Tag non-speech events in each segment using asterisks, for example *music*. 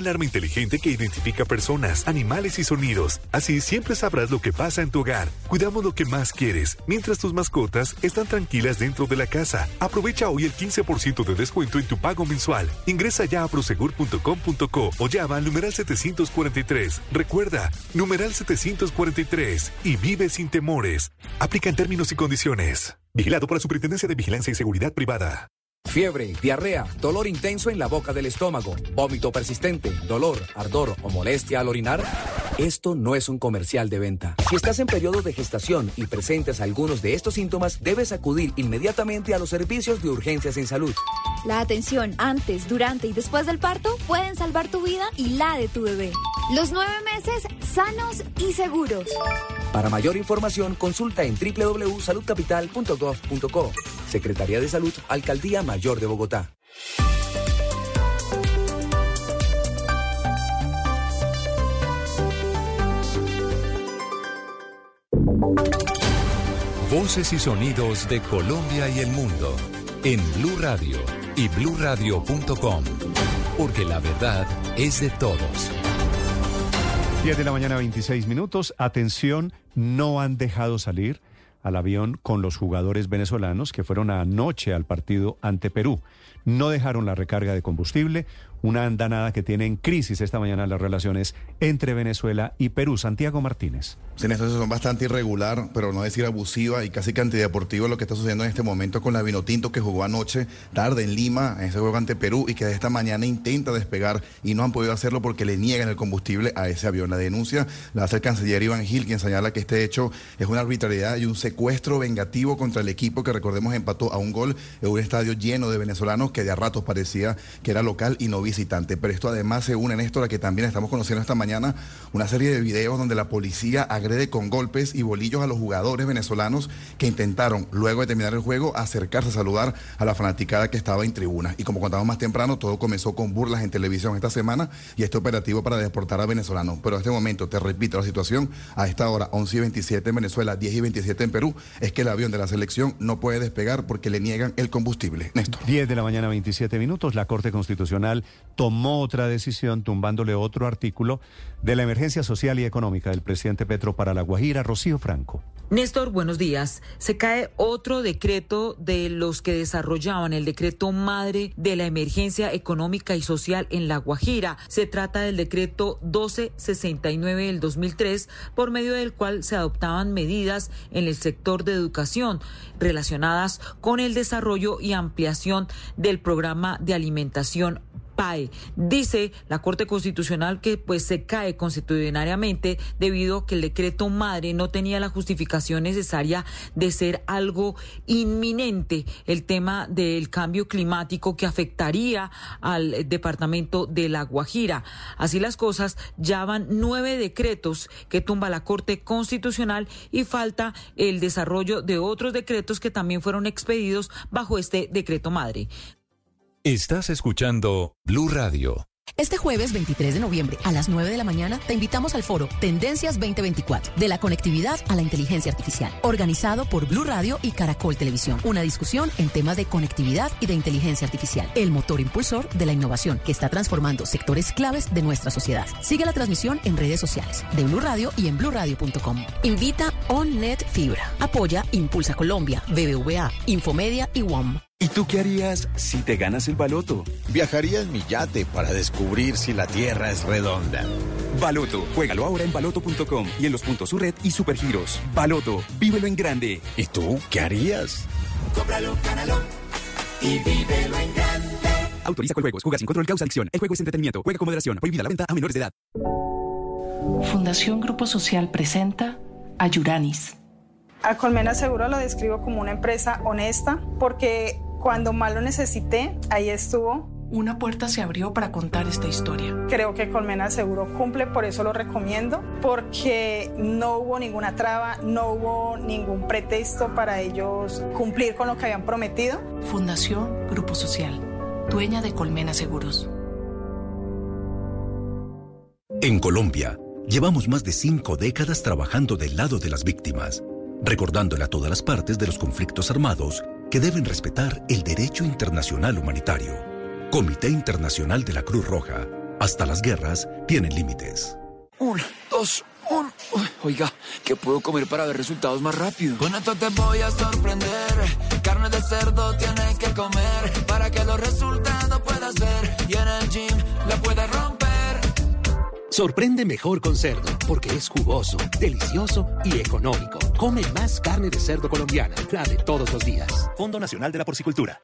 Alarma inteligente que identifica personas, animales y sonidos. Así siempre sabrás lo que pasa en tu hogar. Cuidamos lo que más quieres, mientras tus mascotas están tranquilas dentro de la casa. Aprovecha hoy el 15% de descuento en tu pago mensual. Ingresa ya a prosegur.com.co o llama al numeral 743. Recuerda, numeral 743 y vive sin temores. Aplica en términos y condiciones. Vigilado por la Superintendencia de Vigilancia y Seguridad Privada. Fiebre, diarrea, dolor intenso en la boca del estómago, vómito persistente, dolor, ardor o molestia al orinar. Esto no es un comercial de venta. Si estás en periodo de gestación y presentes algunos de estos síntomas, debes acudir inmediatamente a los servicios de urgencias en salud. La atención antes, durante y después del parto pueden salvar tu vida y la de tu bebé. Los nueve meses sanos y seguros. Para mayor información, consulta en www.saludcapital.gov.co. Secretaría de Salud, Alcaldía Mayor de Bogotá. Voces y sonidos de Colombia y el mundo en Blue Radio y bluradio.com, porque la verdad es de todos. 10 de la mañana, 26 minutos. Atención, no han dejado salir al avión con los jugadores venezolanos que fueron anoche al partido ante Perú. No dejaron la recarga de combustible, una andanada que tiene en crisis esta mañana las relaciones entre Venezuela y Perú. Santiago Martínez. Sí, situación bastante irregular, pero no decir abusiva y casi antideportiva lo que está sucediendo en este momento con la Vinotinto que jugó anoche tarde en Lima, en ese juego ante Perú, y que esta mañana intenta despegar y no han podido hacerlo porque le niegan el combustible a ese avión. La denuncia la hace el canciller Iván Gil, quien señala que este hecho es una arbitrariedad y un secuestro vengativo contra el equipo que recordemos empató a un gol en un estadio lleno de venezolanos que de a ratos parecía que era local y no visitante. Pero esto además se une, Néstor, a que también estamos conociendo esta mañana una serie de videos donde la policía agrede con golpes y bolillos a los jugadores venezolanos que intentaron, luego de terminar el juego, acercarse a saludar a la fanaticada que estaba en tribuna. Y como contamos más temprano, todo comenzó con burlas en televisión esta semana y este operativo para deportar a venezolanos. Pero en este momento, te repito, la situación a esta hora, 11 y 27 en Venezuela, 10 y 27 en Perú, es que el avión de la selección no puede despegar porque le niegan el combustible. Néstor. 10 de la mañana, 27 minutos. La Corte Constitucional tomó otra decisión tumbándole otro artículo de la emergencia social y económica del presidente Petro para La Guajira, Rocío Franco. Néstor, buenos días. Se cae otro decreto de los que desarrollaban el decreto madre de la emergencia económica y social en La Guajira. Se trata del decreto 1269 del 2003, por medio del cual se adoptaban medidas en el sector de educación relacionadas con el desarrollo y ampliación del programa de alimentación Dice la Corte Constitucional que pues se cae constitucionariamente debido a que el decreto madre no tenía la justificación necesaria de ser algo inminente el tema del cambio climático que afectaría al departamento de La Guajira. Así las cosas, ya van nueve decretos que tumba la Corte Constitucional y falta el desarrollo de otros decretos que también fueron expedidos bajo este decreto madre. Estás escuchando Blue Radio. Este jueves 23 de noviembre a las 9 de la mañana te invitamos al foro Tendencias 2024, de la conectividad a la inteligencia artificial, organizado por Blue Radio y Caracol Televisión. Una discusión en temas de conectividad y de inteligencia artificial, el motor impulsor de la innovación que está transformando sectores claves de nuestra sociedad. Sigue la transmisión en redes sociales de Blue Radio y en bluradio.com. Invita OnNet Fibra. Apoya Impulsa Colombia, BBVA, Infomedia y WOM. ¿Y tú qué harías si te ganas el baloto? Viajaría en mi yate para descubrir si la Tierra es redonda. Baloto, juégalo ahora en baloto.com y en los puntos su red y supergiros. Baloto, vívelo en grande. ¿Y tú qué harías? Cómpralo, gánalo y vívelo en grande. Autoriza con juegos, juega sin control, causa adicción. El juego es entretenimiento, juega con moderación, prohibida la venta a menores de edad. Fundación Grupo Social presenta a Yuranis. A Colmena Seguro lo describo como una empresa honesta porque cuando más lo necesité, ahí estuvo. Una puerta se abrió para contar esta historia. Creo que Colmena Seguro cumple, por eso lo recomiendo, porque no hubo ninguna traba, no hubo ningún pretexto para ellos cumplir con lo que habían prometido. Fundación Grupo Social, dueña de Colmena Seguros. En Colombia, llevamos más de cinco décadas trabajando del lado de las víctimas, recordándole a todas las partes de los conflictos armados que deben respetar el derecho internacional humanitario. Comité Internacional de la Cruz Roja, Hasta las guerras tienen límites. Un, dos, un. Oiga, ¿qué puedo comer para ver resultados más rápido? Con esto te voy a sorprender. Carne de cerdo tienes que comer para que los resultados Sorprende mejor con cerdo, porque es jugoso, delicioso y económico. Come más carne de cerdo colombiana, la de todos los días. Fondo Nacional de la Porcicultura.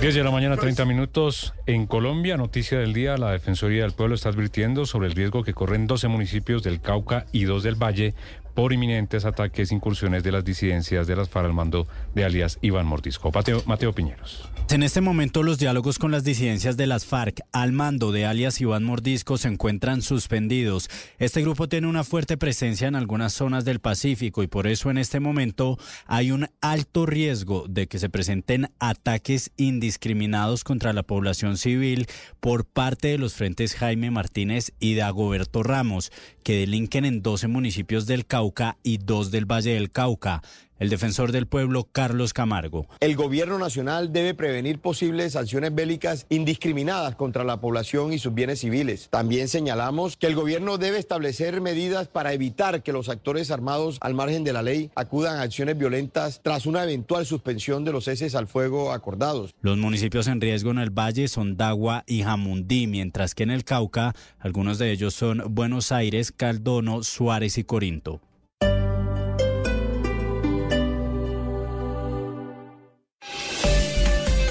10 de la mañana, 30 minutos. En Colombia, noticia del día, la Defensoría del Pueblo está advirtiendo sobre el riesgo que corren 12 municipios del Cauca y dos del Valle por inminentes ataques incursiones de las disidencias de las FARC al mando de alias Iván Mordisco. Mateo, Mateo Piñeros. En este momento los diálogos con las disidencias de las FARC al mando de alias Iván Mordisco se encuentran suspendidos. Este grupo tiene una fuerte presencia en algunas zonas del Pacífico y por eso en este momento hay un alto riesgo de que se presenten ataques indiscriminados contra la población civil por parte de los frentes Jaime Martínez y Dagoberto Ramos, que delinquen en 12 municipios del Cauca y dos del Valle del Cauca el defensor del pueblo Carlos Camargo. El gobierno nacional debe prevenir posibles sanciones bélicas indiscriminadas contra la población y sus bienes civiles. También señalamos que el gobierno debe establecer medidas para evitar que los actores armados al margen de la ley acudan a acciones violentas tras una eventual suspensión de los ceses al fuego acordados. Los municipios en riesgo en el valle son Dagua y Jamundí, mientras que en el Cauca algunos de ellos son Buenos Aires, Caldono, Suárez y Corinto.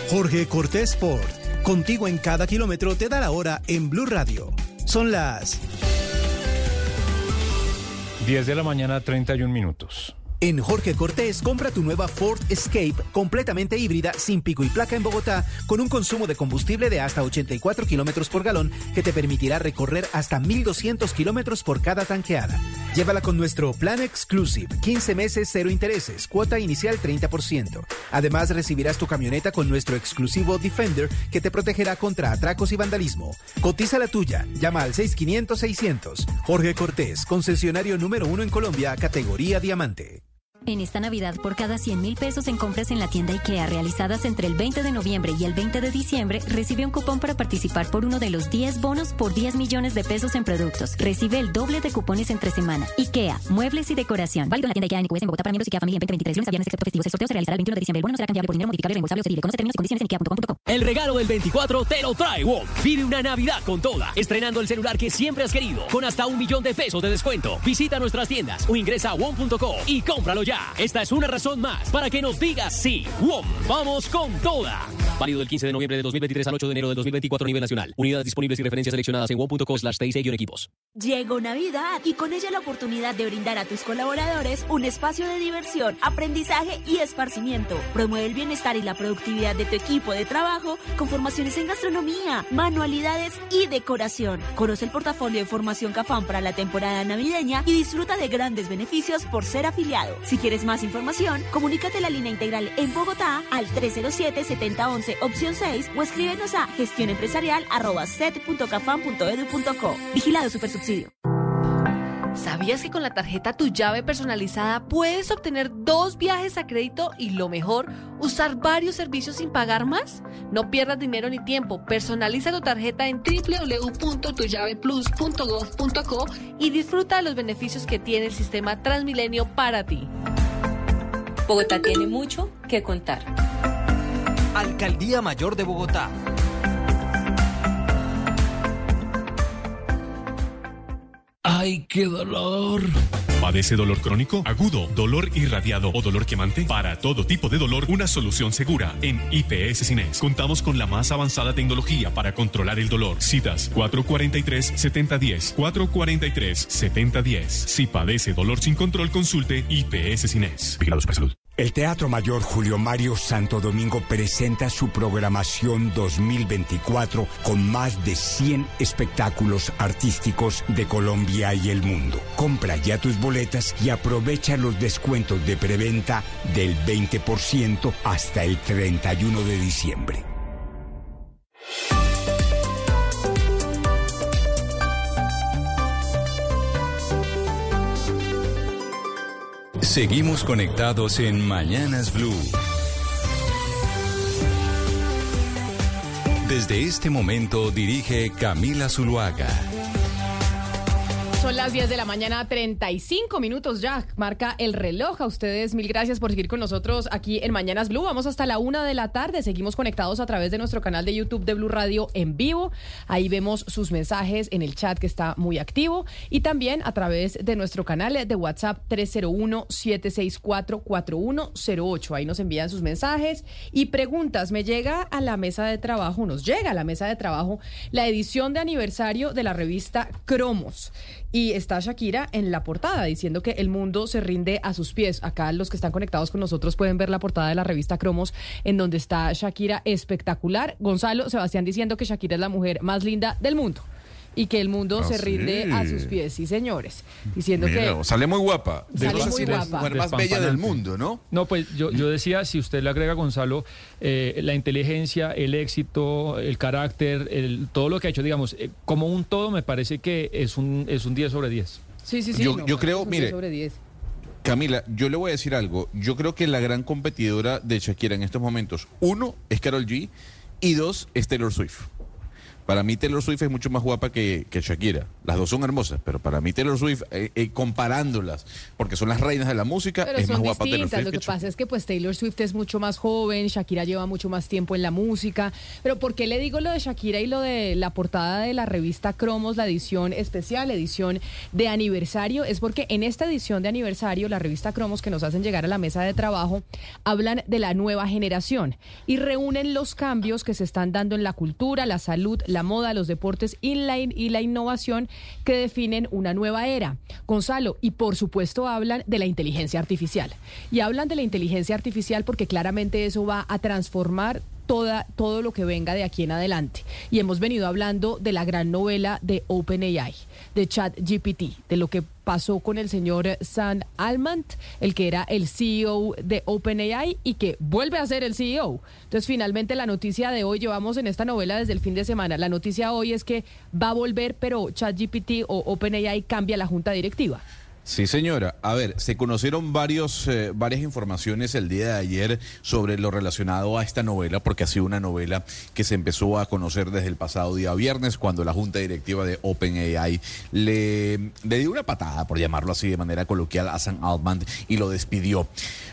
Jorge Cortés Sport. Contigo en cada kilómetro te da la hora en Blue Radio. Son las 10 de la mañana, 31 minutos. En Jorge Cortés, compra tu nueva Ford Escape completamente híbrida, sin pico y placa en Bogotá, con un consumo de combustible de hasta 84 kilómetros por galón que te permitirá recorrer hasta 1,200 kilómetros por cada tanqueada. Llévala con nuestro plan exclusive, 15 meses, cero intereses, cuota inicial 30%. Además, recibirás tu camioneta con nuestro exclusivo Defender que te protegerá contra atracos y vandalismo. Cotiza la tuya, llama al 6500-600. Jorge Cortés, concesionario número uno en Colombia, categoría diamante. En esta Navidad, por cada 100 mil pesos en compras en la tienda IKEA realizadas entre el 20 de noviembre y el 20 de diciembre, recibe un cupón para participar por uno de los 10 bonos por 10 millones de pesos en productos. Recibe el doble de cupones entre semana. IKEA, muebles y decoración. Válido en la tienda IKEA en en Bogotá para miembros IKEA Familia en 2023, lunes a viernes excepto festivos. El sorteo se realizará el 21 de diciembre. El bono no será cambiable por dinero modificable, reembolsable o cedible. Y condiciones en IKEA.com.co. El regalo del 24 te lo trae WOM. Vive una Navidad con toda. Estrenando el celular que siempre has querido. Con hasta un millón de pesos de descuento. Visita nuestras tiendas o ingresa a y cómpralo ya. Esta es una razón más para que nos digas sí. WOM, vamos con toda. Válido del 15 de noviembre de 2023 al 8 de enero de 2024 a nivel nacional. Unidades disponibles y referencias seleccionadas en WOM.co slash equipos. Llegó Navidad y con ella la oportunidad de brindar a tus colaboradores un espacio de diversión, aprendizaje y esparcimiento. Promueve el bienestar y la productividad de tu equipo de trabajo con formaciones en gastronomía, manualidades y decoración. Conoce el portafolio de formación CAFAM para la temporada navideña y disfruta de grandes beneficios por ser afiliado. Si quieres más información, comunícate a la línea integral en Bogotá al 307-7011 opción 6 o escríbenos a gestionempresarial.set.cafam.edu.co. Vigilado Super Subsidio. ¿Sabías que con la tarjeta Tu llave personalizada puedes obtener dos viajes a crédito y lo mejor, usar varios servicios sin pagar más? No pierdas dinero ni tiempo. Personaliza tu tarjeta en www.tullaveplus.gov.co y disfruta de los beneficios que tiene el sistema Transmilenio para ti. Bogotá tiene mucho que contar. Alcaldía Mayor de Bogotá. ¡Ay, qué dolor! ¿Padece dolor crónico, agudo, dolor irradiado o dolor quemante? Para todo tipo de dolor, una solución segura. En IPS Cines contamos con la más avanzada tecnología para controlar el dolor. Citas 443-7010, 443-7010. Si padece dolor sin control, consulte IPS Cines. Vigilados para salud. El Teatro Mayor Julio Mario Santo Domingo presenta su programación 2024 con más de 100 espectáculos artísticos de Colombia y el mundo. Compra ya tus boletas y aprovecha los descuentos de preventa del 20% hasta el 31 de diciembre. Seguimos conectados en Mañanas Blue. Desde este momento dirige Camila Zuluaga. Son las 10 de la mañana, 35 minutos ya. Marca el reloj. A ustedes mil gracias por seguir con nosotros aquí en Mañanas Blue. Vamos hasta la una de la tarde. Seguimos conectados a través de nuestro canal de YouTube de Blue Radio en vivo. Ahí vemos sus mensajes en el chat que está muy activo. Y también a través de nuestro canal de WhatsApp 301-764-4108. Ahí nos envían sus mensajes y preguntas. Me llega a la mesa de trabajo, nos llega a la mesa de trabajo la edición de aniversario de la revista Cromos y está Shakira en la portada diciendo que el mundo se rinde a sus pies. Acá los que están conectados con nosotros pueden ver la portada de la revista Cromos en donde está Shakira espectacular. Gonzalo Sebastián diciendo que Shakira es la mujer más linda del mundo y que el mundo Ah, se rinde sí. a sus pies, sí señores, diciendo Mira, que sale muy guapa. Sale Entonces, muy la guapa. mujer más bella del mundo, ¿no? No, pues yo, yo decía, si usted le agrega, Gonzalo, eh, la inteligencia, el éxito, el carácter, el, todo lo que ha hecho, digamos, eh, como un todo, me parece que es un, es un 10 sobre 10. sí, sí, sí. Yo- no, yo creo, mire, 10 sobre 10. Camila, yo le voy a decir algo. Yo creo que la gran competidora de Shakira en estos momentos, uno, es Carol G y dos, es Taylor Swift. Para mí Taylor Swift es mucho más guapa que, que Shakira. Las dos son hermosas, pero para mí Taylor Swift, eh, eh, comparándolas, porque son las reinas de la música, Pero es más guapa Taylor distintas. Swift Lo que que pasa es que pues Taylor Swift es mucho más joven, Shakira lleva mucho más tiempo en la música. Pero ¿por qué le digo lo de Shakira y lo de la portada de la revista Cromos, la edición especial, edición de aniversario? Es porque en esta edición de aniversario, la revista Cromos que nos hacen llegar a la mesa de trabajo, hablan de la nueva generación y reúnen los cambios que se están dando en la cultura, la salud, la moda, los deportes y la, y la innovación que definen una nueva era. Gonzalo, y por supuesto hablan de la inteligencia artificial. Y hablan de la inteligencia artificial porque claramente eso va a transformar toda, todo lo que venga de aquí en adelante. Y hemos venido hablando de la gran novela de OpenAI, de ChatGPT, de lo que pasó con el señor Sam Almant, el que era el CEO de OpenAI y que vuelve a ser el CEO. Entonces, finalmente la noticia de hoy, llevamos en esta novela desde el fin de semana, la noticia hoy es que va a volver, pero ChatGPT o OpenAI cambia la junta directiva. Sí, señora. A ver, se conocieron varios, eh, varias informaciones el día de ayer sobre lo relacionado a esta novela, porque ha sido una novela que se empezó a conocer desde el pasado día viernes, cuando la junta directiva de OpenAI le, le dio una patada, por llamarlo así de manera coloquial, a Sam Altman y lo despidió.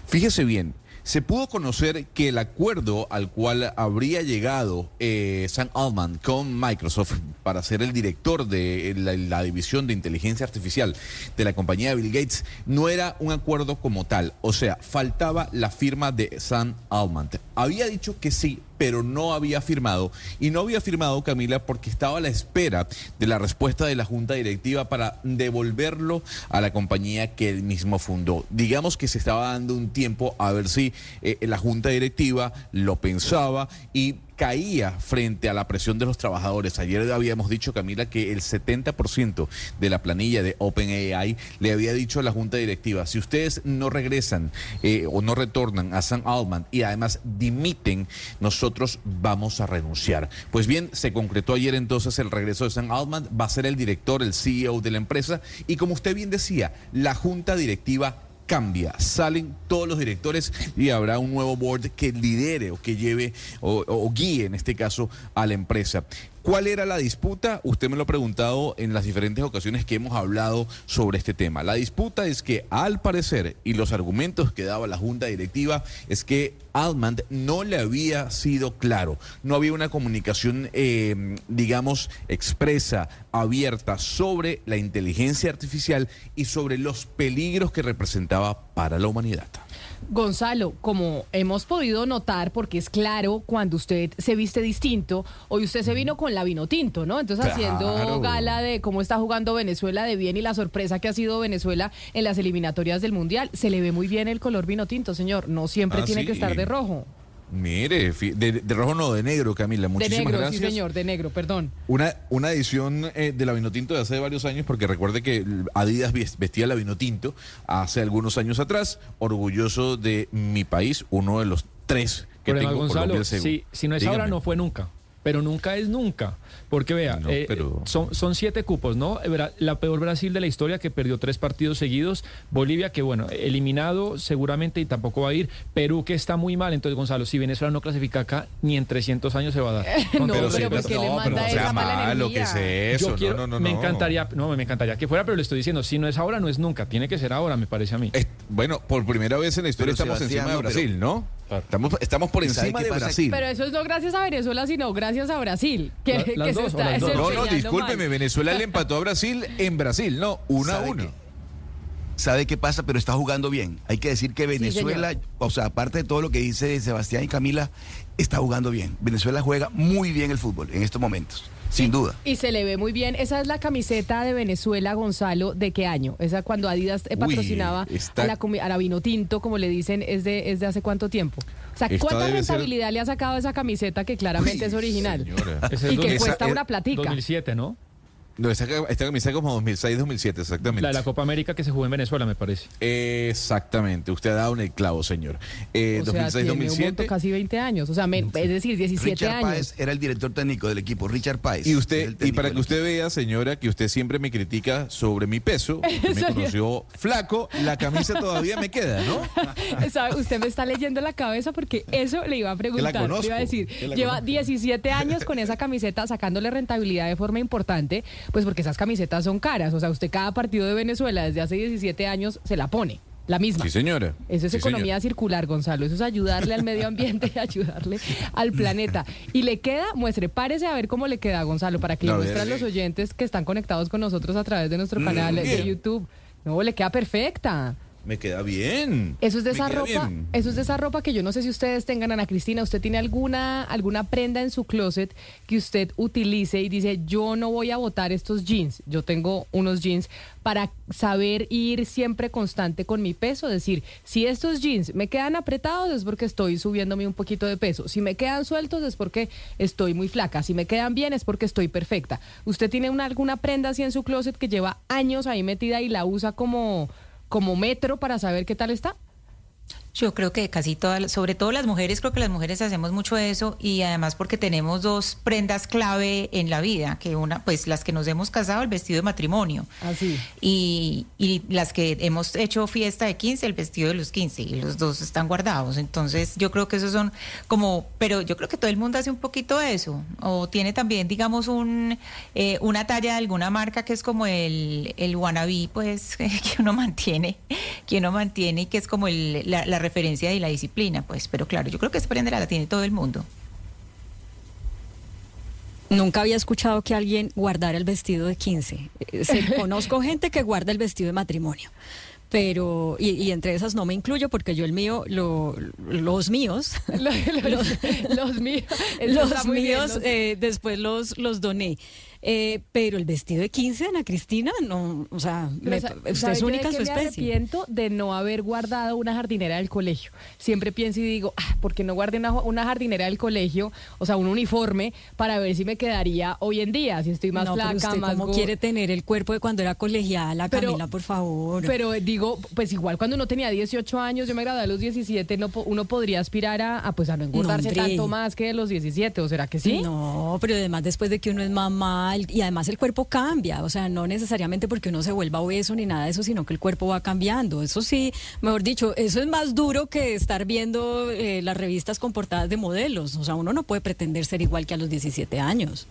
Fíjese bien. Se pudo conocer que el acuerdo al cual habría llegado eh, Sam Altman con Microsoft para ser el director de la, la división de inteligencia artificial de la compañía de Bill Gates no era un acuerdo como tal. O sea, faltaba la firma de Sam Altman. Había dicho que sí, pero no había firmado. Y no había firmado, Camila, porque estaba a la espera de la respuesta de la Junta Directiva para devolverlo a la compañía que él mismo fundó. Digamos que se estaba dando un tiempo a ver si eh, la Junta Directiva lo pensaba y caía frente a la presión de los trabajadores. Ayer habíamos dicho, Camila, que el 70% de la planilla de OpenAI le había dicho a la Junta Directiva, si ustedes no regresan eh, o no retornan a Sam Altman y además dimiten, nosotros vamos a renunciar. Pues bien, se concretó ayer entonces el regreso de Sam Altman, va a ser el director, el CEO de la empresa y como usted bien decía, la Junta Directiva cambia, salen todos los directores y habrá un nuevo board que lidere o que lleve o, guíe en este caso a la empresa. ¿Cuál era la disputa? Usted me lo ha preguntado en las diferentes ocasiones que hemos hablado sobre este tema. La disputa es que al parecer y los argumentos que daba la junta directiva es que Altman no le había sido claro, no había una comunicación, eh, digamos, expresa, abierta sobre la inteligencia artificial y sobre los peligros que representaba para la humanidad. Gonzalo, como hemos podido notar, porque es claro cuando usted se viste distinto, hoy usted se vino con la vino tinto, ¿no? Entonces haciendo gala de cómo está jugando Venezuela de bien y la sorpresa que ha sido Venezuela en las eliminatorias del Mundial. Se le ve muy bien el color vino tinto, señor. No siempre Ah, tiene sí. que estar de rojo. Mire, fi- de, de rojo no, de negro, Camila. De Muchísimas negro, gracias. sí señor, de negro, perdón. Una, una edición eh, de la Vinotinto de hace varios años, porque recuerde que Adidas ves- vestía la Vinotinto hace algunos años atrás, orgulloso de mi país, uno de los tres que Pero tengo Gonzalo, Colombia si, si no es Dígame. ahora, no fue nunca. Pero nunca es nunca. Porque vea, No, eh, pero- son, son siete cupos, ¿no? Eh, La peor Brasil de la historia que perdió tres partidos seguidos. Bolivia, que bueno, eliminado seguramente y tampoco va a ir. Perú, que está muy mal. Entonces, Gonzalo, si Venezuela no clasifica acá, ni en 300 años se va a dar. *laughs* No, pero si- ¿por qué le no, manda pero no sea esa malo, ¿qué energía? es eso? Yo quiero- no, no, no, me encantaría, no, me encantaría que fuera, pero le estoy diciendo, si no es ahora, no es nunca. Tiene que ser ahora, me parece a mí. Bueno, por primera vez en la historia Pero, estamos Sebastián, encima de Brasil, ¿no? Estamos, estamos por ¿Y sabe encima de? Brasil. Pero eso es no gracias a Venezuela, sino gracias a Brasil. Que, La- que las se dos o está las dos. No, no, discúlpeme, mal. Venezuela le empató a Brasil en Brasil, no, uno a ¿Sabe uno. qué? ¿Sabe qué pasa? Pero está jugando bien. Hay que decir que Venezuela, o sea, aparte de todo lo que dice Sebastián y Camila, está jugando bien. Venezuela juega muy bien el fútbol en estos momentos, sin duda. Y se le ve muy bien. Esa es la camiseta de Venezuela, Gonzalo, ¿de qué año? Esa cuando Adidas Uy, patrocinaba está- a, la, a la vino tinto, como le dicen, es de, es de hace cuánto tiempo. O sea, Esta ¿cuánta ser- rentabilidad le ha sacado esa camiseta que claramente Uy, es original? señora. Y que cuesta esa- una platica. 2007, ¿no? No, esta, esta camisa es como 2006, 2007, exactamente. La de la Copa América que se jugó en Venezuela, me parece. Exactamente, usted ha dado en el clavo, señor. Eh, o sea, 2006, tiene un 2007. monto casi 20 años. O sea, me- es decir, 17 Richard años. Páez era el director técnico del equipo, Richard Páez. Y usted, y para que usted vea, señora, que usted siempre me critica sobre mi peso, *laughs* me conoció flaco, la camisa todavía me queda, ¿no? *laughs* ¿Sabe? Usted me está leyendo la cabeza porque eso le iba a preguntar. Conozco, iba a decir, lleva conozco. 17 años con esa *laughs* camiseta sacándole rentabilidad de forma importante, pues porque esas camisetas son caras. O sea, usted cada partido de Venezuela desde hace 17 años se la pone. La misma. Sí, señora. Eso es Sí, economía señora. circular, Gonzalo. Eso es ayudarle al medio ambiente y *laughs* ayudarle al planeta. Y le queda, muestre, párese a ver cómo le queda, Gonzalo, para que le muestren los oyentes que están conectados con nosotros a través de nuestro Mm, canal de. YouTube. No, le queda perfecta. Me queda bien. Eso es de esa ropa, bien. eso es de esa ropa que yo no sé si ustedes tengan, Ana Cristina, usted tiene alguna alguna prenda en su closet que usted utilice y dice, "Yo no voy a botar estos jeans. Yo tengo unos jeans para saber ir siempre constante con mi peso, decir, si estos jeans me quedan apretados es porque estoy subiéndome un poquito de peso. Si me quedan sueltos es porque estoy muy flaca. Si me quedan bien es porque estoy perfecta. ¿Usted tiene una, alguna prenda así en su closet que lleva años ahí metida y la usa como como metro para saber qué tal está? Yo creo que casi todas, sobre todo las mujeres, creo que las mujeres hacemos mucho eso y además porque tenemos dos prendas clave en la vida, que una, pues las que nos hemos casado, el vestido de matrimonio. Así. Y, y las que hemos hecho fiesta de 15, el vestido de los 15, y los dos están guardados. Entonces, yo creo que esos son como, pero yo creo que todo el mundo hace un poquito de eso. O tiene también, digamos, un eh, una talla de alguna marca que es como el, el wannabe, pues, *laughs* que uno mantiene, que uno mantiene y que es como el, la, la referencia de la disciplina, pues. Pero claro, yo creo que esa prenda la tiene todo el mundo. Nunca había escuchado que alguien guardara el vestido de 15. Eh, se- *laughs* conozco gente que guarda el vestido de matrimonio. Pero, y, y entre esas no me incluyo porque yo el mío, lo- los míos, *laughs* *laughs* los, los míos, los bien, míos los- eh, después los, los doné. Eh, pero el vestido de 15, Ana Cristina, no, o sea, me- usted ¿sabe es única en su me especie. arrepiento de no haber guardado una jardinera del colegio. Siempre pienso y digo, ah, ¿por qué no guardé una, una jardinera del colegio? O sea, un uniforme para ver si me quedaría hoy en día, si estoy más no, pero flaca, usted más cómo quiere tener el cuerpo de cuando era colegiala, Pero- Camila, por favor. Pero digo, pues igual cuando uno tenía 18 años, yo me gradué a los 17, no, uno podría aspirar a, a, pues a no engordarse tanto más que de los 17, ¿o será que sí? No, pero además después de que uno es mamá y además el cuerpo cambia, o sea, no necesariamente porque uno se vuelva obeso ni nada de eso, sino que el cuerpo va cambiando. Eso sí, mejor dicho, eso es más duro que estar viendo eh, las revistas con portadas de modelos. O sea, uno no puede pretender ser igual que a los 17 años.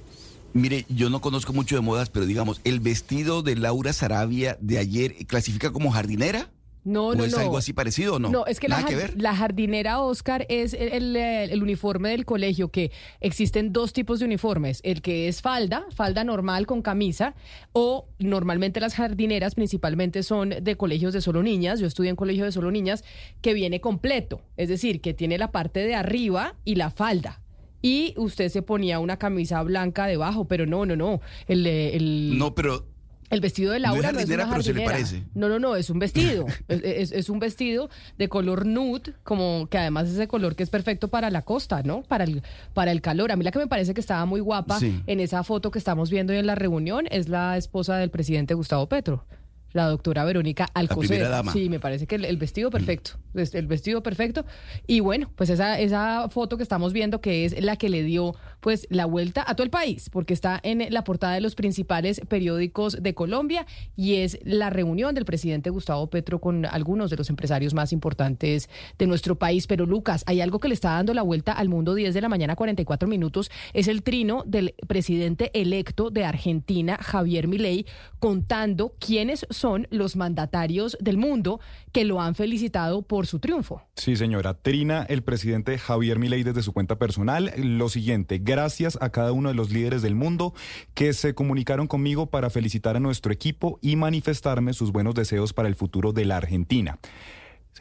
Mire, yo no conozco mucho de modas, pero digamos, el vestido de Laura Sarabia de ayer clasifica como jardinera. No, ¿O no, es no. algo así parecido o no? No, es que la, Nada que jar- ver. la jardinera Oscar es el, el, eh, el uniforme del colegio, que existen dos tipos de uniformes, el que es falda, falda normal con camisa, o normalmente las jardineras principalmente son de colegios de solo niñas, yo estudié en colegio de solo niñas, que viene completo, es decir, que tiene la parte de arriba y la falda. Y usted se ponía una camisa blanca debajo, pero no, no, no. El, eh, el, No, pero el vestido de No es Laura no es, jardinera, una pero se le jardinera. parece. No, no, no, es un vestido. *laughs* es, es- es un vestido de color nude, como que además es ese color que es perfecto para la costa, ¿no? Para el, para el calor. A mí la que me parece que estaba muy guapa Sí. en esa foto que estamos viendo hoy en la reunión es la esposa del presidente Gustavo Petro. la doctora Verónica Alcocer. Sí, me parece que el, el vestido perfecto, es- el vestido perfecto. Y bueno, pues esa, esa foto que estamos viendo que es la que le dio pues la vuelta a todo el país, porque está en la portada de los principales periódicos de Colombia y es la reunión del presidente Gustavo Petro con algunos de los empresarios más importantes de nuestro país. Pero Lucas, hay algo que le está dando la vuelta al mundo 10 de la mañana, 44 minutos, es el trino del presidente electo de Argentina, Javier Milei, contando quiénes son los mandatarios del mundo que lo han felicitado por su triunfo. Sí, señora. Trina, el presidente Javier Milei desde su cuenta personal, lo siguiente, gracias a cada uno de los líderes del mundo que se comunicaron conmigo para felicitar a nuestro equipo y manifestarme sus buenos deseos para el futuro de la Argentina.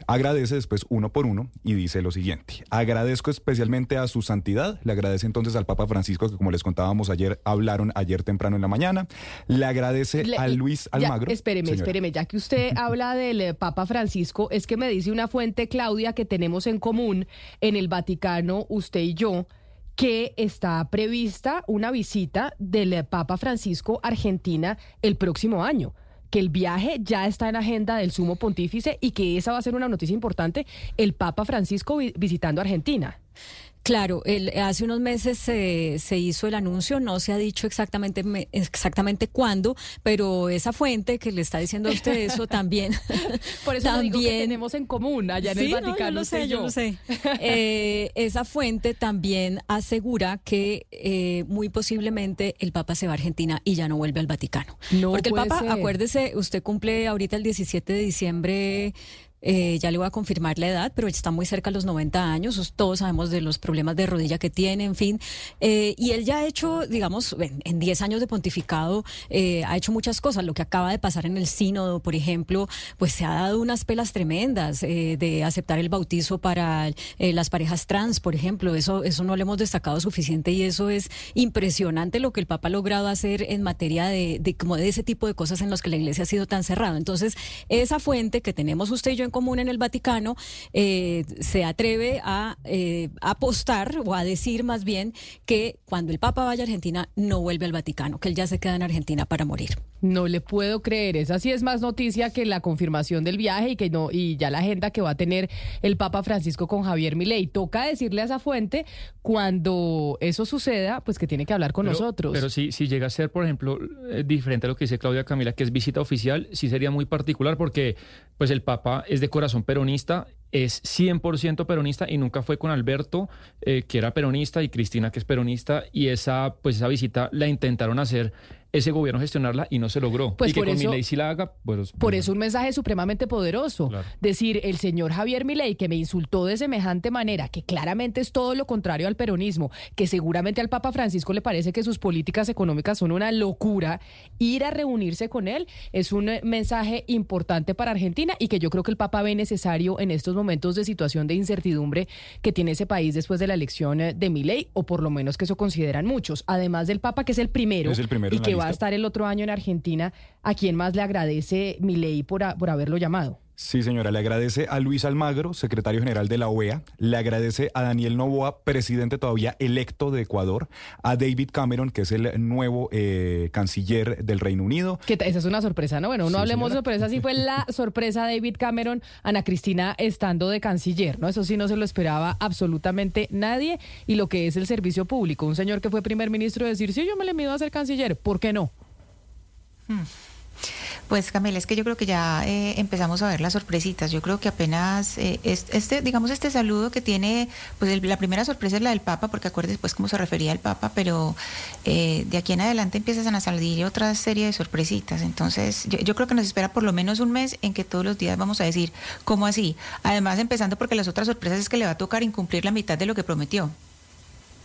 Agradece después uno por uno y dice lo siguiente. Agradezco especialmente a su santidad, le agradece entonces al Papa Francisco que como les contábamos ayer, hablaron ayer temprano en la mañana, le agradece Le- a Luis ya, Almagro. espéreme, Señora. espéreme, ya que usted *laughs* habla del eh, Papa Francisco, es que me dice una fuente, Claudia, que tenemos en común en el Vaticano, usted y yo, que está prevista una visita del eh, Papa Francisco a Argentina el próximo año que el viaje ya está en agenda del sumo pontífice y que esa va a ser una noticia importante, el Papa Francisco vi- visitando Argentina. Claro, el- hace unos meses se, se hizo el anuncio, no se ha dicho exactamente me- exactamente cuándo, pero esa fuente que le está diciendo a usted eso *laughs* también. Por eso le digo que también- tenemos en común allá en Sí, el no, Vaticano. yo lo sé, yo lo sé. Eh, esa fuente también asegura que eh, muy posiblemente el Papa se va a Argentina y ya no vuelve al Vaticano. No Porque el Papa, ser. acuérdese, usted cumple ahorita el 17 de diciembre. Eh, ya le voy a confirmar la edad, pero está muy cerca a los 90 años. Todos sabemos de los problemas de rodilla que tiene, en fin. Eh, y él ya ha hecho, digamos, en, en 10 años de pontificado, eh, ha hecho muchas cosas. Lo que acaba de pasar en el sínodo, por ejemplo, pues se ha dado unas pelas tremendas eh, de aceptar el bautizo para las parejas trans, por ejemplo. Eso, eso no lo hemos destacado suficiente y eso es impresionante lo que el Papa ha logrado hacer en materia de, de como de ese tipo de cosas en los que la Iglesia ha sido tan cerrada. Entonces, esa fuente que tenemos usted y yo en común en el Vaticano eh, se atreve a eh, apostar o a decir más bien que cuando el Papa vaya a Argentina no vuelve al Vaticano, que él ya se queda en Argentina para morir. No le puedo creer. Esa sí es más noticia que la confirmación del viaje y que no y ya la agenda que va a tener el Papa Francisco con Javier Milei. Toca decirle a esa fuente cuando eso suceda, pues que tiene que hablar con Pero- nosotros. Pero si, si llega a ser, por ejemplo, eh, diferente a lo que dice Claudia Camila, que es visita oficial, sí sería muy particular porque pues el Papa es de corazón peronista, es 100% peronista y nunca fue con Alberto, eh, que era peronista, y Cristina, que es peronista, y esa, pues esa visita la intentaron hacer ese gobierno gestionarla y no se logró. Pues y que por con eso- Milei sí la haga, pues Por eso un mensaje supremamente poderoso. Decir, el señor Javier Milei, que me insultó de semejante manera, que claramente es todo lo contrario al peronismo, que seguramente al Papa Francisco le parece que sus políticas económicas son una locura, ir a reunirse con él es un eh, mensaje importante para Argentina y que yo creo que el Papa ve necesario en estos momentos de situación de incertidumbre que tiene ese país después de la elección eh, de Milei, o por lo menos que eso consideran muchos. Además del Papa, que es el primero, Es el primero y en la que va a lista. estar el otro año en Argentina, ¿a quién más le agradece Milei por, a- por haberlo llamado? Sí, señora, le agradece a Luis Almagro, secretario general de la OEA, le agradece a Daniel Novoa, presidente todavía electo de Ecuador, a David Cameron, que es el nuevo eh, canciller del Reino Unido. Que esa es una sorpresa, ¿no? Bueno, no Sí, hablemos de sorpresa, sí fue la *laughs* sorpresa de David Cameron, Ana Cristina estando de canciller, ¿no? Eso sí no se lo esperaba absolutamente nadie. Y lo que es el servicio público, un señor que fue primer ministro decir, sí, yo me le mido a ser canciller, ¿por qué no? Pues Camila, es que yo creo que ya eh, empezamos a ver las sorpresitas. Yo creo que apenas eh, es- este, digamos, este saludo que tiene, pues el- la primera sorpresa es la del Papa, porque acuerdes pues cómo se refería al Papa, pero eh, de aquí en adelante empiezan a salir otra serie de sorpresitas. Entonces, yo, yo creo que nos espera por lo menos un mes en que todos los días vamos a decir, ¿cómo así? Además, empezando porque las otras sorpresas es que le va a tocar incumplir la mitad de lo que prometió.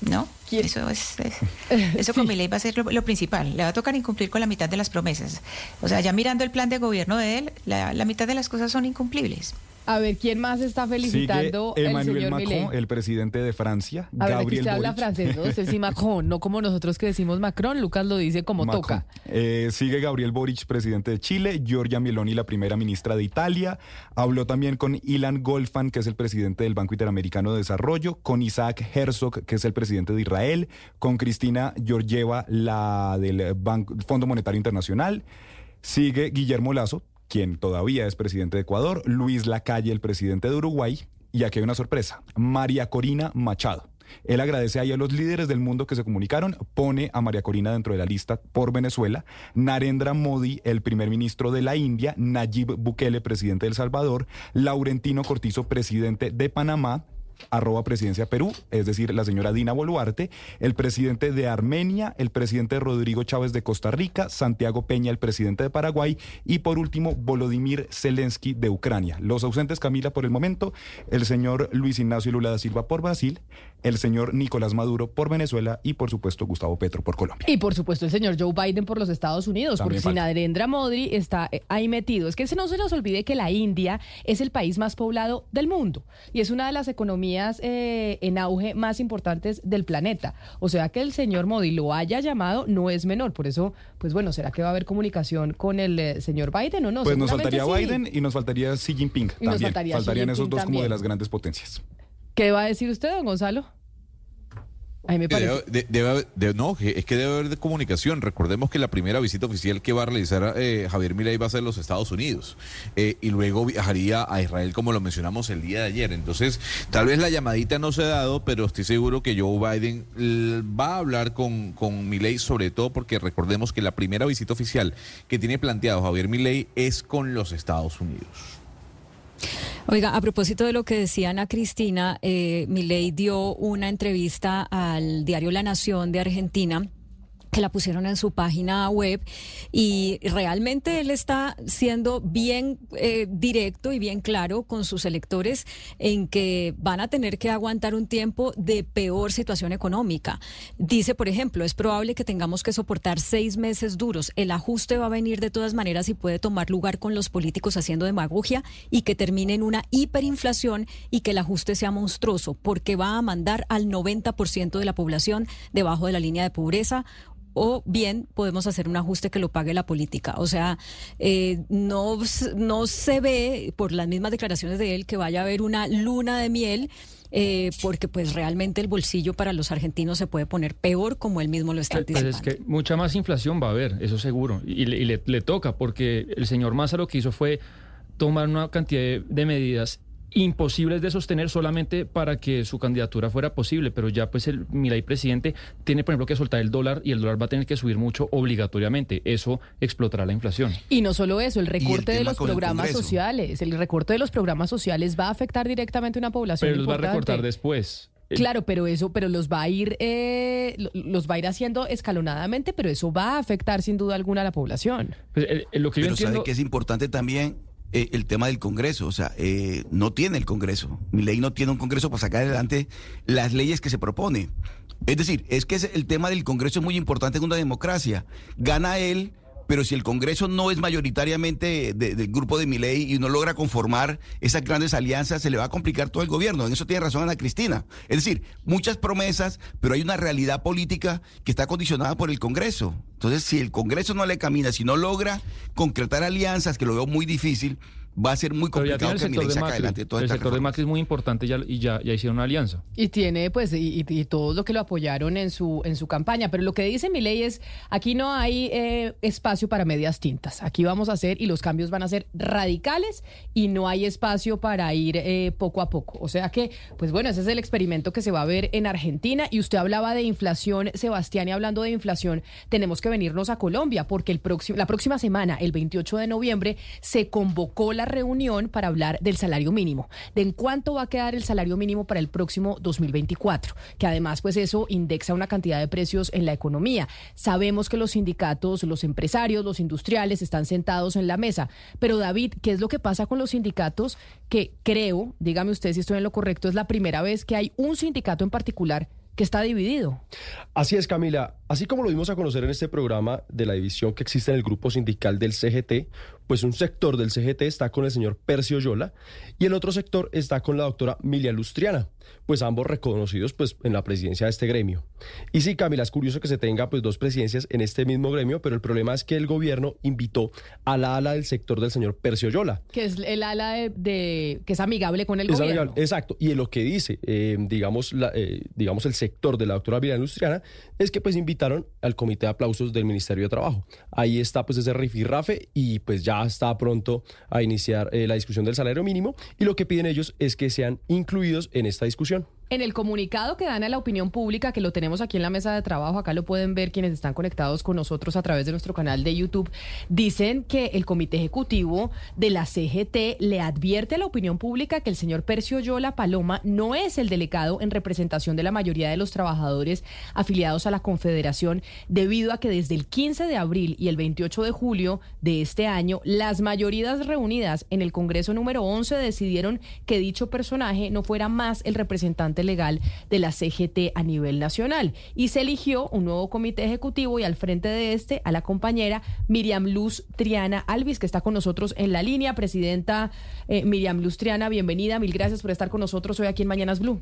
¿No? Eso es, es- *laughs* eso con mi ley va a ser lo, lo principal. Le va a tocar incumplir con la mitad de las promesas. O sea, ya mirando el plan de gobierno de él, la, la mitad de las cosas son incumplibles. A ver, ¿quién más está felicitando Sigue el Emmanuel señor Macron, el presidente de Francia, A ver, aquí Gabriel usted habla Boric. francés, ¿no? Usted sí *laughs* Macron, no como nosotros que decimos Macron, Lucas lo dice como Macron. toca. Eh, sigue Gabriel Boric, presidente de Chile, Giorgia Meloni, la primera ministra de Italia. Habló también con Ilan Golfan, que es el presidente del Banco Interamericano de Desarrollo, con Isaac Herzog, que es el presidente de Israel, con Cristina Georgieva, la del Banco, Fondo Monetario Internacional. Sigue Guillermo Lazo, quien todavía es presidente de Ecuador, Luis Lacalle, el presidente de Uruguay, y aquí hay una sorpresa, María Corina Machado. Él agradece ahí a los líderes del mundo que se comunicaron, pone a María Corina dentro de la lista por Venezuela, Narendra Modi, el primer ministro de la India, Nayib Bukele, presidente de El Salvador, Laurentino Cortizo, presidente de Panamá, arroba presidencia Perú, es decir, la señora Dina Boluarte, el presidente de Armenia, el presidente Rodrigo Chávez de Costa Rica, Santiago Peña, el presidente de Paraguay y por último Volodymyr Zelensky de Ucrania. Los ausentes, Camila, por el momento, el señor Luis Ignacio Lula da Silva por Brasil, el señor Nicolás Maduro por Venezuela y por supuesto Gustavo Petro por Colombia. Y por supuesto el señor Joe Biden por los Estados Unidos, También porque si falta. Narendra Modi está eh, ahí metido. Es que no se nos olvide que la India es el país más poblado del mundo y es una de las economías eh, en auge más importantes del planeta. O sea que el señor Modi lo haya llamado no es menor. Por eso, pues bueno, ¿será que va a haber comunicación con el eh, señor Biden o no? pues nos faltaría sí. Biden y nos faltaría Xi Jinping Y nos también. faltaría Xi Faltarían esos dos como de las grandes potencias. ¿Qué va a decir usted, don Gonzalo? A mí me parece. Debe- debe no, es que debe haber de comunicación. Recordemos que la primera visita oficial que va a realizar eh, Javier Milei va a ser los Estados Unidos Eh, y luego viajaría a Israel como lo mencionamos el día de ayer. Entonces, tal vez la llamadita no se ha dado, pero estoy seguro que Joe Biden l- va a hablar con, con Milei sobre todo porque recordemos que la primera visita oficial que tiene planteado Javier Milei es con los Estados Unidos. Oiga, a propósito de lo que decía Ana Cristina, eh, Milei dio una entrevista al diario La Nación de Argentina que la pusieron en su página web y realmente él está siendo bien eh, directo y bien claro con sus electores en que van a tener que aguantar un tiempo de peor situación económica. Dice, por ejemplo, es probable que tengamos que soportar seis meses duros. El ajuste va a venir de todas maneras y puede tomar lugar con los políticos haciendo demagogia y que termine en una hiperinflación y que el ajuste sea monstruoso porque va a mandar al 90% de la población debajo de la línea de pobreza o bien podemos hacer un ajuste que lo pague la política. O sea, eh, no, no se ve, por las mismas declaraciones de él, que vaya a haber una luna de miel. eh, porque pues realmente el bolsillo para los argentinos se puede poner peor como él mismo lo está Pues anticipando. es que mucha más inflación va a haber, eso seguro. Y, le, y le- le toca, porque el señor Massa lo que hizo fue tomar una cantidad de, de medidas imposibles de sostener solamente para que su candidatura fuera posible, pero ya pues el Milei presidente tiene por ejemplo que soltar el dólar y el dólar va a tener que subir mucho obligatoriamente, eso explotará la inflación. Y no solo eso, el recorte de los programas sociales, el recorte de los programas sociales va a afectar directamente a una población Pero los va a recortar después. El- Claro, pero eso, pero los va a ir, eh, lo- los va a ir haciendo escalonadamente, pero eso va a afectar sin duda alguna a la población. Pues, eh, eh, lo que yo Pero entiendo... sabe que es importante también eh, el tema del Congreso. O sea, eh, no tiene el Congreso. Mi ley no tiene un Congreso para sacar adelante las leyes que se propone. Es decir, es que el tema del Congreso es muy importante en una democracia. Gana él. Pero si el Congreso no es mayoritariamente de- del grupo de Milei y no logra conformar esas grandes alianzas, se le va a complicar todo el gobierno. En eso tiene razón Ana Cristina. Es decir, muchas promesas, pero hay una realidad política que está condicionada por el Congreso. Entonces, si el Congreso no le camina, si no logra concretar alianzas, que lo veo muy difícil, va a ser muy complicado que sector Milei de saque adelante El sector de. Macri es muy importante ya, y ya, ya hicieron una alianza. Y tiene, pues, y, y todo lo que lo apoyaron en su, en su campaña. Pero lo que dice mi ley es, aquí no hay eh, espacio para medias tintas. Aquí vamos a hacer, y los cambios van a ser radicales, y no hay espacio para ir eh, poco a poco. O sea que, pues bueno, ese es el experimento que se va a ver en Argentina. Y usted hablaba de inflación, Sebastián, y hablando de inflación, tenemos que venirnos a Colombia, porque el próximo, la próxima semana, el 28 de noviembre, se convocó la reunión para hablar del salario mínimo, de en cuánto va a quedar el salario mínimo para el próximo 2024, que además pues eso indexa una cantidad de precios en la economía. Sabemos que los sindicatos, los empresarios, los industriales están sentados en la mesa, pero David, ¿qué es lo que pasa con los sindicatos que creo, dígame usted si estoy en lo correcto, es la primera vez que hay un sindicato en particular que está dividido? Así es, Camila. Así como lo dimos a conocer en este programa de la división que existe en el grupo sindical del CGT, pues un sector del CGT está con el señor Percio Yola y el otro sector está con la doctora Milia Lustriana, pues ambos reconocidos pues en la presidencia de este gremio. Y sí, Camila, es curioso que se tenga pues dos presidencias en este mismo gremio, pero el problema es que el gobierno invitó a la ala del sector del señor Percio Yola. Que es el ala de, de- que es amigable con el Es gobierno. amigable, exacto. Y en lo que dice, eh, digamos, la, eh, digamos, el sector de la doctora Vila Industriana es que pues invitaron al comité de aplausos del Ministerio de Trabajo. Ahí está pues ese rifirrafe y pues ya ya está pronto a iniciar eh, la discusión del salario mínimo y lo que piden ellos es que sean incluidos en esta discusión. En el comunicado que dan a la opinión pública, que lo tenemos aquí en la mesa de trabajo, acá lo pueden ver quienes están conectados con nosotros a través de nuestro canal de YouTube, dicen que el Comité Ejecutivo de la CGT le advierte a la opinión pública que el señor Percio Yola Paloma no es el delegado en representación de la mayoría de los trabajadores afiliados a la Confederación, debido a que desde el 15 de abril y el 28 de julio de este año, las mayorías reunidas en el Congreso número 11 decidieron que dicho personaje no fuera más el representante legal de la CGT a nivel nacional. Y se eligió un nuevo comité ejecutivo y al frente de este a la compañera Miriam Luz Triana Alvis, que está con nosotros en la línea. Presidenta eh, Miriam Luz Triana, bienvenida. Mil gracias por estar con nosotros hoy aquí en Mañanas Blue.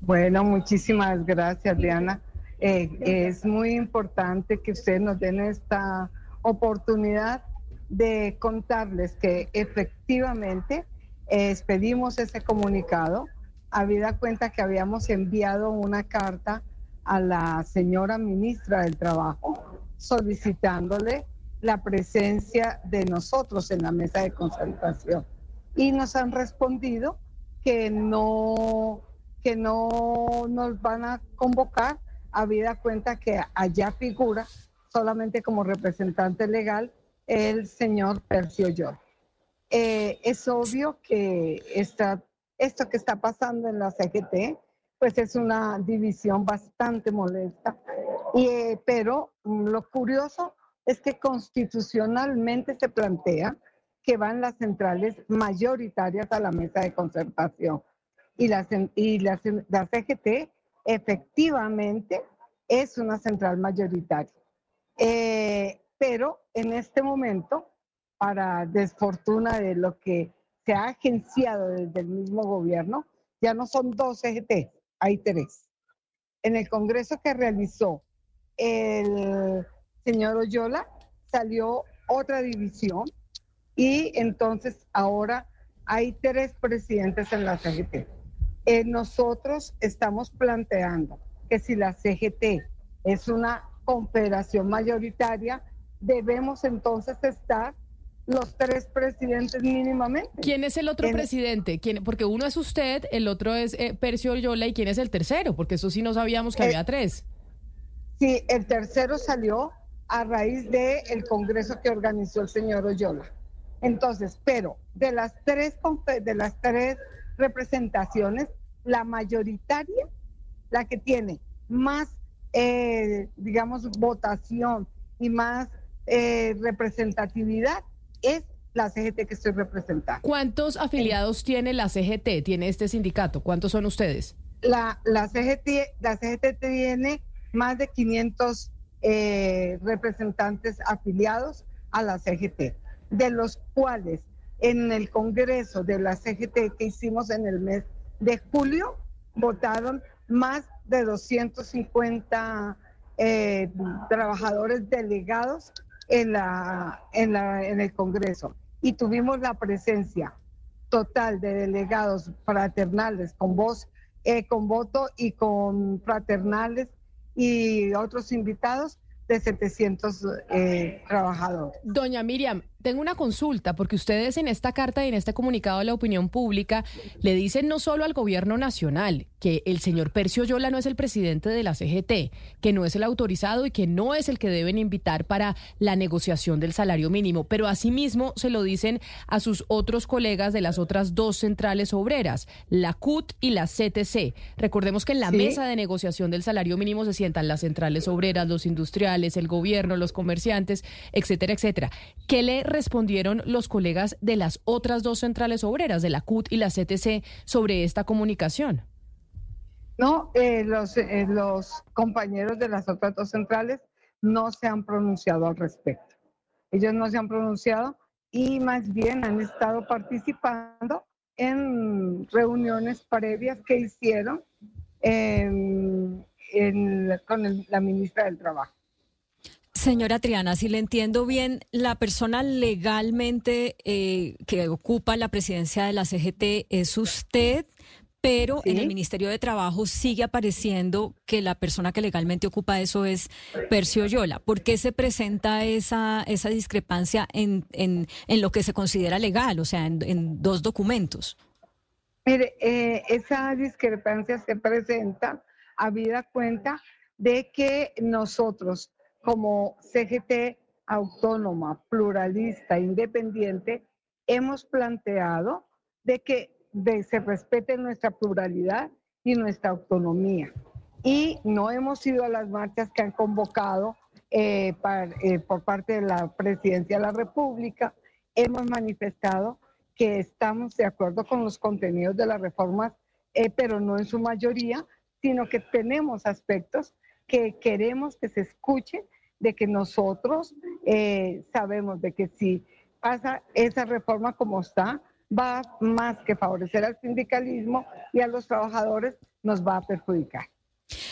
Bueno, muchísimas gracias, Diana. Eh, es muy importante que ustedes nos den esta oportunidad de contarles que efectivamente eh, expedimos ese comunicado habida cuenta que habíamos enviado una carta a la señora ministra del Trabajo solicitándole la presencia de nosotros en la mesa de concentración. Y nos han respondido que no, que no nos van a convocar, habida cuenta que allá figura solamente como representante legal el señor Percio York. Eh, es obvio que esta esto que está pasando en la CGT, pues es una división bastante molesta. Y, eh, pero mm, lo curioso es que constitucionalmente se plantea que van las centrales mayoritarias a la mesa de concertación. Y la, CGT efectivamente es una central mayoritaria. Eh, pero en este momento, para desfortuna de lo que se ha agenciado desde el mismo gobierno, ya no son dos CGT, hay tres. En el congreso que realizó el señor Oyola salió otra división y entonces ahora hay tres presidentes en la CGT. Eh, nosotros estamos planteando que si la CGT es una confederación mayoritaria, debemos entonces estar los tres presidentes mínimamente. ¿Quién es el otro presidente? ¿Quién, porque uno es usted, el otro es eh, Percio Yola y quién es el tercero, porque eso sí no sabíamos que eh, había tres. Sí, el tercero salió a raíz del el congreso que organizó el señor Oyola. Entonces, pero de las tres de las tres representaciones, la mayoritaria, la que tiene más, eh, digamos, votación y más representatividad es la CGT que estoy representando. ¿Cuántos afiliados tiene la CGT, tiene este sindicato? ¿Cuántos son ustedes? La, la, CGT, la CGT tiene más de 500 eh, representantes afiliados a la CGT, de los cuales en el Congreso de la CGT que hicimos en el mes de julio, votaron más de 250 eh, trabajadores delegados en, la, en, la, en el Congreso y tuvimos la presencia total de delegados fraternales con voz, eh, con voto y con fraternales y otros invitados de 700 eh, trabajadores. Doña Miriam, tengo una consulta, porque ustedes en esta carta y en este comunicado a la opinión pública le dicen no solo al gobierno nacional que el señor Percio Yola no es el presidente de la CGT, que no es el autorizado y que no es el que deben invitar para la negociación del salario mínimo, pero asimismo se lo dicen a sus otros colegas de las otras dos centrales obreras, la CUT y la CTC. Recordemos que en la mesa de negociación del salario mínimo se sientan las centrales obreras, los industriales, el gobierno, los comerciantes, etcétera, etcétera. ¿Qué le respondieron los colegas de las otras dos centrales obreras, de la CUT y la CTC, sobre esta comunicación? No, eh, los, eh, los compañeros de las otras dos centrales no se han pronunciado al respecto. Ellos no se han pronunciado y más bien han estado participando en reuniones previas que hicieron con la ministra del Trabajo. Señora Triana, si le entiendo bien, la persona legalmente eh, que ocupa la presidencia de la CGT es usted, pero en el Ministerio de Trabajo sigue apareciendo que la persona que legalmente ocupa eso es Percio Yola. ¿Por qué se presenta esa, esa discrepancia en, en, en lo que se considera legal, o sea, en, dos documentos? Mire, eh, esa discrepancia se presenta habida cuenta de que nosotros, como CGT autónoma, pluralista, independiente, hemos planteado de que se respete nuestra pluralidad y nuestra autonomía. Y no hemos ido a las marchas que han convocado eh, eh, por parte de la Presidencia de la República. Hemos manifestado que estamos de acuerdo con los contenidos de las reformas, eh, pero no en su mayoría, sino que tenemos aspectos que queremos que se escuchen, de que nosotros sabemos de que si pasa esa reforma como está, va más que favorecer al sindicalismo y a los trabajadores, nos va a perjudicar.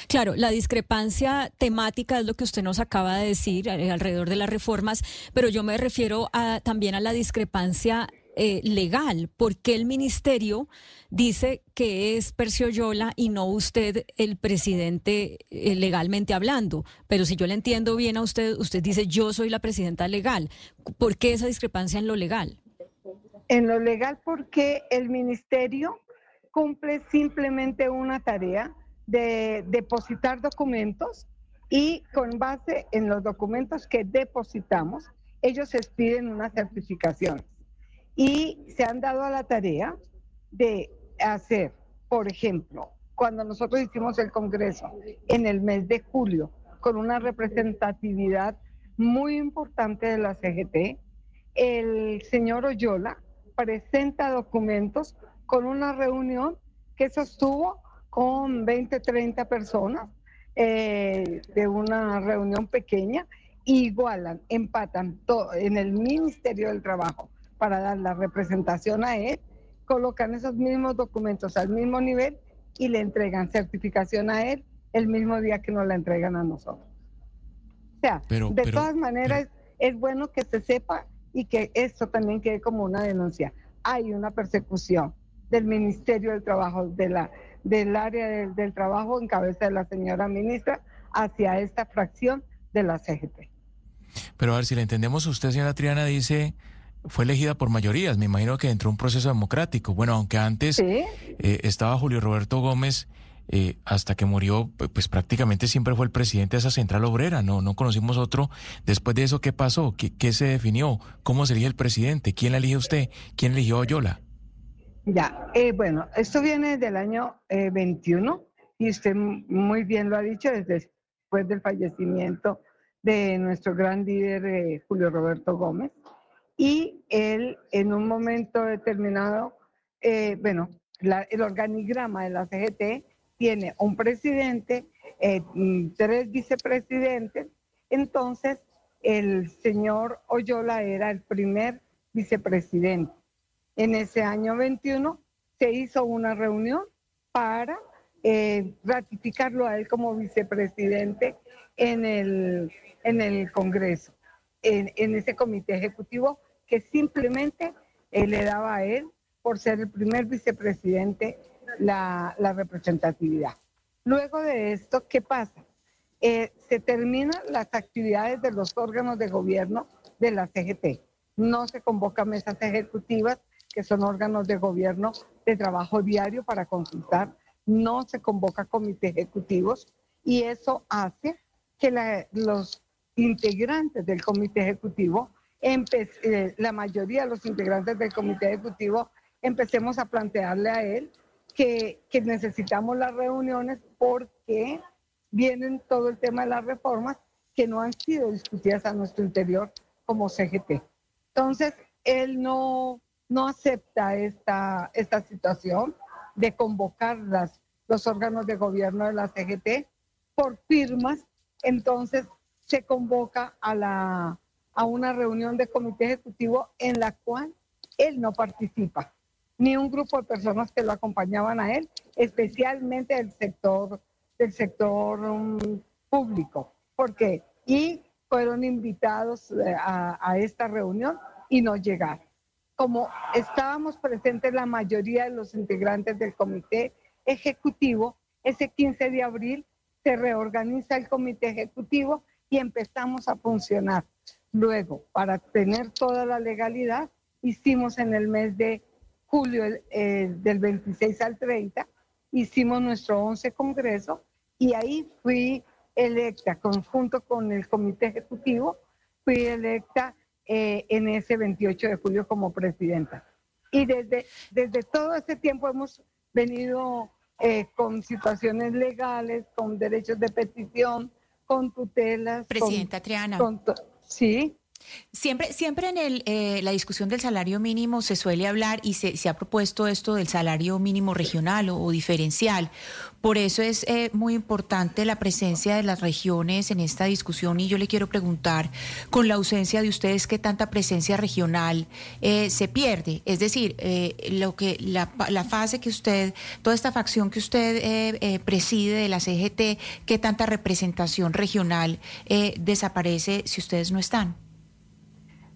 Claro, la discrepancia temática es lo que usted nos acaba de decir eh, alrededor de las reformas, pero yo me refiero también a la discrepancia eh, legal. ¿Por qué el ministerio dice que es Percioyola y no usted el presidente eh, legalmente hablando? Pero si yo le entiendo bien a usted, usted dice yo soy la presidenta legal. ¿Por qué esa discrepancia en lo legal? En lo legal porque el ministerio cumple simplemente una tarea de depositar documentos y con base en los documentos que depositamos, ellos expiden una certificación. Y se han dado a la tarea de hacer, por ejemplo, cuando nosotros hicimos el Congreso en el mes de julio, con una representatividad muy importante de la CGT, el señor Oyola presenta documentos con una reunión que sostuvo con 20, 30 personas eh, de una reunión pequeña, igualan, empatan en el Ministerio del Trabajo para dar la representación a él, colocan esos mismos documentos al mismo nivel y le entregan certificación a él el mismo día que nos la entregan a nosotros. O sea, de todas maneras es bueno que se sepa y que esto también quede como una denuncia. Hay una persecución del Ministerio del Trabajo, de la, del área del, del trabajo en cabeza de la señora ministra hacia esta fracción de la CGT. Pero a ver, si le entendemos, usted, señora Triana, dice fue elegida por mayorías. Me imagino que entró un proceso democrático. Bueno, aunque antes eh, estaba Julio Roberto Gómez eh, hasta que murió, pues prácticamente siempre fue el presidente de esa central obrera, no, no conocimos otro. Después de eso, ¿qué pasó? ¿Qué, se definió? ¿Cómo se elige el presidente? ¿Quién la elige usted? ¿Quién eligió a Oyola? Ya, eh, bueno, esto viene del año 21 eh, y usted muy bien lo ha dicho desde después del fallecimiento de nuestro gran líder Julio Roberto Gómez. Y él en un momento determinado, bueno, el organigrama de la CGT tiene un presidente, eh, mm, tres vicepresidentes, entonces el señor Oyola era el primer vicepresidente. En ese año 21 se hizo una reunión para eh, ratificarlo a él como vicepresidente en el, en el Congreso, en, ese comité ejecutivo que simplemente eh, le daba a él por ser el primer vicepresidente la, representatividad. Luego de esto, ¿qué pasa? Eh, se terminan las actividades de los órganos de gobierno de la CGT. No se convocan mesas ejecutivas, que son órganos de gobierno de trabajo diario para consultar. No se convoca comités ejecutivos y eso hace que los integrantes del comité ejecutivo, eh, la mayoría de los integrantes del comité ejecutivo, empecemos a plantearle a él que, necesitamos las reuniones porque vienen todo el tema de las reformas que no han sido discutidas a nuestro interior como CGT. Entonces, él no, no acepta esta, esta situación de convocar las, los órganos de gobierno de la CGT por firmas, entonces se convoca a, la, a una reunión de comité ejecutivo en la cual él no participa ni un grupo de personas que lo acompañaban a él, especialmente del sector, del sector um, público. porque Y fueron invitados eh, a, esta reunión y no llegaron. como estábamos presentes la mayoría de los integrantes del comité ejecutivo, ese 15 de abril se reorganiza el comité ejecutivo y empezamos a funcionar. Luego, para tener toda la legalidad, hicimos en el mes de julio eh, del 26 al 30, hicimos nuestro 11 congreso y ahí fui electa, conjunto con el comité ejecutivo, fui electa eh, en ese 28 de julio como presidenta. Y desde, desde todo ese tiempo hemos venido eh, con situaciones legales, con derechos de petición, con tutelas. Presidenta Triana. Sí. Siempre, siempre en el, eh, la discusión del salario mínimo se suele hablar y se, se ha propuesto esto del salario mínimo regional o, diferencial. Por eso es eh, muy importante la presencia de las regiones en esta discusión y yo le quiero preguntar, con la ausencia de ustedes, ¿qué tanta presencia regional eh, se pierde? Es decir, lo que la, la, fase que usted, toda esta facción que usted preside de la CGT, ¿qué tanta representación regional desaparece si ustedes no están?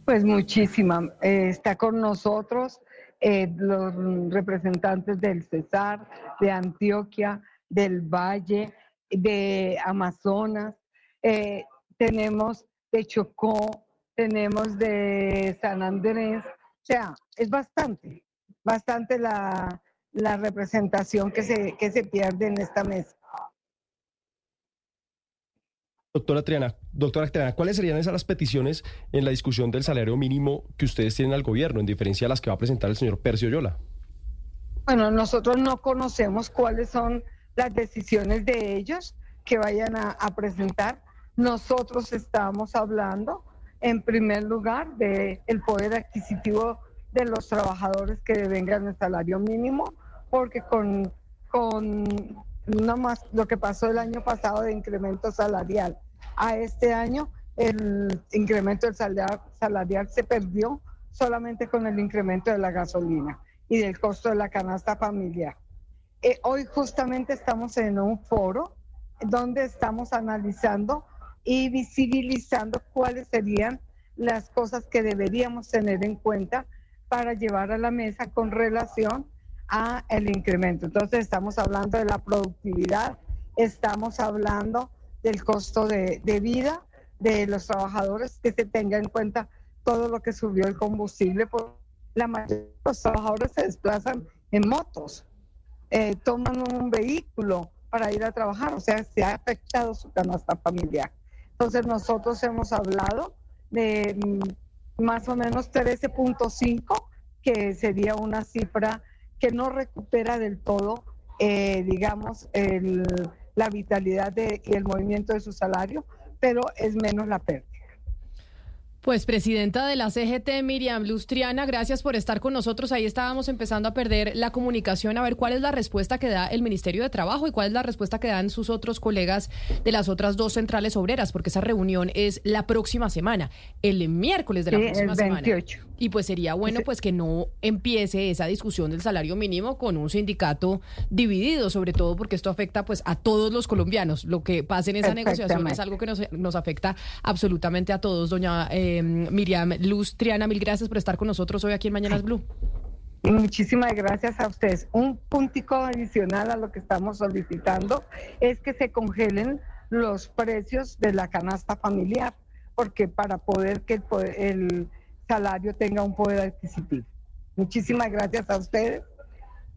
Pues muchísima. Eh, está con nosotros eh, los representantes del Cesar, de Antioquia, del Valle, de Amazonas. Eh, tenemos de Chocó, tenemos de San Andrés. O sea, es bastante, bastante la, la representación que se, que se pierde en esta mesa. Doctora Triana, doctora Triana, ¿cuáles serían esas las peticiones en la discusión del salario mínimo que ustedes tienen al gobierno, en diferencia a las que va a presentar el señor Percio Yola? Bueno, nosotros no conocemos cuáles son las decisiones de ellos que vayan a, presentar. Nosotros estamos hablando, en primer lugar, del el poder adquisitivo de los trabajadores que devengan el salario mínimo, porque con, con no más lo que pasó el año pasado de incremento salarial. A este año el incremento del salarial, se perdió solamente con el incremento de la gasolina y del costo de la canasta familiar. Eh, hoy justamente estamos en un foro donde estamos analizando y visibilizando cuáles serían las cosas que deberíamos tener en cuenta para llevar a la mesa con relación a el incremento. Entonces estamos hablando de la productividad, estamos hablando del costo de, vida de los trabajadores, que se tenga en cuenta todo lo que subió el combustible. Por la mayoría de los trabajadores se desplazan en motos, eh, toman un vehículo para ir a trabajar, o sea, se ha afectado su canasta familiar. Entonces nosotros hemos hablado de mm, más o menos 13.5, que sería una cifra que no recupera del todo, eh, digamos, la vitalidad y el movimiento de su salario, pero es menos la pérdida. Pues presidenta de la CGT, Miriam Lustriana, gracias por estar con nosotros. Ahí estábamos empezando a perder la comunicación, a ver cuál es la respuesta que da el Ministerio de Trabajo y cuál es la respuesta que dan sus otros colegas de las otras dos centrales obreras, porque esa reunión es la próxima semana, el miércoles de la próxima el 28. semana. Y pues sería bueno pues que no empiece esa discusión del salario mínimo con un sindicato dividido, sobre todo porque esto afecta pues a todos los colombianos. Lo que pase en esa negociación es algo que nos, nos afecta absolutamente a todos, doña eh, Miriam Luz Triana. Mil gracias por estar con nosotros hoy aquí en Mañanas Blue. Muchísimas gracias a ustedes. Un puntico adicional a lo que estamos solicitando es que se congelen los precios de la canasta familiar, porque para poder que el salario tenga un poder adquisitivo. Muchísimas gracias a ustedes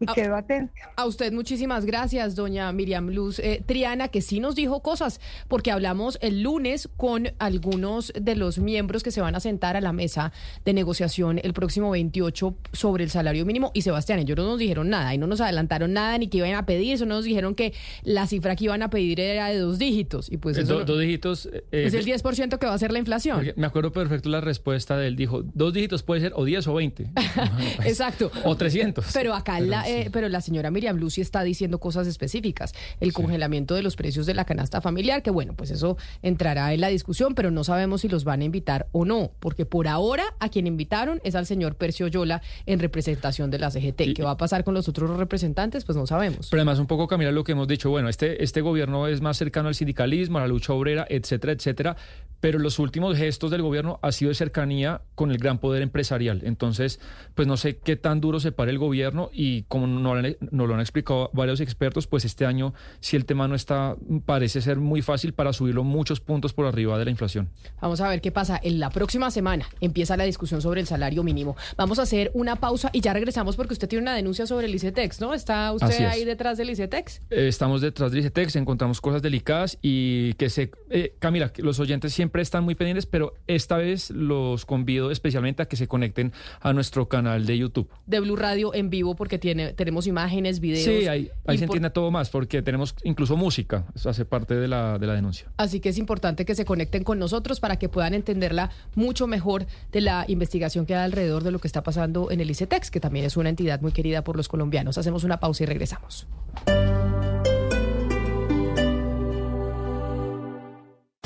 y quedo atenta. A usted muchísimas gracias, doña Miriam Luz eh, Triana, que sí nos dijo cosas, porque hablamos el lunes con algunos de los miembros que se van a sentar a la mesa de negociación el próximo 28 sobre el salario mínimo. Y Sebastián, ellos no nos dijeron nada y no nos adelantaron nada ni que iban a pedir, eso no nos dijeron que la cifra que iban a pedir era de dos dígitos. Y pues eso, dos dígitos. Eh, es el 10% que va a ser la inflación. Me acuerdo perfecto la respuesta de él, dijo, dos dígitos puede ser o 10 o 20. *laughs* Exacto. O 300. Pero acá la eh, pero la señora Miriam Lucy está diciendo cosas específicas. El congelamiento de los precios de la canasta familiar, que bueno, pues eso entrará en la discusión, pero no sabemos si los van a invitar o no, porque por ahora a quien invitaron es al señor Percio Yola en representación de la CGT. ¿Qué va a pasar con los otros representantes? Pues no sabemos. Pero además un poco, Camila, lo que hemos dicho, bueno, este, este gobierno es más cercano al sindicalismo, a la lucha obrera, etcétera, etcétera, pero los últimos gestos del gobierno ha sido de cercanía con el gran poder empresarial. Entonces, pues no sé qué tan duro se para el gobierno y como nos no lo han explicado varios expertos, pues este año, si el tema no está, parece ser muy fácil para subirlo muchos puntos por arriba de la inflación. Vamos a ver qué pasa. En la próxima semana empieza la discusión sobre el salario mínimo. Vamos a hacer una pausa y ya regresamos porque usted tiene una denuncia sobre el ICETEX, ¿no? ¿Está usted ahí detrás del ICETEX? Eh, estamos detrás del ICETEX, encontramos cosas delicadas y que se... Eh, Camila, los oyentes siempre están muy pendientes, pero esta vez los convido especialmente a que se conecten a nuestro canal de YouTube. De Blue Radio en vivo porque tiene, tenemos imágenes, videos. Sí, ahí, se entiende todo más porque tenemos incluso música, eso hace parte de la, de la denuncia. Así que es importante que se conecten con nosotros para que puedan entenderla mucho mejor de la investigación que hay alrededor de lo que está pasando en el ICETEX, que también es una entidad muy querida por los colombianos. Hacemos una pausa y regresamos.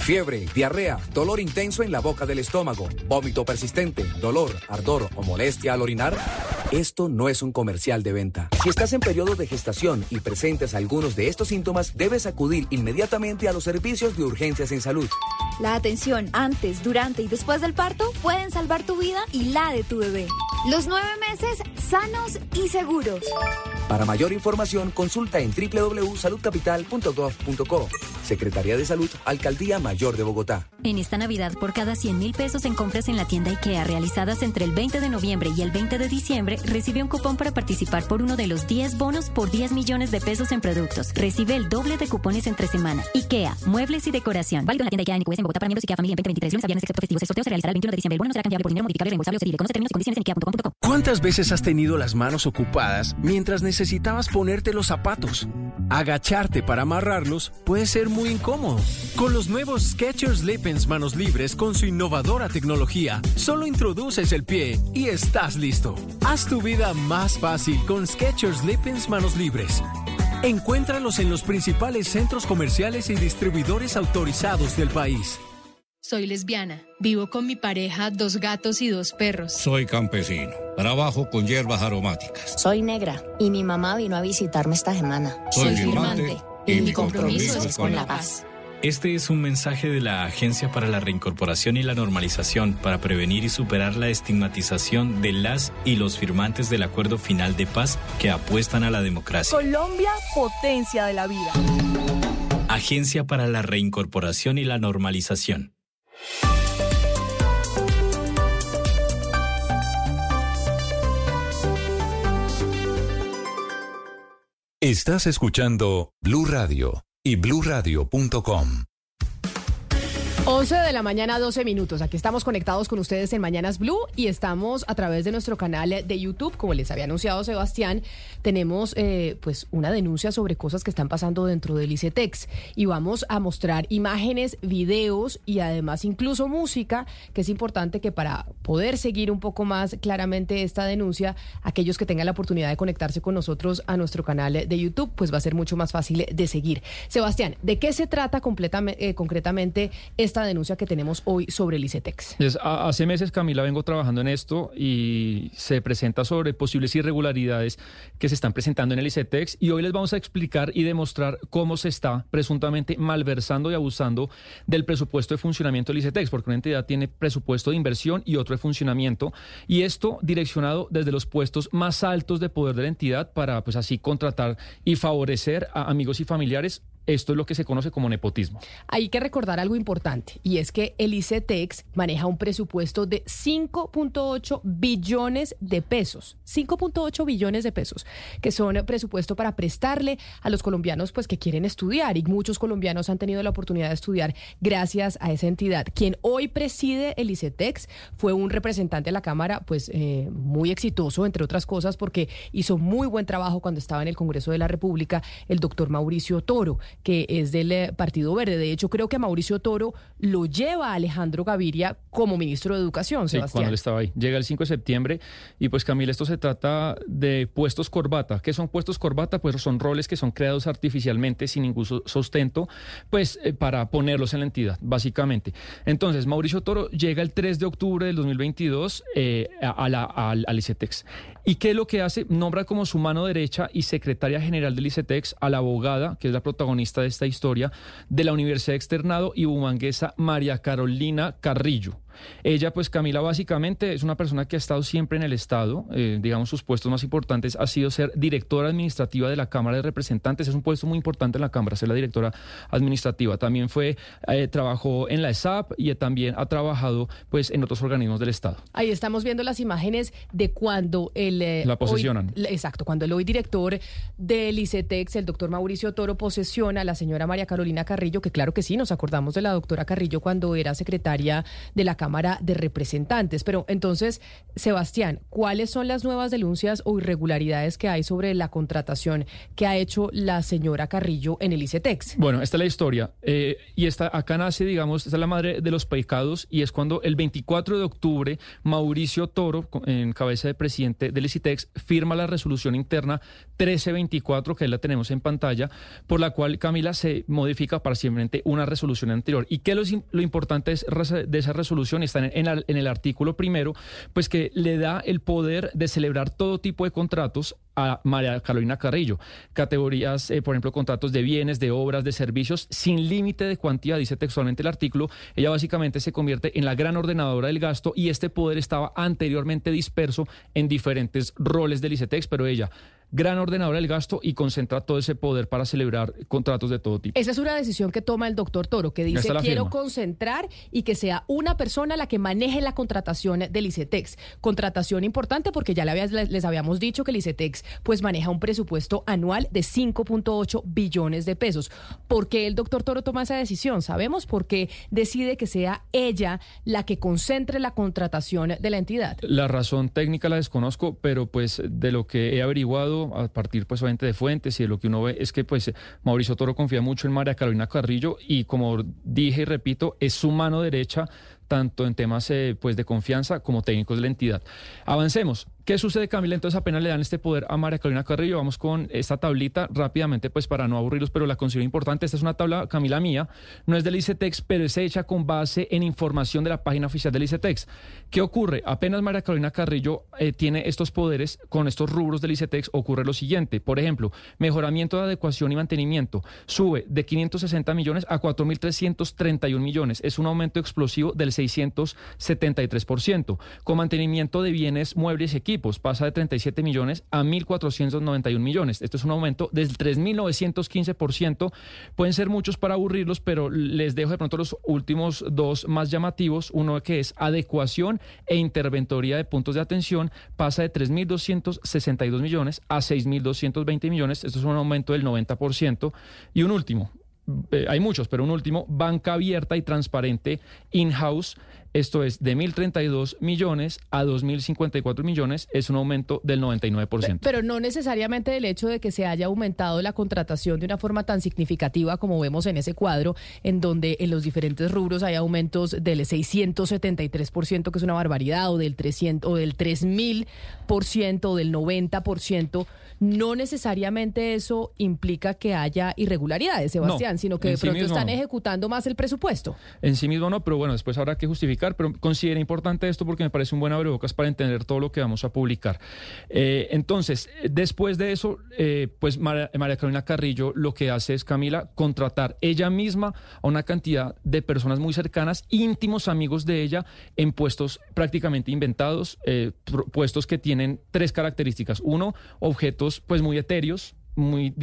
Fiebre, diarrea, dolor intenso en la boca del estómago, vómito persistente, dolor, ardor o molestia al orinar. Esto no es un comercial de venta. Si estás en periodo de gestación y presentes algunos de estos síntomas, debes acudir inmediatamente a los servicios de urgencias en salud. La atención antes, durante y después del parto pueden salvar tu vida y la de tu bebé. Los nueve meses sanos y seguros. Para mayor información, consulta en www.saludcapital.gov.co. Secretaría de Salud, Alcaldía Mayor de Bogotá. En esta Navidad, por cada 100 mil pesos en compras en la tienda IKEA realizadas entre el 20 de noviembre y el 20 de diciembre, recibe un cupón para participar por uno de los 10 bonos por 10 millones de pesos en productos. Recibe el doble de cupones entre semana. IKEA, muebles y decoración. Válido en la tienda IKEA en en Bogotá para miembros IKEA Familia en 2023. Lunes a viernes excepto festivos. El sorteo se realizará el 21 de diciembre. El bono no será cambiable por dinero modificable, reembolsable o cedible. Conoce términos y condiciones en IKEA.com.co. ¿Cuántas veces has tenido las manos ocupadas mientras necesitabas ponerte los zapatos? Agacharte para amarrarlos puede ser muy incómodo. Con los nuevos Skechers Lippens manos libres con su innovadora tecnología, solo introduces el pie y estás listo. Haz tu vida más fácil con Skechers Lippens manos libres. Encuéntralos en los principales centros comerciales y distribuidores autorizados del país. Soy lesbiana. Vivo con mi pareja, dos gatos y dos perros. Soy campesino. Trabajo con hierbas aromáticas. Soy negra y mi mamá vino a visitarme esta semana. Soy, firmante y, mi compromiso, es con la paz. Este es un mensaje de la Agencia para la Reincorporación y la Normalización para prevenir y superar la estigmatización de las y los firmantes del Acuerdo Final de Paz que apuestan a la democracia. Colombia, potencia de la vida. Agencia para la Reincorporación y la Normalización. Estás escuchando Blue Radio y bluradio.com. 11 de la mañana, 12 minutos. Aquí estamos conectados con ustedes en Mañanas Blue y estamos a través de nuestro canal de YouTube. Como les había anunciado Sebastián, tenemos eh, pues una denuncia sobre cosas que están pasando dentro del ICETEX y vamos a mostrar imágenes, videos y además incluso música, que es importante que para poder seguir un poco más claramente esta denuncia, aquellos que tengan la oportunidad de conectarse con nosotros a nuestro canal de YouTube, pues va a ser mucho más fácil de seguir. Sebastián, ¿de qué se trata completamente, eh, concretamente esta denuncia que tenemos hoy sobre el ICETEX. hace meses, Camila, vengo trabajando en esto y se presenta sobre posibles irregularidades que se están presentando en el ICETEX y hoy les vamos a explicar y demostrar cómo se está presuntamente malversando y abusando del presupuesto de funcionamiento del ICETEX, porque una entidad tiene presupuesto de inversión y otro de funcionamiento y esto direccionado desde los puestos más altos de poder de la entidad para pues así contratar y favorecer a amigos y familiares esto es lo que se conoce como nepotismo. Hay que recordar algo importante y es que el ICETEX maneja un presupuesto de 5.8 billones de pesos. 5.8 billones de pesos, que son presupuesto para prestarle a los colombianos pues que quieren estudiar y muchos colombianos han tenido la oportunidad de estudiar gracias a esa entidad. Quien hoy preside el ICETEX fue un representante de la Cámara pues eh, muy exitoso, entre otras cosas, porque hizo muy buen trabajo cuando estaba en el Congreso de la República, el doctor Mauricio Toro que es del eh, Partido Verde. De hecho, creo que Mauricio Toro lo lleva a Alejandro Gaviria como ministro de Educación, Sí, Sebastián. cuando él estaba ahí. Llega el 5 de septiembre y pues Camila, esto se trata de puestos corbata. ¿Qué son puestos corbata? Pues son roles que son creados artificialmente sin ningún su- sustento, pues eh, para ponerlos en la entidad, básicamente. Entonces, Mauricio Toro llega el 3 de octubre del 2022 eh, a la, al, al ICETEX. ¿Y qué es lo que hace? Nombra como su mano derecha y secretaria general del ICETEX a la abogada, que es la protagonista de esta historia, de la Universidad Externado y bumanguesa María Carolina Carrillo. Ella, pues Camila, básicamente es una persona que ha estado siempre en el Estado. eh, digamos, sus puestos más importantes ha sido ser directora administrativa de la Cámara de Representantes. Es un puesto muy importante en la Cámara, ser la directora administrativa. También fue, eh, trabajó en la ESAP y también ha trabajado, pues, en otros organismos del Estado. Ahí estamos viendo las imágenes de cuando el... eh, La posesionan. hoy- exacto, cuando el hoy director del ICETEX, el doctor Mauricio Toro, posesiona a la señora María Carolina Carrillo, que claro que sí, nos acordamos de la doctora Carrillo cuando era secretaria de la Cámara de Representantes. Pero entonces, Sebastián, ¿cuáles son las nuevas denuncias o irregularidades que hay sobre la contratación que ha hecho la señora Carrillo en el ICETEX? Bueno, esta es la historia. eh, y esta, acá nace, digamos, esta es la madre de los pecados, y es cuando el 24 de octubre Mauricio Toro, en cabeza de presidente del ICITEX, firma la resolución interna 1324, que la tenemos en pantalla, por la cual Camila se modifica parcialmente una resolución anterior. ¿Y qué lo, lo importante es de esa resolución? Está en, en la- en el artículo primero, pues que le da el poder de celebrar todo tipo de contratos a María Carolina Carrillo. Categorías, eh, por ejemplo, contratos de bienes, de obras, de servicios, sin límite de cuantía, dice textualmente el artículo. Ella básicamente se convierte en la gran ordenadora del gasto y este poder estaba anteriormente disperso en diferentes roles del ICETEX, pero ella, gran ordenadora del gasto y concentra todo ese poder para celebrar contratos de todo tipo. Esa es una decisión que toma el doctor Toro, que dice quiero firma. concentrar y que sea una persona la que maneje la contratación del ICETEX. Contratación importante porque ya les habíamos dicho que el ICETEX pues maneja un presupuesto anual de 5.8 billones de pesos. ¿Por qué el doctor Toro toma esa decisión? Sabemos por qué decide que sea ella la que concentre la contratación de la entidad. La razón técnica la desconozco, pero pues de lo que he averiguado a partir pues obviamente de fuentes y de lo que uno ve es que pues Mauricio Toro confía mucho en María Carolina Carrillo y como dije y repito, es su mano derecha tanto en temas eh, pues de confianza como técnicos de la entidad. Avancemos. ¿Qué sucede, Camila? Entonces apenas le dan este poder a María Carolina Carrillo. Vamos con esta tablita rápidamente, pues para no aburrirlos, pero la considero importante. Esta es una tabla, Camila, mía. No es del ICETEX, pero es hecha con base en información de la página oficial del ICETEX. ¿Qué ocurre? Apenas María Carolina Carrillo eh, tiene estos poderes con estos rubros del ICETEX, ocurre lo siguiente. Por ejemplo, mejoramiento de adecuación y mantenimiento sube de 560 millones a 4.331 millones. Es un aumento explosivo del 673%. Con mantenimiento de bienes, muebles y equipos pasa de 37 millones a 1.491 millones. Esto es un aumento del 3.915%. Pueden ser muchos para aburrirlos, pero les dejo de pronto los últimos dos más llamativos. Uno que es adecuación e interventoría de puntos de atención pasa de 3.262 millones a 6.220 millones. Esto es un aumento del 90%. Y un último, eh, hay muchos, pero un último, banca abierta y transparente in-house. Esto es de 1.032 millones a 2.054 millones, es un aumento del 99%. Pero no necesariamente del hecho de que se haya aumentado la contratación de una forma tan significativa como vemos en ese cuadro, en donde en los diferentes rubros hay aumentos del 673%, que es una barbaridad, o del 300, o del 3000%, o del 90%. No necesariamente eso implica que haya irregularidades, Sebastián, No, sino que de pronto están ejecutando más el presupuesto. En sí mismo no, pero bueno, después habrá que justificar, pero considero importante esto porque me parece un buen abrebocas para entender todo lo que vamos a publicar. Eh, entonces, después de eso, eh, pues María, Carolina Carrillo lo que hace es, Camila, contratar ella misma a una cantidad de personas muy cercanas, íntimos amigos de ella, en puestos prácticamente inventados, eh, puestos que tienen tres características. Uno, objetos pues muy etéreos, muy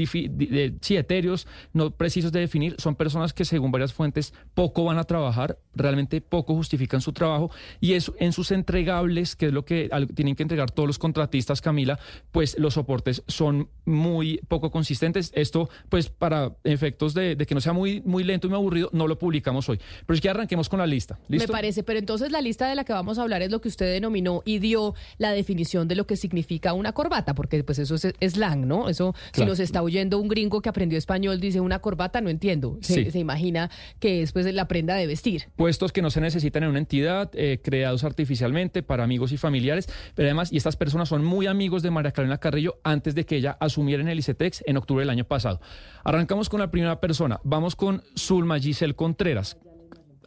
sí, etéreos, no precisos de definir, son personas que según varias fuentes poco van a trabajar, realmente poco justifican su trabajo y es en sus entregables, que es lo que tienen que entregar todos los contratistas, Camila, pues los soportes son muy poco consistentes. Esto, pues para efectos de, de que no sea muy, muy lento y muy aburrido, no lo publicamos hoy. Pero es que arranquemos con la lista. ¿Listo? Me parece, pero entonces la lista de la que vamos a hablar es lo que usted denominó y dio la definición de lo que significa una corbata, porque pues eso es slang, ¿no? Eso Claro. Nos está oyendo un gringo que aprendió español, dice una corbata, no entiendo. Se, Sí. se imagina que es pues, la prenda de vestir. puestos que no se necesitan en una entidad, eh, creados artificialmente para amigos y familiares, pero además, y estas personas son muy amigos de María Carolina Carrillo antes de que ella asumiera en el ICETEX en octubre del año pasado. Arrancamos con la primera persona, vamos con Zulma Giselle Contreras.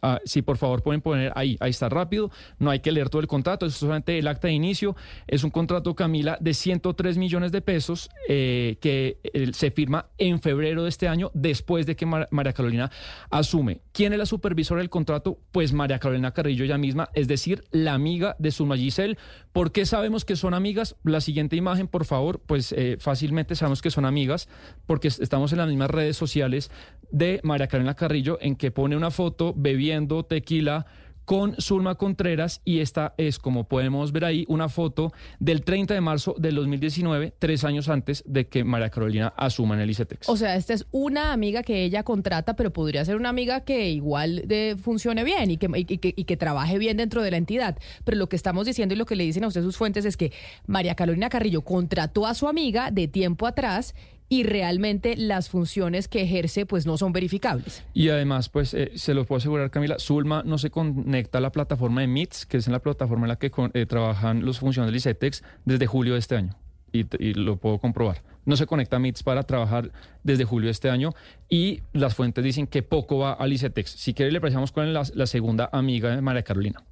Ah, sí, por favor, pueden poner ahí, ahí está rápido, no hay que leer todo el contrato, es solamente el acta de inicio, es un contrato, Camila, de 103 millones de pesos eh, que eh, se firma en febrero de este año, después de que Mar- María Carolina asume. ¿Quién es la supervisora del contrato? Pues María Carolina Carrillo ella misma, es decir, la amiga de Zulma Giselle. ¿Por qué sabemos que son amigas? La siguiente imagen, por favor, pues eh, fácilmente sabemos que son amigas, porque es- estamos en las mismas redes sociales de María Carolina Carrillo, en que pone una foto bebiendo tequila con Zulma Contreras y esta es, como podemos ver ahí, una foto del 30 de marzo del 2019, tres años antes de que María Carolina asuma en el ICETEX. O sea, esta es una amiga que ella contrata, pero podría ser una amiga que igual de, funcione bien y, que, y que trabaje bien dentro de la entidad. Pero lo que estamos diciendo y lo que le dicen a usted sus fuentes es que María Carolina Carrillo contrató a su amiga de tiempo atrás y realmente las funciones que ejerce pues no son verificables. Y además, pues eh, se los puedo asegurar, Camila, Zulma no se conecta a la plataforma de MITS, que es en la plataforma en la que con- eh, trabajan los funcionarios del ICETEX desde julio de este año. Y, lo puedo comprobar. No se conecta a MITS para trabajar desde julio de este año y las fuentes dicen que poco va al ICETEX. Si quiere, le precisamos con la, la segunda amiga de María Carolina.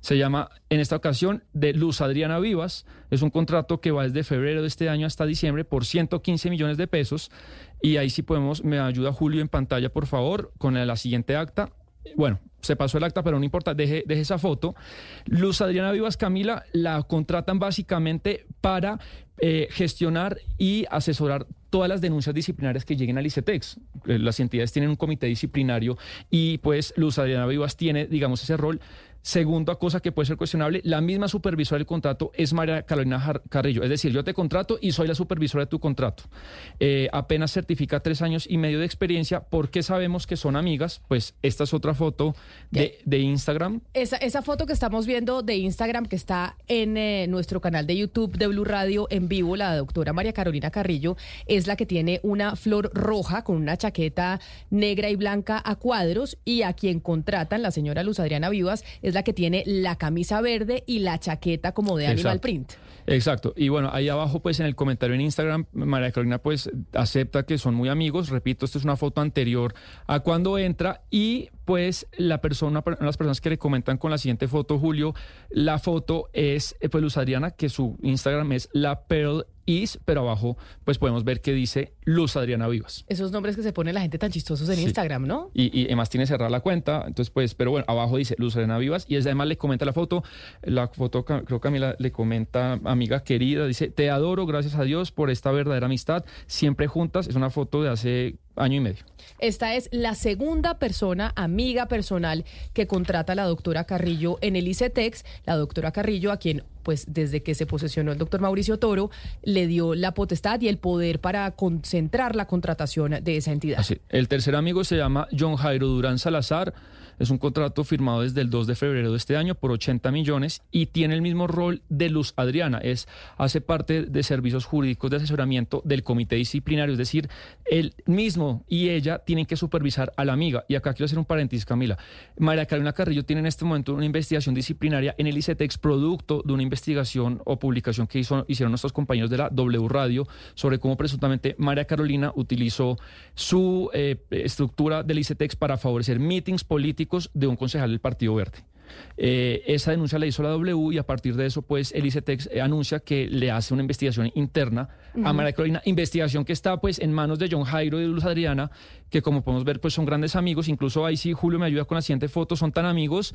Se llama, en esta ocasión, de Luz Adriana Vivas. Es un contrato que va desde febrero de este año hasta diciembre por 115 millones de pesos. Y ahí sí podemos, me ayuda Julio en pantalla, por favor, con la siguiente acta. Bueno, se pasó el acta, pero no importa, deje, deje esa foto. Luz Adriana Vivas Camila la contratan básicamente para eh, gestionar y asesorar todas las denuncias disciplinarias que lleguen al ICETEX. Eh, Las entidades tienen un comité disciplinario y pues Luz Adriana Vivas tiene, digamos, ese rol. Segunda cosa que puede ser cuestionable, la misma supervisora del contrato es María Carolina Carrillo. Es decir, yo te contrato y soy la supervisora de tu contrato. Eh, apenas certifica tres años y medio de experiencia. ¿Por qué sabemos que son amigas? Pues esta es otra foto de, de Instagram. Esa, esa foto que estamos viendo de Instagram que está en eh, nuestro canal de YouTube de Blue Radio en vivo, la doctora María Carolina Carrillo, es la que tiene una flor roja con una chaqueta negra y blanca a cuadros y a quien contratan, la señora Luz Adriana Vivas, es la que tiene la camisa verde y la chaqueta como de animal print. Exacto. Y bueno, ahí abajo, pues en el comentario en Instagram, María Carolina pues acepta que son muy amigos. Repito, esta es una foto anterior a cuando entra y pues la persona, las personas que le comentan con la siguiente foto, Julio, la foto es eh, pues Luz Adriana, que su Instagram es la Pearl Is, pero abajo pues podemos ver que dice Luz Adriana Vivas. Esos nombres que se pone la gente tan chistosos en Sí. Instagram, ¿no? Y, y además tiene cerrada la cuenta, entonces pues, pero bueno, abajo dice Luz Elena Vivas y es- además le comenta la foto, la foto creo que Camila le comenta, amiga querida, dice, te adoro, gracias a Dios por esta verdadera amistad, siempre juntas, es una foto de hace año y medio. Esta es la segunda persona, amiga personal, que contrata a la doctora Carrillo en el ICETEX. La doctora Carrillo, a quien, pues, desde que se posesionó el doctor Mauricio Toro, le dio la potestad y el poder para concentrar la contratación de esa entidad. Así. El tercer amigo se llama John Jairo Durán Salazar. Es un contrato firmado desde el 2 de febrero de este año por 80 millones y tiene el mismo rol de Luz Adriana. Es, hace parte de servicios jurídicos de asesoramiento del comité disciplinario. Es decir, él mismo y ella tienen que supervisar a la amiga. Y acá quiero hacer un paréntesis, Camila. María Carolina Carrillo tiene en este momento una investigación disciplinaria en el ICETEX, producto de una investigación o publicación que hizo- hicieron nuestros compañeros de la W Radio sobre cómo presuntamente María Carolina utilizó su eh, estructura del ICETEX para favorecer meetings políticos de un concejal del Partido Verde. Eh, esa denuncia la hizo la W y a partir de eso, pues, el ICETEX eh, anuncia que le hace una investigación interna a. María Carolina, investigación que está, pues, en manos de John Jairo y de Luz Adriana, que como podemos ver, pues, son grandes amigos. Incluso ahí sí, Julio me ayuda con la siguiente foto, son tan amigos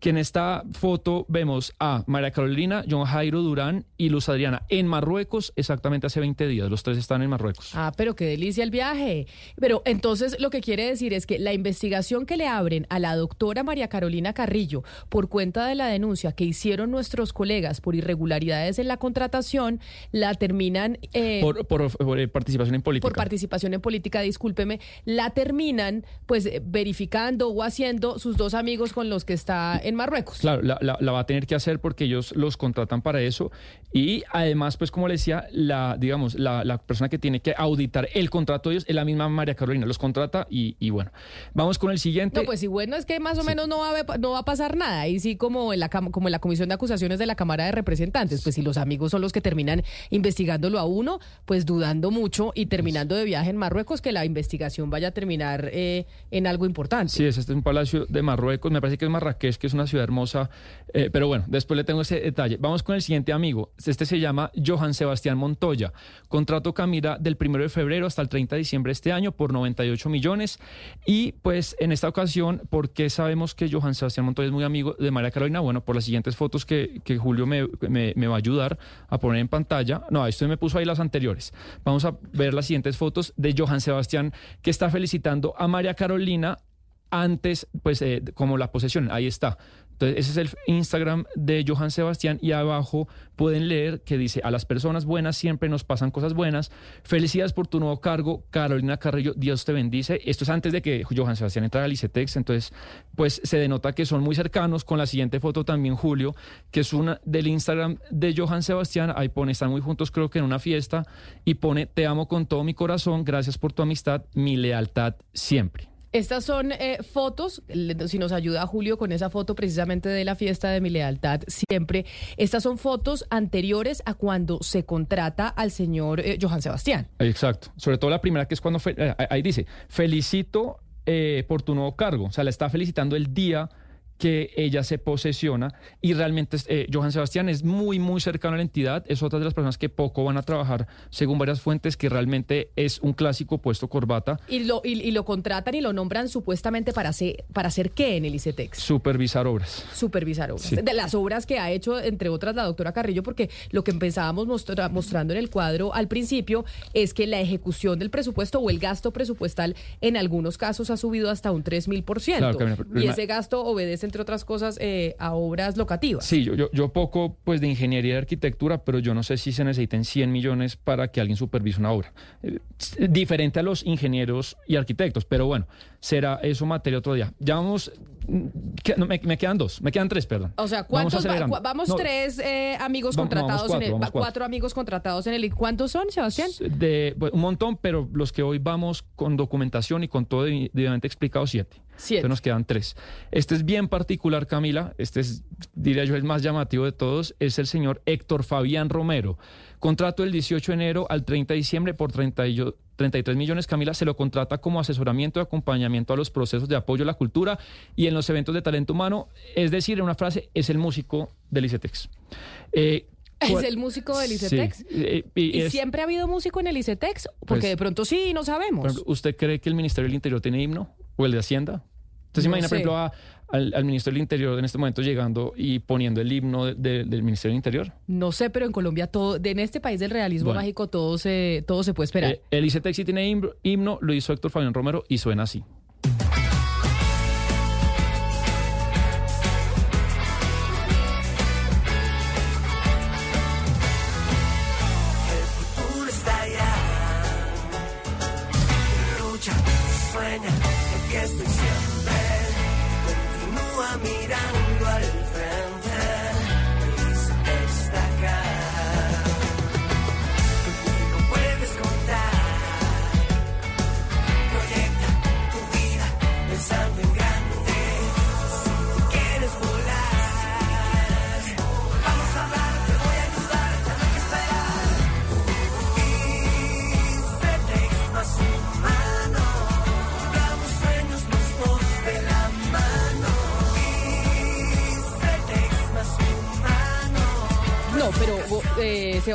que en esta foto vemos a María Carolina, John Jairo Durán y Luz Adriana en Marruecos exactamente hace 20 días. Los tres están en Marruecos. Ah, pero qué delicia el viaje. Pero entonces lo que quiere decir es que la investigación que le abren a la doctora María Carolina Carrillo por cuenta de la denuncia que hicieron nuestros colegas por irregularidades en la contratación, la terminan... eh, por, por- por, eh, participación en política. por participación en política, discúlpeme, la terminan pues eh, verificando o haciendo sus dos amigos con los que está en en Marruecos. Claro, la, la- la va a tener que hacer porque ellos los contratan para eso. Y además, pues como le decía, la, digamos, la, la persona que tiene que auditar el contrato de ellos es la misma María Carolina. Los contrata y, y bueno. Vamos con el siguiente. No, pues sí, bueno, es que más o menos no va, a, no va a pasar nada. Y sí, como en, la, como en la Comisión de Acusaciones de la Cámara de Representantes, pues si los amigos son los que terminan investigándolo a uno, pues dudando mucho y terminando de viaje en Marruecos, que la investigación vaya a terminar eh, en algo importante. Sí, es este es un palacio de Marruecos, me parece que es Marrakech, que es una ciudad hermosa, eh, pero bueno, después le tengo ese detalle. Vamos con el siguiente amigo, este se llama Johan Sebastián Montoya, contrato Camila del 1 de febrero hasta el 30 de diciembre de este año por 98 millones y pues en esta ocasión, ¿por qué sabemos que Johan Sebastián Montoya es muy amigo de María Carolina? Bueno, por las siguientes fotos que, que Julio me, me- me va a ayudar a poner en pantalla. No, esto me puso ahí las anteriores. Vamos a ver las siguientes fotos de Johan Sebastián que está felicitando a María Carolina antes, pues, eh, como la posesión. Ahí está. Entonces, ese es el Instagram de Johan Sebastián y abajo pueden leer que dice, a las personas buenas siempre nos pasan cosas buenas. Felicidades por tu nuevo cargo, Carolina Carrillo, Dios te bendice. Esto es antes de que Johan Sebastián entrara al ICETEX, entonces, pues se denota que son muy cercanos. Con la siguiente foto también, Julio, que es una del Instagram de Johan Sebastián. Ahí pone, están muy juntos, creo que en una fiesta, y pone, te amo con todo mi corazón, gracias por tu amistad, mi lealtad siempre. Estas son eh, fotos, si nos ayuda Julio con esa foto precisamente de la fiesta de mi lealtad siempre, estas son fotos anteriores a cuando se contrata al señor eh, Johan Sebastián. Exacto. Sobre todo la primera que es cuando fe- eh, ahí dice, felicito eh, por tu nuevo cargo. O sea, la está felicitando el día que ella se posesiona y realmente eh, Johan Sebastián es muy, muy cercano a la entidad. Es otra de las personas que poco van a trabajar, según varias fuentes, que realmente es un clásico puesto corbata. Y lo, y, y lo contratan y lo nombran supuestamente para hacer, para hacer qué en el ICETEX. Supervisar obras. Supervisar obras. Sí. De las obras que ha hecho, entre otras, la doctora Carrillo, porque lo que empezábamos mostra- mostrando en el cuadro al principio es que la ejecución del presupuesto o el gasto presupuestal en algunos casos ha subido hasta un 3 mil por ciento. Claro, Camila, pero Y ese gasto obedece, entre otras cosas, eh, a obras locativas. Sí, yo, yo, poco pues de ingeniería y arquitectura, pero yo no sé si se necesiten 100 millones para que alguien supervise una obra. Eh, diferente a los ingenieros y arquitectos, pero bueno, será eso materia otro día. Ya vamos, que- no, me, me quedan dos, me quedan tres, perdón. O sea, Vamos ¿cuántos? va- cua- vamos No, tres eh, amigos Vamos- vamos contratados cuatro, en el. vamos cuatro. cuatro amigos contratados en el. ¿Cuántos son, Sebastián? de pues, un montón, pero los que hoy vamos con documentación y con todo debi- debidamente explicado, siete. Siete. Entonces nos quedan tres. Este es bien particular, Camila. Este es, diría yo, el más llamativo de todos. Es el señor Héctor Fabián Romero. Contrato el 18 de enero al 30 de diciembre por 30 y yo- 33 millones. Camila se lo contrata como asesoramiento y acompañamiento a los procesos de apoyo a la cultura y en los eventos de talento humano. Es decir, en una frase, es el músico del ICETEX. Eh, Es ¿cuál- el músico del Sí, ICETEX. eh, y ¿Y es- siempre ha habido músico en el ICETEX? Porque Pues- de pronto sí, no sabemos. Ejemplo, ¿usted cree que el Ministerio del Interior tiene himno? ¿O el de Hacienda? Entonces No imagina, sé. por ejemplo, a- al, al Ministro del Interior en este momento llegando y poniendo el himno de- de- del Ministerio del Interior. No sé, pero en Colombia todo, de- en este país del realismo Bueno. mágico todo se, todo se puede esperar. Eh, el ICETEX sí tiene himno, himno, lo hizo Héctor Fabián Romero y suena así. El futuro está allá. Lucha, sueña, que estoy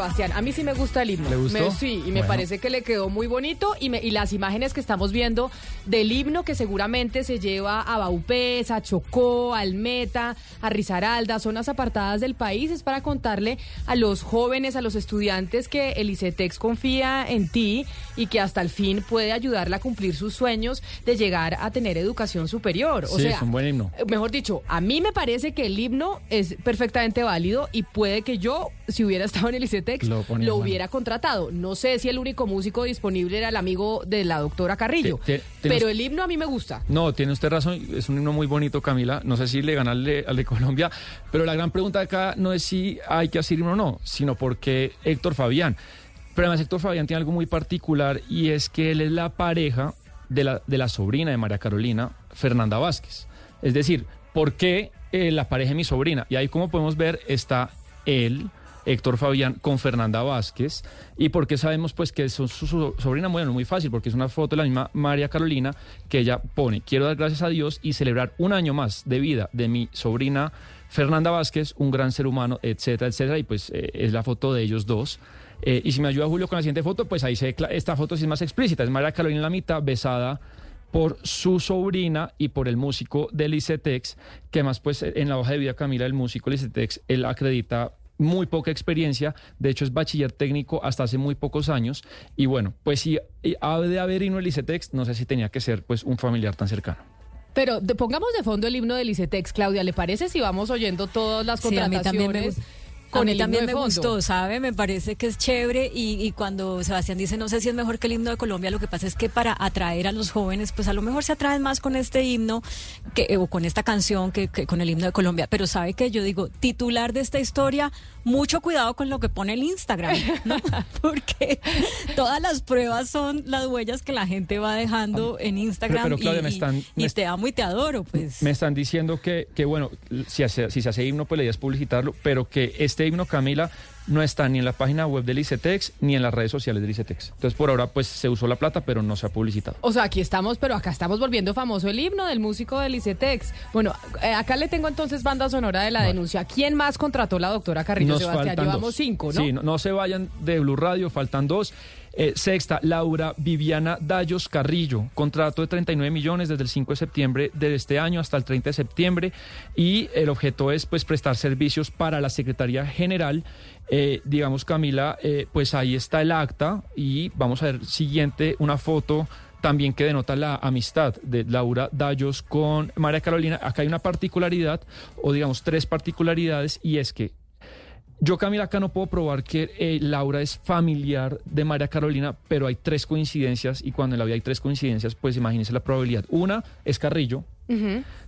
Sebastián, a mí sí me gusta el himno. ¿Le gustó? Me- sí, y me Bueno. parece que le quedó muy bonito. Y, me- y las imágenes que estamos viendo del himno que seguramente se lleva a Baupés, a Chocó, al Meta, a Risaralda, zonas apartadas del país, es para contarle a los jóvenes, a los estudiantes que el ICETEX confía en ti y que hasta el fin puede ayudarla a cumplir sus sueños de llegar a tener educación superior. O sí, sea, es un buen himno. eh, Mejor dicho, a mí me parece que el himno es perfectamente válido y puede que yo si hubiera estado en el ICETEX, Lo hubiera contratado. No sé si el único músico disponible era el amigo de la doctora Carrillo, Te- te- tenemos- pero el himno a mí me gusta. No, tiene usted razón, es un himno muy bonito, Camila. No sé si le gana al de, al de Colombia, pero la gran pregunta acá no es si hay que hacer himno o no, sino porque Héctor Fabián. Pero además Héctor Fabián tiene algo muy particular y es que él es la pareja de la, de la sobrina de María Carolina, Fernanda Vázquez. Es decir, ¿por qué eh, la pareja de mi sobrina? Y ahí como podemos ver está él, Héctor Fabián, con Fernanda Vázquez. ¿Y por qué sabemos pues que es su, su- sobrina? Bueno, muy fácil, porque es una foto de la misma María Carolina que ella pone, quiero dar gracias a Dios y celebrar un año más de vida de mi sobrina Fernanda Vázquez, un gran ser humano, etcétera, etcétera. Y pues eh, es la foto de ellos dos. Eh, y si me ayuda Julio con la siguiente foto, pues ahí se esta foto sí es más explícita. Es María Carolina la mitad, besada por su sobrina y por el músico del ICETEX, que más pues en la hoja de vida Camila, el músico del ICETEX, él acredita muy poca experiencia, de hecho es bachiller técnico hasta hace muy pocos años, y bueno, pues si eh, ha de haber himno del ICETEX, no sé si tenía que ser pues un familiar tan cercano. Pero de- pongamos de fondo el himno del ICETEX, Claudia, ¿le parece si vamos oyendo todas las Sí, a mí contrataciones? también me gu- con a mí el himno también de me fondo? gustó, ¿sabe? Me parece que es chévere y, y cuando Sebastián dice no sé si es mejor que el himno de Colombia, lo que pasa es que para atraer a los jóvenes, pues a lo mejor se atraen más con este himno que, eh, o con esta canción que, que con el himno de Colombia. Pero sabe que yo digo, titular de esta historia, mucho cuidado con lo que pone el Instagram, ¿no? *laughs* porque todas las pruebas son las huellas que la gente va dejando en Instagram pero, Claudia, y, me están- y- me y est- te amo y te adoro, pues. Me están diciendo que, que bueno, si, hace- si se hace himno, pues la idea es publicitarlo, pero que este himno, Camila, no está ni en la página web del ICETEX ni en las redes sociales del ICETEX. Entonces, por ahora, pues se usó la plata, pero no se ha publicitado. O sea, aquí estamos, pero acá estamos volviendo famoso el himno del músico del ICETEX. Bueno, eh, acá le tengo entonces banda sonora de la denuncia. ¿Quién más contrató la doctora Carrillo Nos Sebastián? Llevamos dos. cinco, ¿no? Sí, no, no se vayan de Blue Radio, faltan dos. Eh, sexta, Laura Viviana Dallos Carrillo, contrato de 39 millones desde el 5 de septiembre de este año hasta el 30 de septiembre y el objeto es pues prestar servicios para la Secretaría General. Eh, digamos Camila, eh, pues ahí está el acta y vamos a ver siguiente una foto también que denota la amistad de Laura Dallos con María Carolina. Acá hay una particularidad, o digamos tres particularidades, y es que yo, Camila, acá no puedo probar que eh, Laura es familiar de María Carolina, pero hay tres coincidencias y cuando en la vida hay tres coincidencias, pues imagínense la probabilidad. Una es Carrillo,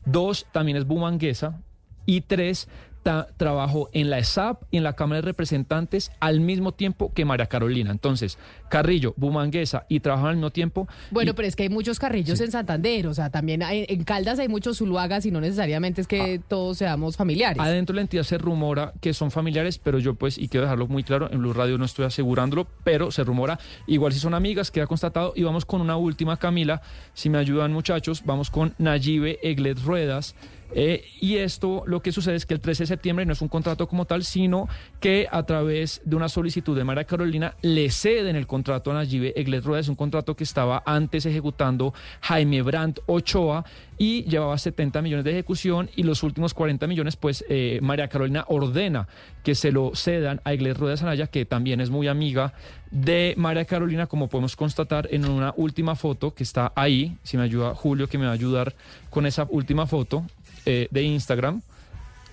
dos también es Bumanguesa. Y tres trabajó en la ESAP y en la Cámara de Representantes al mismo tiempo que María Carolina. Entonces, Carrillo, Bumanguesa y trabajan al mismo tiempo. Bueno, y- pero es que hay muchos carrillos en Santander, o sea, también hay- en Caldas hay muchos zuluagas y no necesariamente es que Ah. todos seamos familiares. Adentro de la entidad se rumora que son familiares, pero yo pues, y quiero dejarlo muy claro, en Blue Radio no estoy asegurándolo, pero se rumora, igual si son amigas, queda constatado, y vamos con una última, Camila, si me ayudan muchachos, vamos con Nayibe Eglet Ruedas, eh, y esto lo que sucede es que el 13 de septiembre no es un contrato como tal, sino que a través de una solicitud de María Carolina le ceden el contrato a Nayibe Eglet Ruedas, un contrato que estaba antes ejecutando Jaime Brandt Ochoa y llevaba 70 millones de ejecución y los últimos 40 millones pues eh, María Carolina ordena que se lo cedan a Eglet Ruedas Anaya, que también es muy amiga de María Carolina, como podemos constatar en una última foto que está ahí, si me ayuda Julio que me va a ayudar con esa última foto eh, de Instagram.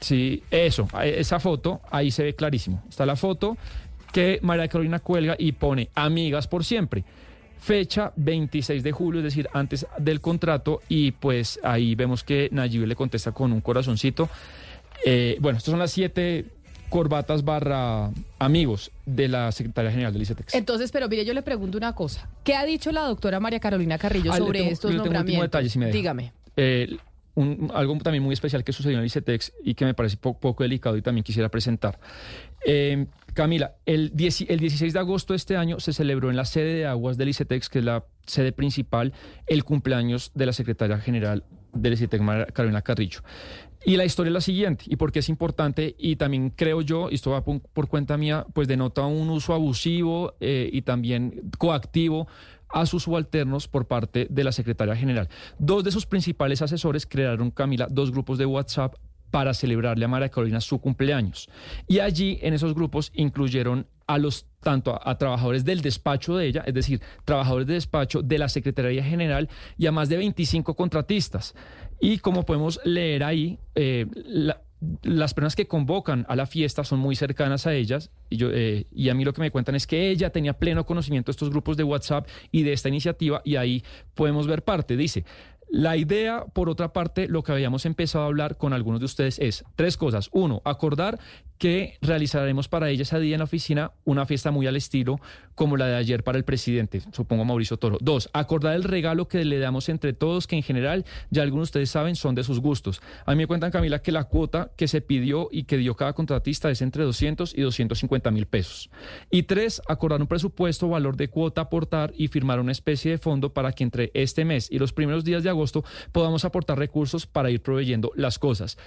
Sí, eso, esa foto, ahí se ve clarísimo. Está la foto que María Carolina cuelga y pone amigas por siempre. Fecha 26 de julio, es decir, antes del contrato, y pues ahí vemos que Nayib le contesta con un corazoncito. Eh, bueno, estas son las siete corbatas barra amigos de la Secretaría General del ICETEX. Entonces, pero mire, yo le pregunto una cosa. ¿Qué ha dicho la doctora María Carolina Carrillo Ah, sobre tengo- estos tengo un nombramientos? detalle, si me deja. Dígame. Eh, un- algo también muy especial que sucedió en el ICETEX y que me parece po- poco delicado y también quisiera presentar. Eh, Camila, el, 10 el 16 de agosto de este año se celebró en la sede de aguas del ICETEX, que es la sede principal, el cumpleaños de la secretaria general del ICETEX, Carolina Carrillo. Y la historia es la siguiente, y porque es importante, y también creo yo, y esto va por, por cuenta mía, pues denota un uso abusivo eh, y también coactivo a sus subalternos por parte de la secretaria general. Dos de sus principales asesores crearon, Camila, dos grupos de WhatsApp para celebrarle a María Carolina su cumpleaños. Y allí, en esos grupos, incluyeron a los tanto a, a trabajadores del despacho de ella, es decir, trabajadores de despacho de la Secretaría General y a más de 25 contratistas. Y como podemos leer ahí, eh, la- las personas que convocan a la fiesta son muy cercanas a ellas y, yo, eh, y a mí lo que me cuentan es que ella tenía pleno conocimiento de estos grupos de WhatsApp y de esta iniciativa y ahí podemos ver parte. Dice, la idea, por otra parte, lo que habíamos empezado a hablar con algunos de ustedes es tres cosas. Uno, acordar que realizaremos para ella ese día en la oficina una fiesta muy al estilo como la de ayer para el presidente, supongo Mauricio Toro. Dos, acordar el regalo que le damos entre todos, que en general ya algunos de ustedes saben son de sus gustos. A mí me cuentan, Camila, que la cuota que se pidió y que dio cada contratista es entre 200 y 250 mil pesos. Y tres, acordar un presupuesto, valor de cuota aportar y firmar una especie de fondo para que entre este mes y los primeros días de agosto podamos aportar recursos para ir proveyendo las cosas.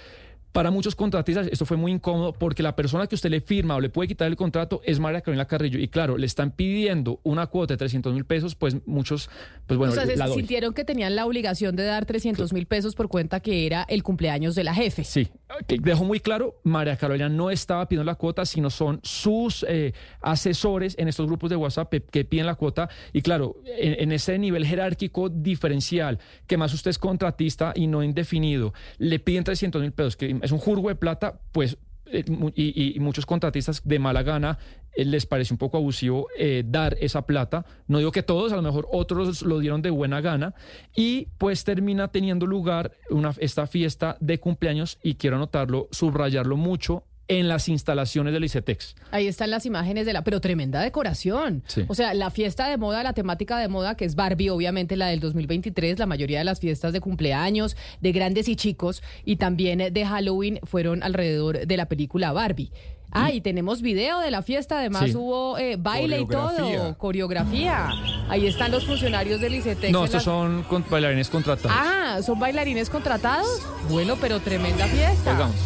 Para muchos contratistas esto fue muy incómodo porque la persona que usted le firma o le puede quitar el contrato es María Carolina Carrillo. Y claro, le están pidiendo una cuota de 300 mil pesos, pues muchos, pues bueno, o sea, se doy. sintieron que tenían la obligación de dar 300 mil pesos por cuenta que era el cumpleaños de la jefe. Sí, dejó muy claro, María Carolina no estaba pidiendo la cuota, sino son sus eh, asesores en estos grupos de WhatsApp que, piden la cuota. Y claro, en, en ese nivel jerárquico diferencial, que más usted es contratista y no indefinido, le piden 300 mil pesos, que es un jurgo de plata, pues y, y muchos contratistas de mala gana eh, les parece un poco abusivo eh, dar esa plata. No digo que todos, a lo mejor otros lo dieron de buena gana y pues termina teniendo lugar una, esta fiesta de cumpleaños y quiero anotarlo, subrayarlo mucho en las instalaciones del ICETEX. Ahí están las imágenes de la, pero tremenda decoración. Sí. O sea, la fiesta de moda, la temática de moda, que es Barbie, obviamente la del 2023, la mayoría de las fiestas de cumpleaños, de grandes y chicos, y también de Halloween fueron alrededor de la película Barbie. Ah, y tenemos video de la fiesta, además Sí. hubo eh, baile y todo, coreografía. Ahí están los funcionarios del ICETEX. No, estos las- son con- bailarines contratados. Ah, ¿son bailarines contratados? Bueno, pero tremenda fiesta. Oigamos.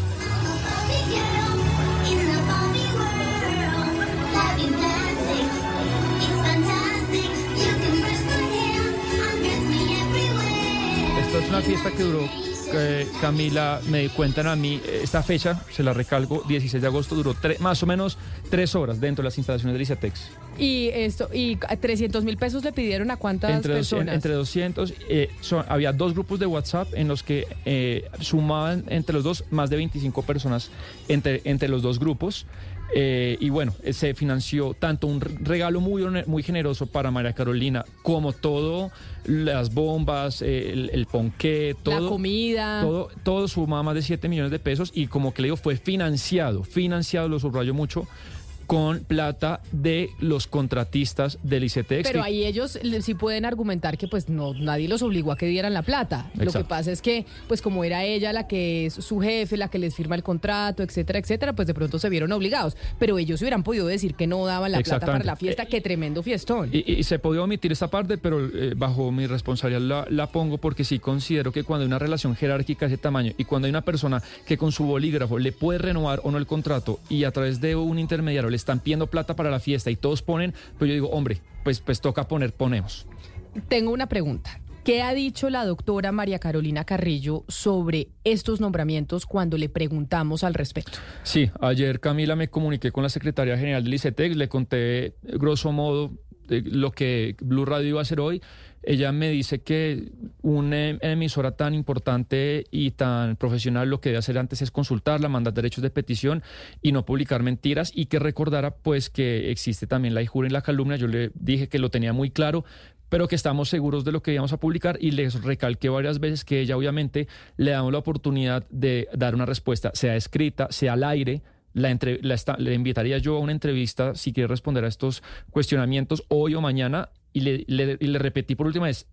Esta es una fiesta que duró, eh, Camila, me cuentan a mí, eh, esta fecha, se la recalco, 16 de agosto, duró tre- más o menos tres horas dentro de las instalaciones del ICETEX. Y esto, y 300 mil pesos le pidieron a cuántas Entre, dos- personas. entre 200, eh, son- había dos grupos de WhatsApp en los que eh, sumaban entre los dos más de 25 personas entre, entre los dos grupos. Eh, y bueno, se financió tanto un re- regalo muy, muy generoso para María Carolina, como todo, las bombas, el, el ponqué, todo. la comida. Todo, todo sumaba más de 7 millones de pesos y como que le digo, fue financiado, financiado, lo subrayo mucho, con plata de los contratistas del ICETEX. Pero ahí ellos sí pueden argumentar que pues no nadie los obligó a que dieran la plata. Lo que pasa es que pues como era ella la que es su jefe, la que les firma el contrato, etcétera, etcétera, pues de pronto se vieron obligados. Pero ellos hubieran podido decir que no daban la plata para la fiesta. Qué tremendo fiestón. Y, y se podía omitir esta parte, pero eh, bajo mi responsabilidad la, la pongo porque sí considero que cuando hay una relación jerárquica de ese tamaño y cuando hay una persona que con su bolígrafo le puede renovar o no el contrato y a través de un intermediario le están pidiendo plata para la fiesta y todos ponen, pues yo digo, hombre, pues, pues toca poner, ponemos. Tengo una pregunta. ¿Qué ha dicho la doctora María Carolina Carrillo sobre estos nombramientos cuando le preguntamos al respecto? Sí, ayer Camila me comuniqué con la secretaria general del ICETEX, le conté grosso modo lo que Blue Radio iba a hacer hoy. Ella me dice que una em- emisora tan importante y tan profesional lo que debe hacer antes es consultarla, mandar derechos de petición y no publicar mentiras y que recordara pues que existe también la injuria y la calumnia. Yo le dije que lo tenía muy claro, pero que estamos seguros de lo que íbamos a publicar y les recalqué varias veces que ella obviamente le damos la oportunidad de dar una respuesta, sea escrita, sea al aire. La entre- la esta- le invitaría yo a una entrevista si quiere responder a estos cuestionamientos hoy o mañana y le, le- repetí por última vez,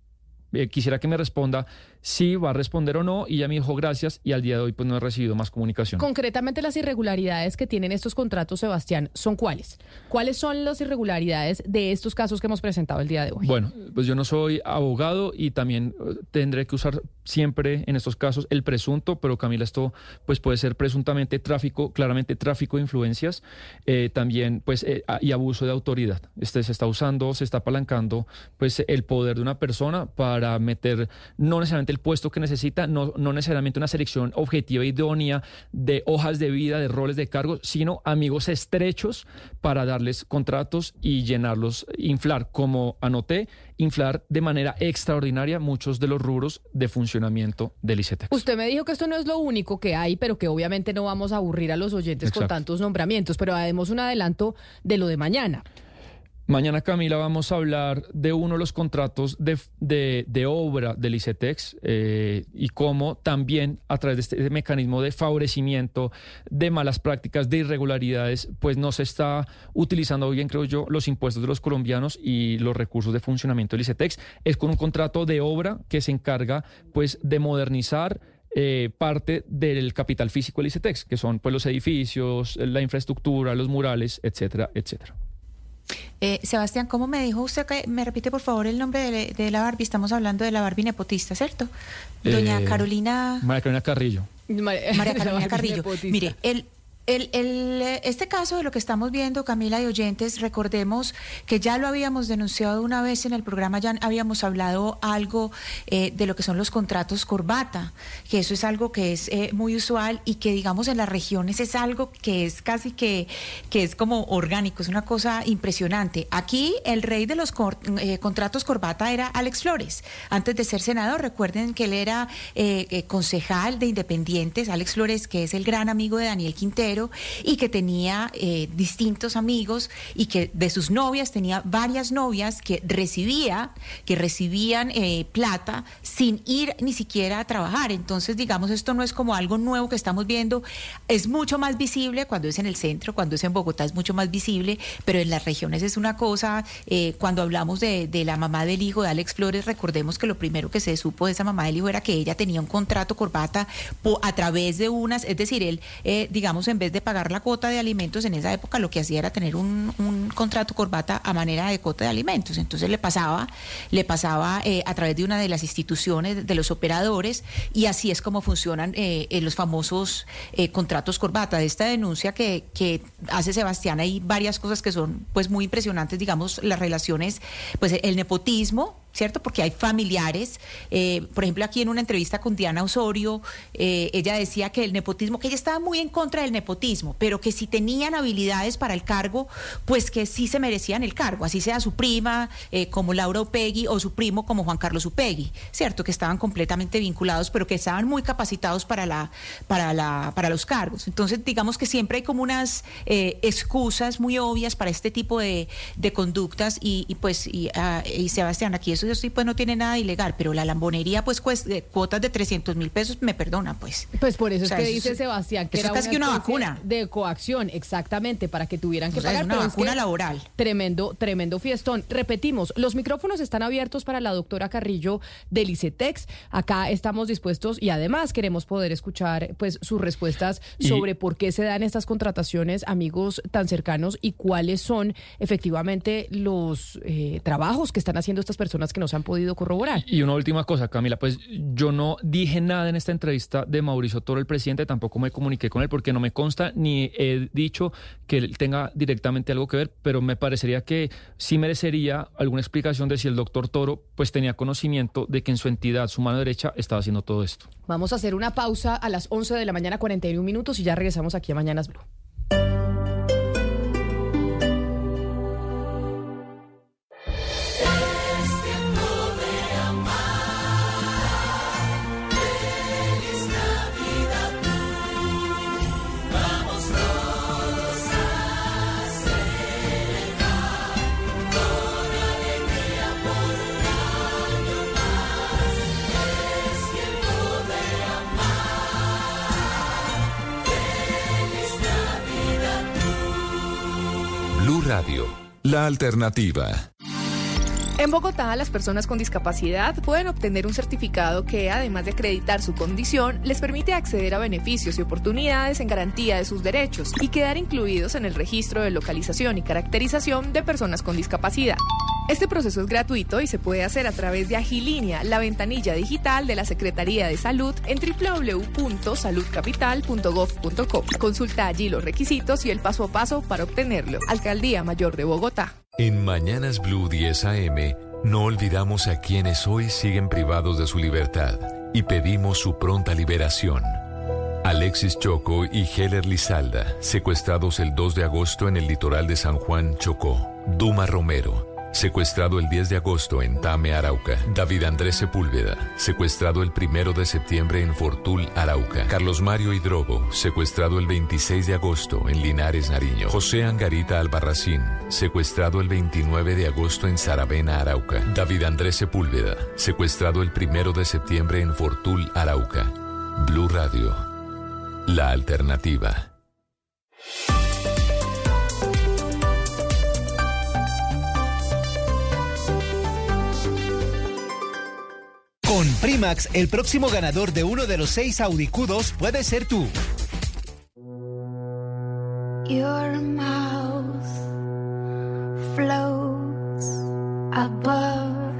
eh, quisiera que me responda si va a responder o no y ella me dijo gracias y al día de hoy pues no he recibido más comunicación. Concretamente las irregularidades que tienen estos contratos, Sebastián, ¿son cuáles? ¿Cuáles son las irregularidades de estos casos que hemos presentado el día de hoy? Bueno, pues yo no soy abogado y también eh, tendré que usar siempre en estos casos el presunto, pero Camila, esto pues puede ser presuntamente tráfico, claramente tráfico de influencias, eh, también pues eh, y abuso de autoridad. Este se está usando, se está apalancando pues el poder de una persona para para meter no necesariamente el puesto que necesita, no, no necesariamente una selección objetiva, idónea de hojas de vida, de roles de cargo, sino amigos estrechos para darles contratos y llenarlos, inflar, como anoté, inflar de manera extraordinaria muchos de los rubros de funcionamiento del ICETEX. Usted me dijo que esto no es lo único que hay, pero que obviamente no vamos a aburrir a los oyentes con tantos nombramientos, pero haremos un adelanto de lo de mañana. Mañana, Camila, vamos a hablar de uno de los contratos de, de- obra del ICETEX eh, y cómo también a través de este mecanismo de favorecimiento, de malas prácticas, de irregularidades, pues no se está utilizando bien, creo yo, los impuestos de los colombianos y los recursos de funcionamiento del ICETEX. Es con un contrato de obra que se encarga pues de modernizar eh, parte del capital físico del ICETEX, que son pues los edificios, la infraestructura, los murales, etcétera, etcétera. Eh, Sebastián, ¿cómo me dijo usted que me repite por favor el nombre de, de la Barbie? Estamos hablando de la Barbie nepotista, ¿cierto? Doña Eh, Carolina María Carolina Carrillo. María Carolina *laughs* Carrillo. Mire, el, el- eh, este caso de lo que estamos viendo, Camila y oyentes, recordemos que ya lo habíamos denunciado una vez en el programa, ya habíamos hablado algo eh, de lo que son los contratos corbata, que eso es algo que es eh, muy usual y que digamos en las regiones es algo que es casi que, que es como orgánico, es una cosa impresionante. Aquí el rey de los contratos corbata era Alex Flores. Antes de ser senador, recuerden que él era concejal de Independientes, Alex Flores, que es el gran amigo de Daniel Quintero y que tenía eh, distintos amigos y que de sus novias tenía varias novias que recibía, que recibían eh, plata sin ir ni siquiera a trabajar. Entonces, digamos, esto no es como algo nuevo que estamos viendo, es mucho más visible cuando es en el centro, cuando es en Bogotá es mucho más visible, pero en las regiones es una cosa, eh, cuando hablamos de, la mamá del hijo de Alex Flores, recordemos que lo primero que se supo de esa mamá del hijo era que ella tenía un contrato corbata a través de unas, es decir, él, digamos, en vez de pagar la cuota de alimentos en esa época, lo que hacía era tener un, contrato corbata a manera de cuota de alimentos. Entonces le pasaba, le pasaba eh, a través de una de las instituciones de los operadores y así es como funcionan eh, eh, los famosos contratos corbata. De esta denuncia que, que hace Sebastián hay varias cosas que son pues muy impresionantes, digamos, las relaciones, pues el nepotismo, ¿cierto? Porque hay familiares. eh, por ejemplo, aquí en una entrevista con Diana Osorio, eh, ella decía que el nepotismo, que ella estaba muy en contra del nepotismo, pero que si tenían habilidades para el cargo, pues que sí se merecían el cargo, así sea su prima eh, como Laura Upegui o su primo como Juan Carlos Upegui, ¿cierto? Que estaban completamente vinculados, pero que estaban muy capacitados para, la, para, la, para los cargos. Entonces, digamos que siempre hay como unas eh, excusas muy obvias para este tipo de, de conductas y, y pues, y, ah, y Sebastián, aquí eso sí pues no tiene nada ilegal, pero la lambonería pues cuesta eh, cuotas de 300 mil pesos, me perdona pues. Pues por eso O sea, es que eso dice es- Sebastián que eso era es casi que una especie vacuna. de coacción, exactamente, para que tuvieran que O sea, es pagar. una pero vacuna que laboral. Tremendo, tremendo fiestón. Repetimos, los micrófonos están abiertos para la doctora Carrillo del ICETEX. Acá estamos dispuestos y además queremos poder escuchar pues sus respuestas Y- sobre por qué se dan estas contrataciones, amigos tan cercanos y cuáles son efectivamente los eh, trabajos que están haciendo estas personas que nos han podido corroborar. Y una última cosa, Camila, pues yo no dije nada en esta entrevista de Mauricio Toro, el presidente, tampoco me comuniqué con él porque no me consta ni he dicho que él tenga directamente algo que ver, pero me parecería que sí merecería alguna explicación de si el doctor Toro pues tenía conocimiento de que en su entidad, su mano derecha, estaba haciendo todo esto. Vamos a hacer una pausa a las 11 de la mañana, 41 minutos y ya regresamos aquí a Mañanas Blue. Radio, la alternativa. En Bogotá, las personas con discapacidad pueden obtener un certificado que, además de acreditar su condición, les permite acceder a beneficios y oportunidades en garantía de sus derechos y quedar incluidos en el registro de localización y caracterización de personas con discapacidad. Este proceso es gratuito y se puede hacer a través de Agilinia, la ventanilla digital de la Secretaría de Salud en www.saludcapital.gov.co. Consulta allí los requisitos y el paso a paso para obtenerlo. Alcaldía Mayor de Bogotá. En Mañanas Blue 10 AM, No olvidamos a quienes hoy siguen privados de su libertad y pedimos su pronta liberación. Alexis Choco y Heller Lizalda, secuestrados el 2 de agosto en el litoral de San Juan, Chocó. Duma Romero, secuestrado el 10 de agosto en Tame, Arauca. David Andrés Sepúlveda, secuestrado el 1 de septiembre en Fortul, Arauca. Carlos Mario Hidrobo, secuestrado el 26 de agosto en Linares, Nariño. José Angarita Albarracín, secuestrado el 29 de agosto en Saravena, Arauca. David Andrés Sepúlveda, secuestrado el 1 de septiembre en Fortul, Arauca. Blue Radio, la alternativa. Con Primax, el próximo ganador de uno de los seis Audicudos puede ser tú. Your mouth floats above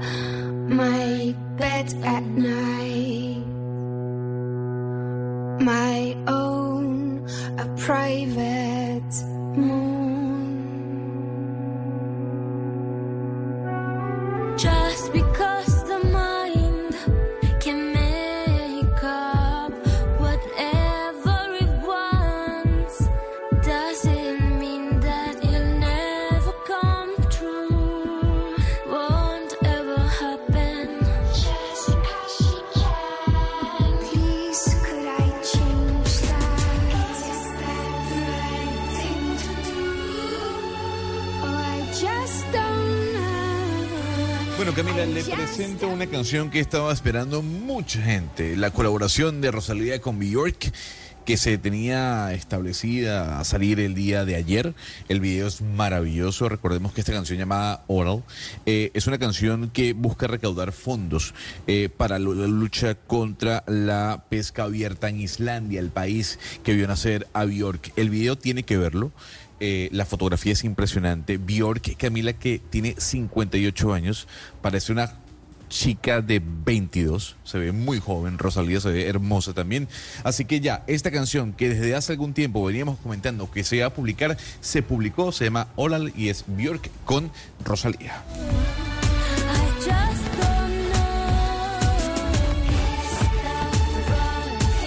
my bed at night. My own, a private Camila, le presento una canción que estaba esperando mucha gente. La colaboración de Rosalía con Bjork que se tenía establecida a salir el día de ayer. El video es maravilloso. Recordemos que esta canción llamada Oral eh, es una canción que busca recaudar fondos eh, para la lucha contra la pesca abierta en Islandia, el país que vio nacer a Bjork. El video tiene que verlo. Eh, la fotografía es impresionante. Bjork, Camila, que tiene 58 años, parece una chica de 22, se ve muy joven, Rosalía se ve hermosa también. Así que ya, esta canción que desde hace algún tiempo veníamos comentando que se iba a publicar, se publicó, se llama Olal y es Bjork con Rosalía.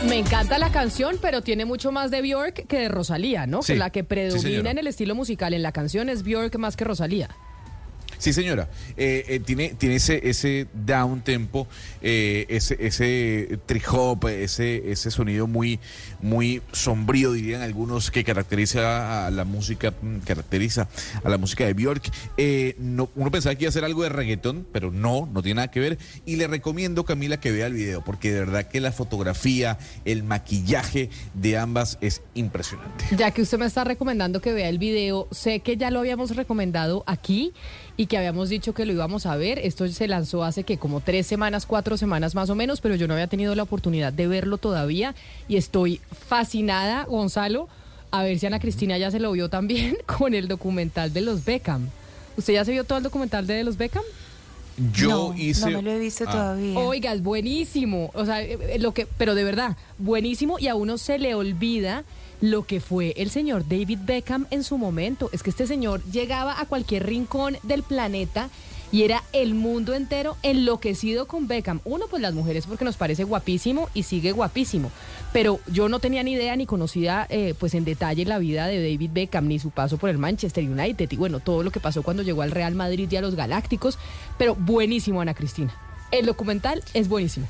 Me encanta la canción, pero tiene mucho más de Bjork que de Rosalía, ¿no? Sí, que la que predomina en el estilo musical en la canción es Bjork más que Rosalía. Sí, señora. Eh, eh, tiene, tiene ese, ese down tempo, eh, ese, ese trip hop, ese, ese sonido muy, muy sombrío, dirían algunos, que caracteriza a la música, mm, caracteriza a la música de Bjork. Eh, no, uno pensaba que iba a hacer algo de reggaetón, pero no, no tiene nada que ver. Y le recomiendo, Camila, que vea el video, porque de verdad que la fotografía, el maquillaje de ambas es impresionante. Ya que usted me está recomendando que vea el video, sé que ya lo habíamos recomendado aquí y que habíamos dicho que lo íbamos a ver. Esto se lanzó hace que como tres semanas, cuatro semanas más o menos, pero yo no había tenido la oportunidad de verlo todavía y estoy fascinada, Gonzalo, a ver si Ana Cristina ya se lo vio también *laughs* con el documental de los Beckham. ¿Usted ya se vio todo el documental de los Beckham? Yo No, hice. no me lo he visto Ah. todavía. Oiga, es buenísimo. O sea, eh, eh, lo que, pero de verdad, buenísimo y a uno se le olvida lo que fue el señor David Beckham en su momento. Es que este señor llegaba a cualquier rincón del planeta y era el mundo entero enloquecido con Beckham. Uno, pues las mujeres porque nos parece guapísimo y sigue guapísimo. Pero yo no tenía ni idea ni conocía eh, pues en detalle la vida de David Beckham ni su paso por el Manchester United y bueno, todo lo que pasó cuando llegó al Real Madrid y a los Galácticos. Pero buenísimo, Ana Cristina. El documental es buenísimo.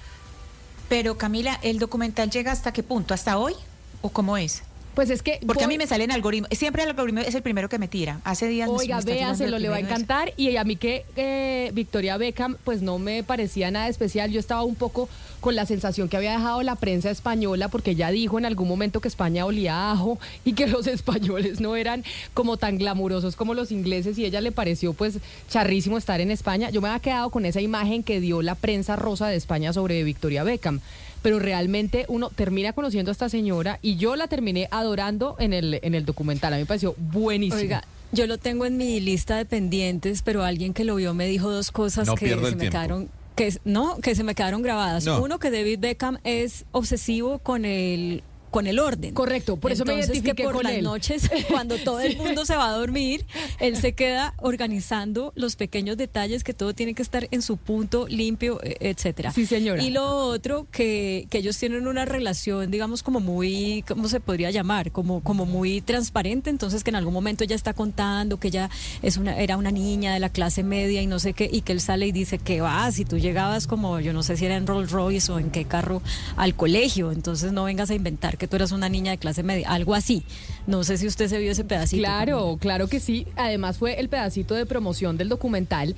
Pero Camila, ¿el documental llega hasta qué punto? ¿Hasta hoy? ¿O cómo es? Pues es que... Porque a mí me sale en algoritmo. Siempre el algoritmo es el primero que me tira. Hace días Oiga, tirando véaselo, el le va a ese. encantar. Y a mí que eh, Victoria Beckham, pues no me parecía nada especial. Yo estaba un poco con la sensación que había dejado la prensa española, porque ella dijo en algún momento que España olía a ajo y que *laughs* los españoles no eran como tan glamurosos como los ingleses. Y ella le pareció, pues, charrísimo estar en España. Yo me había quedado con esa imagen que dio la prensa rosa de España sobre Victoria Beckham. Pero realmente uno termina conociendo a esta señora y yo la terminé adorando en el, en el documental. A mí me pareció buenísimo. Oiga, yo lo tengo en mi lista de pendientes, pero alguien que lo vio me dijo dos cosas No que se me tiempo. quedaron que no, que se me quedaron grabadas. No. Uno que David Beckham es obsesivo con el con el orden. Correcto, por eso me Entonces, identifiqué que por con las él. noches, *laughs* cuando todo el mundo se va a dormir, él se queda organizando los pequeños detalles que todo tiene que estar en su punto limpio, e- etcétera. Sí, señora. Y lo otro que, que ellos tienen una relación, digamos, como muy, ¿cómo se podría llamar? Como, como muy transparente, entonces que en algún momento ella está contando que ella es una, era una niña de la clase media y no sé qué, y que él sale y dice que va, si tú llegabas como, yo no sé si era en Rolls Royce o en qué carro al colegio, entonces no vengas a inventar que tú eras una niña de clase media, algo así. No sé si usted se vio ese pedacito. Claro, claro que sí. Además fue el pedacito de promoción del documental.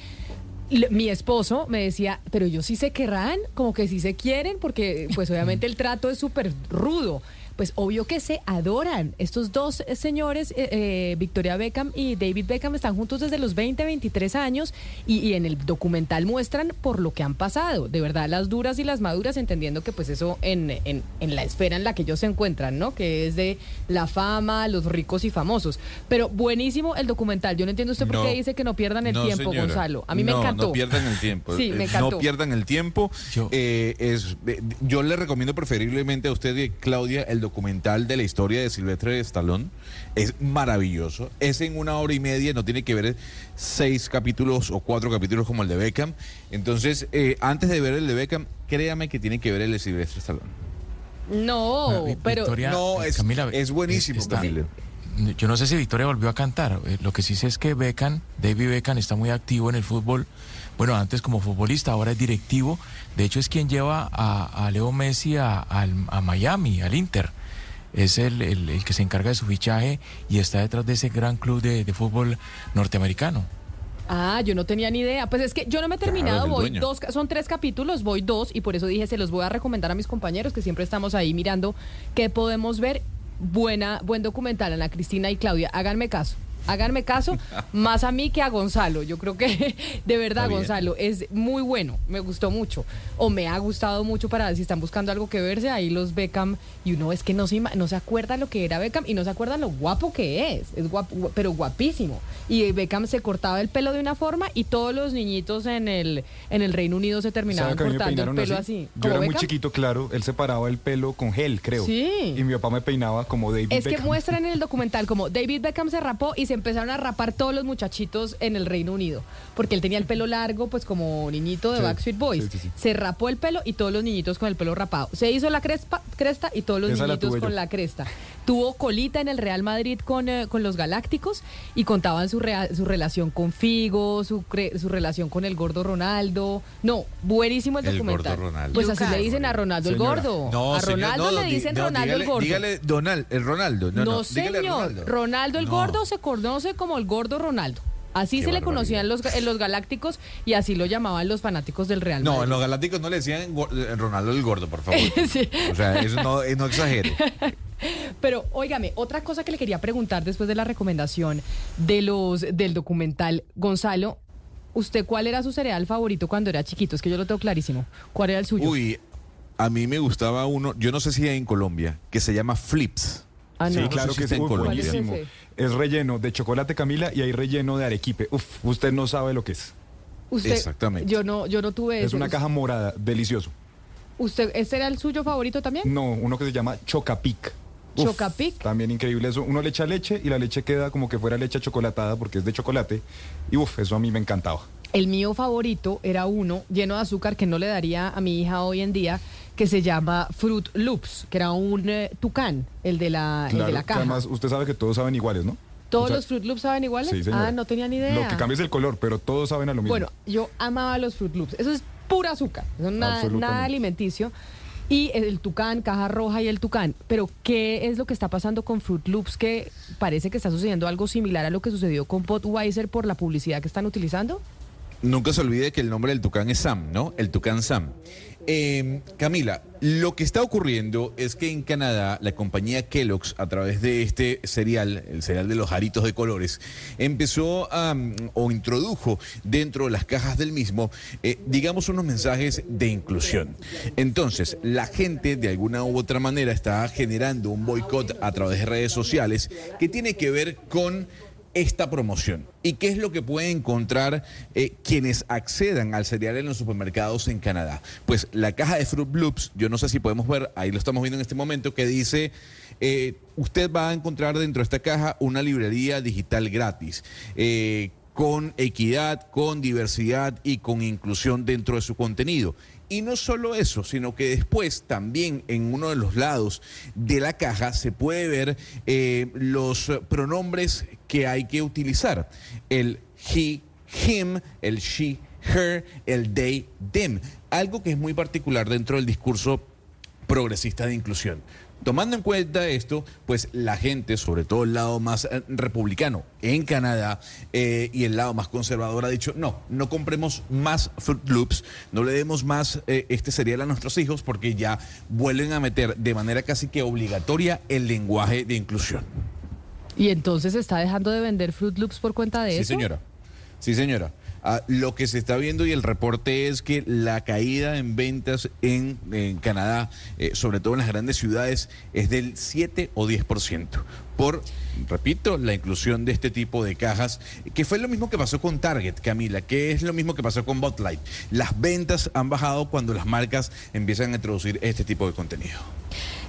Mi esposo me decía, pero ellos sí se querrán, como que sí se quieren, porque pues obviamente el trato es súper rudo. Pues obvio que se adoran. Estos dos eh, señores, eh, eh, Victoria Beckham y David Beckham, están juntos desde los 20, 23 años y, y en el documental muestran por lo que han pasado. De verdad, las duras y las maduras, entendiendo que pues eso en, en, en la esfera en la que ellos se encuentran, ¿no? Que es de la fama, los ricos y famosos. Pero buenísimo el documental. Yo no entiendo usted por No. qué dice que no pierdan el No, tiempo, señora. Gonzalo. A mí me No, encantó. No pierdan el tiempo. Sí, me encantó. No pierdan el tiempo. Eh, es, eh, yo le recomiendo preferiblemente a usted y Claudia el documental de la historia de Silvestre Stallone. Es maravilloso. Es en una hora y media, no tiene que ver seis capítulos o cuatro capítulos como el de Beckham. Entonces, eh, antes de ver el de Beckham, créame que tiene que ver el de Silvestre Stallone. No, pero Victoria, No, eh, es- Camila, es buenísimo, está- Camila. Yo no sé si Victoria volvió a cantar. eh, Lo que sí sé es que Beckham, David Beckham, está muy activo en el fútbol. Bueno, antes como futbolista, ahora es directivo. De hecho, es quien lleva a, a Leo Messi a Miami, al Inter. Es el, el- el que se encarga de su fichaje y está detrás de ese gran club de, de fútbol norteamericano. Ah, yo no tenía ni idea. Pues es que yo no me he terminado, voy dueño. dos, son tres capítulos, voy dos y por eso dije se los voy a recomendar a mis compañeros que siempre estamos ahí mirando qué podemos ver. Buena, buen documental, Ana Cristina y Claudia. Háganme caso. Háganme caso, *laughs* más a mí que a Gonzalo. Yo creo que, de verdad. Gonzalo, es muy bueno. Me gustó mucho. O me ha gustado mucho para si están buscando algo que verse, ahí los Beckham. Y uno es que no se, no se acuerda lo que era Beckham y no se acuerda lo guapo que es. Es guapo, gu- pero guapísimo. Y Beckham se cortaba el pelo de una forma y todos los niñitos en el, en el Reino Unido se terminaban ¿Sabe que cortando el pelo así? así. Yo ¿Como era muy Beckham? chiquito, claro. Él se paraba el pelo con gel, creo. Sí. Y mi papá me peinaba como David Es que Beckham. muestran en el documental como David Beckham se rapó y se empezaron a rapar todos los muchachitos en el Reino Unido. Porque él tenía el pelo largo, pues como niñito de Sí, Backstreet Boys. sí, sí, sí. Se rapó el pelo y todos los niñitos con el pelo rapado. Se hizo la crespa- cresta y todos los Esa niñitos con yo. la cresta. Tuvo colita en el Real Madrid con, eh, con los Galácticos y contaban su, rea- su relación con Figo, su, cre- su relación con el gordo Ronaldo. No, buenísimo el, El documental. gordo Ronaldo. Pues así Lucas. le dicen a Ronaldo el gordo. No, a señor, Ronaldo no, le di- dicen no, Ronaldo dígale, el gordo. Dígale Donald, el Ronaldo. No, No, no, dígale señor. Ronaldo. Ronaldo, el No. gordo se conoce como el gordo Ronaldo. Así Qué se le barbaridad. conocían los, en los Galácticos y así lo llamaban los fanáticos del Real No, Madrid. en los Galácticos no le decían eh, Ronaldo el gordo, por favor. *laughs* Sí. O sea, eso no, eh, no exagere. *laughs* Pero, óigame, otra cosa que le quería preguntar después de la recomendación de los del documental, Gonzalo, ¿usted cuál era su cereal favorito cuando era chiquito? Es que yo lo tengo clarísimo. ¿Cuál era el suyo? Uy, a mí me gustaba uno, yo no sé si hay en Colombia, que se llama Flips. Ah, Sí, no. claro No sé que es en Colombia. buenísimo. ¿Cuál es Es relleno de chocolate Camila y hay relleno de arequipe. Uf, usted no sabe lo que es. Usted, Exactamente. Yo no, yo no tuve Es una caja morada, delicioso. ¿Usted, ¿Ese era el suyo favorito también? No, uno que se llama Chocapic. Uf, Chocapic. También increíble eso. Uno le echa leche y la leche queda como que fuera leche chocolatada porque es de chocolate. Y uff, eso a mí me encantaba. El mío favorito era uno lleno de azúcar que no le daría a mi hija hoy en día, que se llama Fruit Loops, que era un eh, tucán, el de la, el de Claro, la que caja. además usted sabe que todos saben iguales, ¿no? ¿Todos O sea, los Fruit Loops saben iguales? Sí, ah, no tenía ni idea. Lo que cambia es el color, pero todos saben a lo mismo. Bueno, yo amaba los Fruit Loops. Eso es pura azúcar. Eso es nada, nada alimenticio. Y el tucán, caja roja y el tucán. Pero, ¿qué es lo que está pasando con Fruit Loops? Que parece que está sucediendo algo similar a lo que sucedió con Budweiser por la publicidad que están utilizando. Nunca se olvide que el nombre del tucán es Sam, ¿no? El tucán Sam. Eh, Camila, lo que está ocurriendo es que en Canadá la compañía Kellogg's, a través de este cereal, el cereal de los aritos de colores, empezó a, o introdujo dentro de las cajas del mismo, eh, digamos, unos mensajes de inclusión. Entonces, la gente de alguna u otra manera está generando un boicot a través de redes sociales que tiene que ver con esta promoción. ¿Y qué es lo que pueden encontrar eh, quienes accedan al cereal en los supermercados en Canadá? Pues la caja de Fruit Loops, yo no sé si podemos ver, ahí lo estamos viendo en este momento, que dice, eh, usted va a encontrar dentro de esta caja una librería digital gratis. eh, con equidad, con diversidad y con inclusión dentro de su contenido. Y no solo eso, sino que después también en uno de los lados de la caja se puede ver eh, los pronombres que hay que utilizar. El he, him, el she, her, el they, them. Algo que es muy particular dentro del discurso progresista de inclusión. Tomando en cuenta esto, pues la gente, sobre todo el lado más eh, republicano en Canadá eh, y el lado más conservador, ha dicho, no, no compremos más Fruit Loops, no le demos más eh, este cereal a nuestros hijos porque ya vuelven a meter de manera casi que obligatoria el lenguaje de inclusión. Y entonces está dejando de vender Fruit Loops por cuenta de Sí, eso. señora. Sí, señora. Ah, lo que se está viendo y el reporte es que la caída en ventas en, Canadá, eh, sobre todo en las grandes ciudades, es del 7 o 10%. Por, repito, la inclusión de este tipo de cajas, que fue lo mismo que pasó con Target, Camila, que es lo mismo que pasó con Botlight. Las ventas han bajado cuando las marcas empiezan a introducir este tipo de contenido.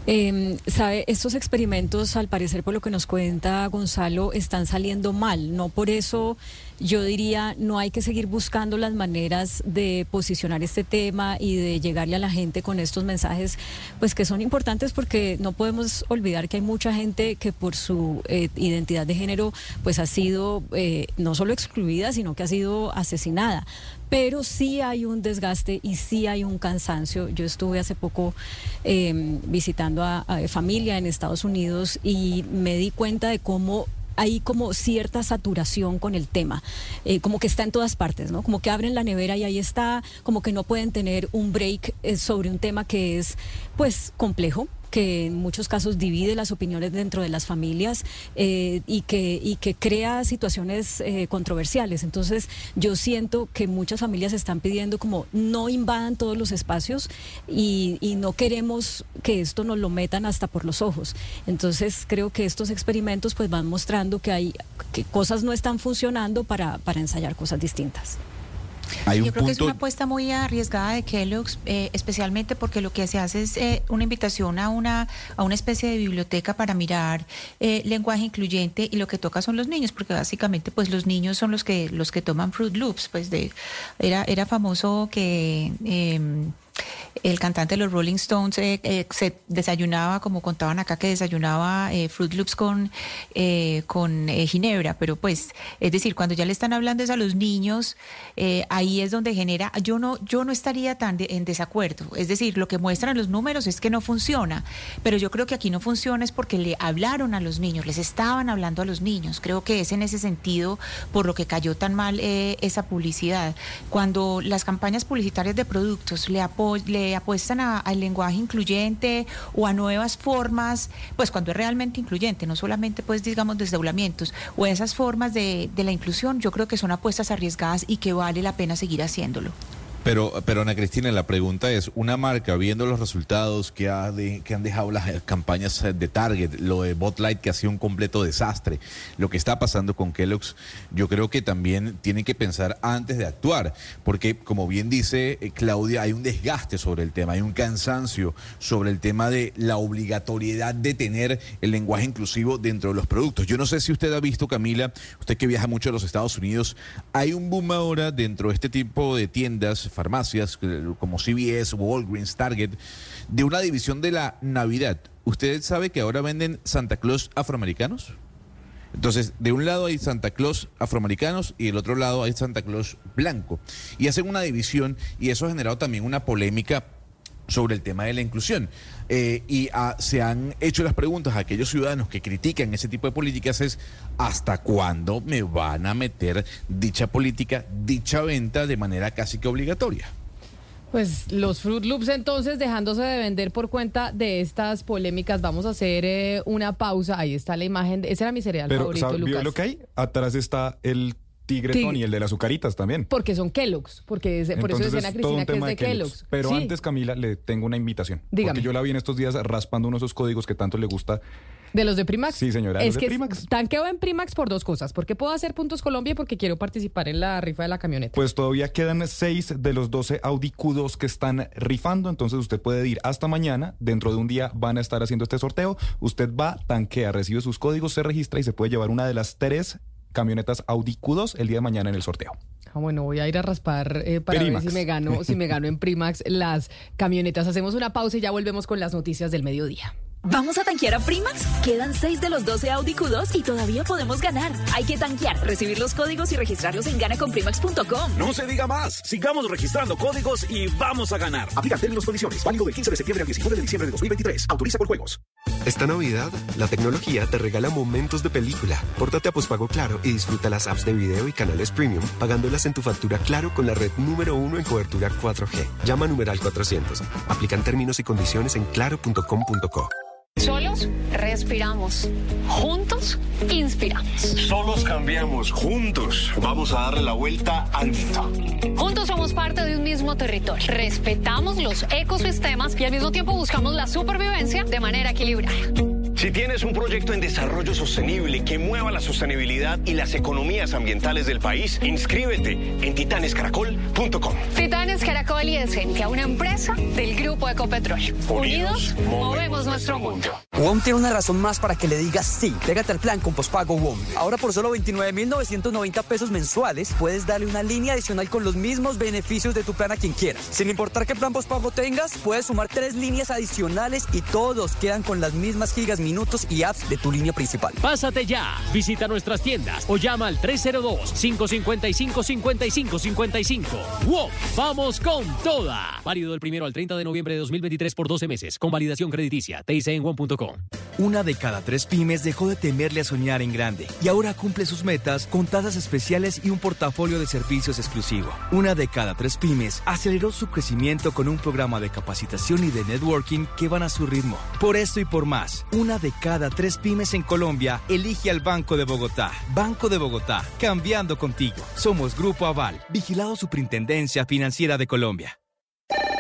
Eh, Sabe, estos experimentos, al parecer, por lo que nos cuenta Gonzalo, están saliendo mal. No por eso yo diría no hay que seguir buscando las maneras de posicionar este tema y de llegarle a la gente con estos mensajes, pues que son importantes porque no podemos olvidar que hay mucha gente que por su eh, identidad de género, pues ha sido eh, no solo excluida, sino que ha sido asesinada pero sí hay un desgaste y sí hay un cansancio. Yo estuve hace poco eh, visitando a, a familia en Estados Unidos y me di cuenta de cómo hay como cierta saturación con el tema, eh, como que está en todas partes, ¿no? Como que abren la nevera y ahí está, como que no pueden tener un break eh, sobre un tema que es, pues, complejo que en muchos casos divide las opiniones dentro de las familias eh, y, que, y que crea situaciones eh, controversiales. Entonces yo siento que muchas familias están pidiendo como no invadan todos los espacios y, y no queremos que esto nos lo metan hasta por los ojos. Entonces creo que estos experimentos pues van mostrando que hay que cosas no están funcionando para, para ensayar cosas distintas. Hay Yo creo que es una apuesta muy arriesgada de Kellogg's, eh, especialmente porque lo que se hace es eh, una invitación a una, a una especie de biblioteca para mirar eh, lenguaje incluyente y lo que toca son los niños, porque básicamente pues los niños son los que los que toman Fruit Loops, pues de era era famoso que em, el cantante de los Rolling Stones eh, eh, se desayunaba, como contaban acá, que desayunaba eh, Fruit Loops con, eh, con Ginebra, pero pues, es decir, cuando ya le están hablando es a los niños, ahí es donde genera, yo no, yo no estaría tan de- en desacuerdo, es decir, lo que muestran los números es que no funciona, pero yo creo que aquí no funciona es porque le hablaron a los niños, les estaban hablando a los niños, creo que es en ese sentido por lo que cayó tan mal esa publicidad. Cuando las campañas publicitarias de productos le, apo- le apuestan al lenguaje incluyente o a nuevas formas, pues cuando es realmente incluyente, no solamente pues digamos desdoblamientos o esas formas de, de la inclusión, yo creo que son apuestas arriesgadas y que vale la pena seguir haciéndolo. Pero, pero Ana Cristina, la pregunta es, una marca viendo los resultados que, ha de- que han dejado las eh, campañas eh, de Target, lo de Botlight que ha sido un completo desastre, lo que está pasando con Kellogg's, yo creo que también tienen que pensar antes de actuar, porque como bien dice eh, Claudia, hay un desgaste sobre el tema, hay un cansancio sobre el tema de la obligatoriedad de tener el lenguaje inclusivo dentro de los productos. Yo no sé si usted ha visto, Camila, usted que viaja mucho a los Estados Unidos, hay un boom ahora dentro de este tipo de tiendas, farmacias como CVS, Walgreens, Target, de una división de la Navidad. ¿Usted sabe que ahora venden Santa Claus afroamericanos? Entonces, de un lado hay Santa Claus afroamericanos y del otro lado hay Santa Claus blanco. Y hacen una división y eso ha generado también una polémica sobre el tema de la inclusión. Eh, y ah, se han hecho las preguntas a aquellos ciudadanos que critican ese tipo de políticas es ¿hasta cuándo me van a meter dicha política, dicha venta de manera casi que obligatoria? Pues los Fruit Loops entonces dejándose de vender por cuenta de estas polémicas. Vamos a hacer eh, una pausa. Ahí está la imagen. de- ese era mi cereal Pero, favorito, ¿sabe- ¿vio Lucas. lo que hay? Atrás está el tigre Tig- Tony, el de las azucaritas también. Porque son Kellogg's. Porque es- por eso Entonces decía Ana es todo Cristina que es de Kellogg's. Pero Sí. antes, Camila, le tengo una invitación. Dígame. Porque yo la vi en estos días raspando uno de esos códigos que tanto le gusta ¿De los de Primax? Sí, señora, Es los de que Primax. tanqueo en Primax por dos cosas. Porque puedo hacer puntos Colombia y porque quiero participar en la rifa de la camioneta. Pues todavía quedan seis de los 12 Audi Q2 que están rifando, entonces usted puede ir hasta mañana. Dentro de un día van a estar haciendo este sorteo. Usted va, tanquea, recibe sus códigos, se registra y se puede llevar una de las tres camionetas Audi Q2 el día de mañana en el sorteo. Ah, bueno, voy a ir a raspar eh, para Primax. ver si me gano, si me gano en Primax las camionetas. Hacemos una pausa y ya volvemos con las noticias del mediodía. ¿Vamos a tanquear a Primax? Quedan 6 de los 12 Audi Q2 y todavía podemos ganar. Hay que tanquear, recibir los códigos y registrarlos en ganaconprimax.com. No se diga más. Sigamos registrando códigos y vamos a ganar. Aplica términos y condiciones. Válido del 15 de septiembre al 19 de diciembre de 2023. Autoriza por juegos. Esta Navidad, la tecnología te regala momentos de película. Pórtate a pospago Claro y disfruta las apps de video y canales premium, pagándolas en tu factura Claro con la red número uno en cobertura 4G. Llama numeral 400. Aplican términos y condiciones en claro.com.co. Respiramos. Juntos, inspiramos. Solos cambiamos, juntos vamos a darle la vuelta al mundo. Juntos somos parte de un mismo territorio. Respetamos los ecosistemas y al mismo tiempo buscamos la supervivencia de manera equilibrada. Si tienes un proyecto en desarrollo sostenible que mueva la sostenibilidad y las economías ambientales del país, inscríbete en titanescaracol.com. Titanes Caracol y Esencia, una empresa del grupo Ecopetrol. Unidos, movemos nuestro mundo. WOM tiene una razón más para que le digas sí. Pégate al plan con pospago WOM. Ahora por solo 29,990 pesos mensuales puedes darle una línea adicional con los mismos beneficios de tu plan a quien quieras. Sin importar qué plan pospago tengas, puedes sumar tres líneas adicionales y todos quedan con las mismas gigas, minutos y apps de tu línea principal. Pásate ya, visita nuestras tiendas o llama al 302-555-5555. ¡Wow! ¡Vamos con toda! Válido del primero al 30 de noviembre de 2023 por 12 meses, con validación crediticia. TIC en one.com. Una de cada tres pymes dejó de temerle a soñar en grande y ahora cumple sus metas con tasas especiales y un portafolio de servicios exclusivo. Una de cada tres pymes aceleró su crecimiento con un programa de capacitación y de networking que van a su ritmo. Por esto y por más, una de cada tres pymes en Colombia elige al Banco de Bogotá. Banco de Bogotá, cambiando contigo. Somos Grupo Aval, vigilado Superintendencia Financiera de Colombia.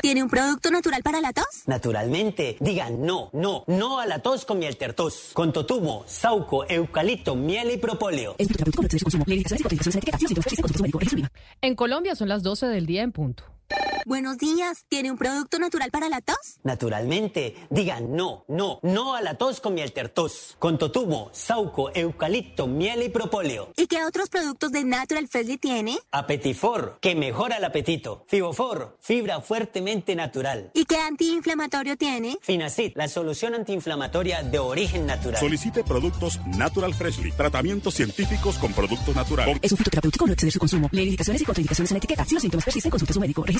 ¿Tiene un producto natural para la tos? Naturalmente, digan no, no, no a la tos con miel tertos. Con totumo, sauco, eucalipto, miel y propóleo. En Colombia son las 12 del día en punto. Buenos días. ¿Tiene un producto natural para la tos? Naturalmente, digan no, no, no a la tos con miel tertos. Con totumo, sauco, eucalipto, miel y propóleo. ¿Y qué otros productos de Natural Freshly tiene? Apetifor, que mejora el apetito. Fibofor, fibra fuertemente natural. ¿Y qué antiinflamatorio tiene? Finacid, la solución antiinflamatoria de origen natural. Solicite productos Natural Freshly. Tratamientos científicos con productos naturales. Es un fitoterapéutico, no exceder su consumo. Lee indicaciones y contraindicaciones en la etiqueta. Si los síntomas persisten, consulte a su médico. Registro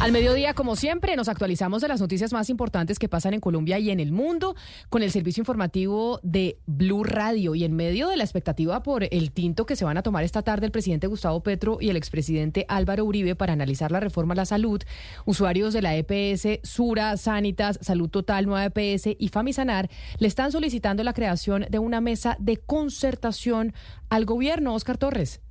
Al mediodía, como siempre, nos actualizamos de las noticias más importantes que pasan en Colombia y en el mundo con el servicio informativo de Blue Radio. Y en medio de la expectativa por el tinto que se van a tomar esta tarde el presidente Gustavo Petro y el expresidente Álvaro Uribe para analizar la reforma a la salud, usuarios de la EPS, Sura, Sanitas, Salud Total, Nueva EPS y Famisanar le están solicitando la creación de una mesa de concertación al gobierno. Oscar Torres.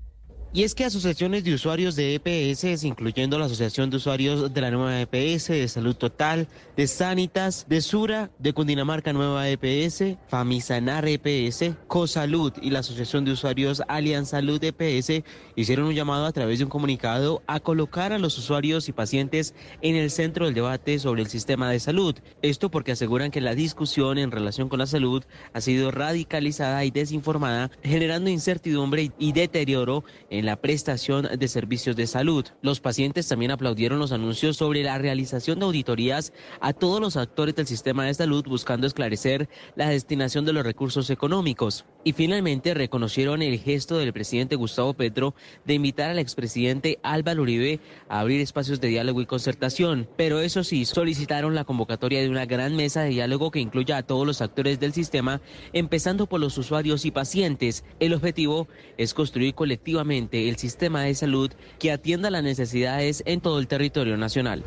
Y es que asociaciones de usuarios de EPS, incluyendo la Asociación de Usuarios de la Nueva EPS, de Salud Total, de Sanitas, de Sura, de Cundinamarca Nueva EPS, Famisanar EPS, Cosalud y la Asociación de Usuarios Alianza Salud EPS hicieron un llamado a través de un comunicado a colocar a los usuarios y pacientes en el centro del debate sobre el sistema de salud. Esto porque aseguran que la discusión en relación con la salud ha sido radicalizada y desinformada, generando incertidumbre y deterioro en la prestación de servicios de salud. Los pacientes también aplaudieron los anuncios sobre la realización de auditorías a todos los actores del sistema de salud buscando esclarecer la destinación de los recursos económicos. Y finalmente reconocieron el gesto del presidente Gustavo Petro de invitar al expresidente Álvaro Uribe a abrir espacios de diálogo y concertación. Pero eso sí, solicitaron la convocatoria de una gran mesa de diálogo que incluya a todos los actores del sistema, empezando por los usuarios y pacientes. El objetivo es construir colectivamente el sistema de salud que atienda las necesidades en todo el territorio nacional.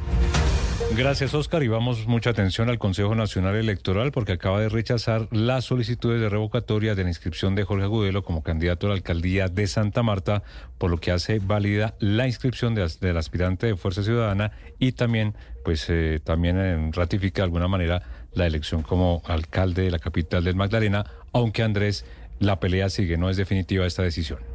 Gracias, Oscar. Y vamos mucha atención al Consejo Nacional Electoral porque acaba de rechazar las solicitudes de revocatoria de la inscripción de Jorge Agudelo como candidato a la alcaldía de Santa Marta, por lo que hace válida la inscripción de, del aspirante de Fuerza Ciudadana y también, pues, eh, también eh, ratifica de alguna manera la elección como alcalde de la capital del Magdalena, aunque Andrés, la pelea sigue, no es definitiva esta decisión.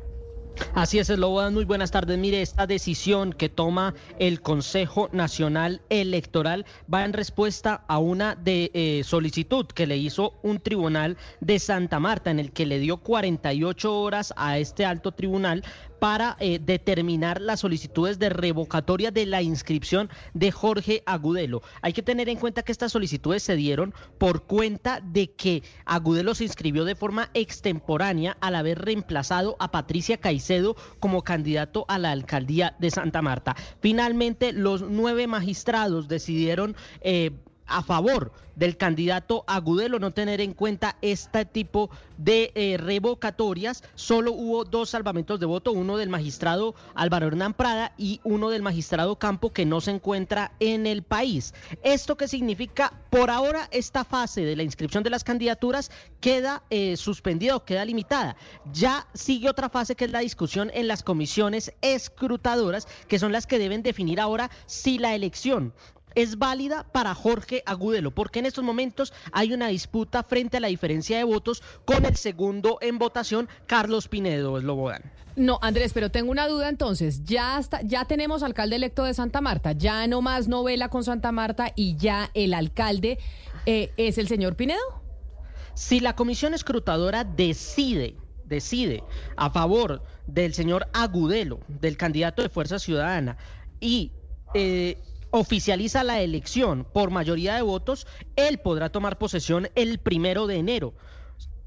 Así es, Slobodan. Muy buenas tardes. Mire, esta decisión que toma el Consejo Nacional Electoral va en respuesta a una de, eh, solicitud que le hizo un tribunal de Santa Marta, en el que le dio 48 horas a este alto tribunal para eh, determinar las solicitudes de revocatoria de la inscripción de Jorge Agudelo. Hay que tener en cuenta que estas solicitudes se dieron por cuenta de que Agudelo se inscribió de forma extemporánea al haber reemplazado a Patricia Caicedo como candidato a la alcaldía de Santa Marta. Finalmente, los nueve magistrados decidieron eh, a favor del candidato Agudelo no tener en cuenta este tipo de eh, revocatorias. Solo hubo dos salvamentos de voto, uno del magistrado Álvaro Hernán Prada y uno del magistrado Campo que no se encuentra en el país. ¿Esto qué significa? Por ahora esta fase de la inscripción de las candidaturas queda eh, suspendida o queda limitada. Ya sigue otra fase que es la discusión en las comisiones escrutadoras, que son las que deben definir ahora si la elección es válida para Jorge Agudelo, porque en estos momentos hay una disputa frente a la diferencia de votos con el segundo en votación, Carlos Pinedo Eslobodan. No, Andrés, pero tengo una duda entonces. Ya ya tenemos alcalde electo de Santa Marta, ya no más novela con Santa Marta y ya el alcalde eh, es el señor Pinedo. Si la comisión escrutadora decide decide a favor del señor Agudelo, del candidato de Fuerza Ciudadana, y eh, oficializa la elección por mayoría de votos, él podrá tomar posesión el primero de enero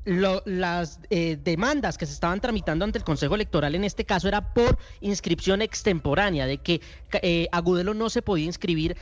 las eh, demandas que se estaban tramitando ante el Consejo Electoral en este caso era por inscripción extemporánea, de que eh, Agudelo no se podía inscribir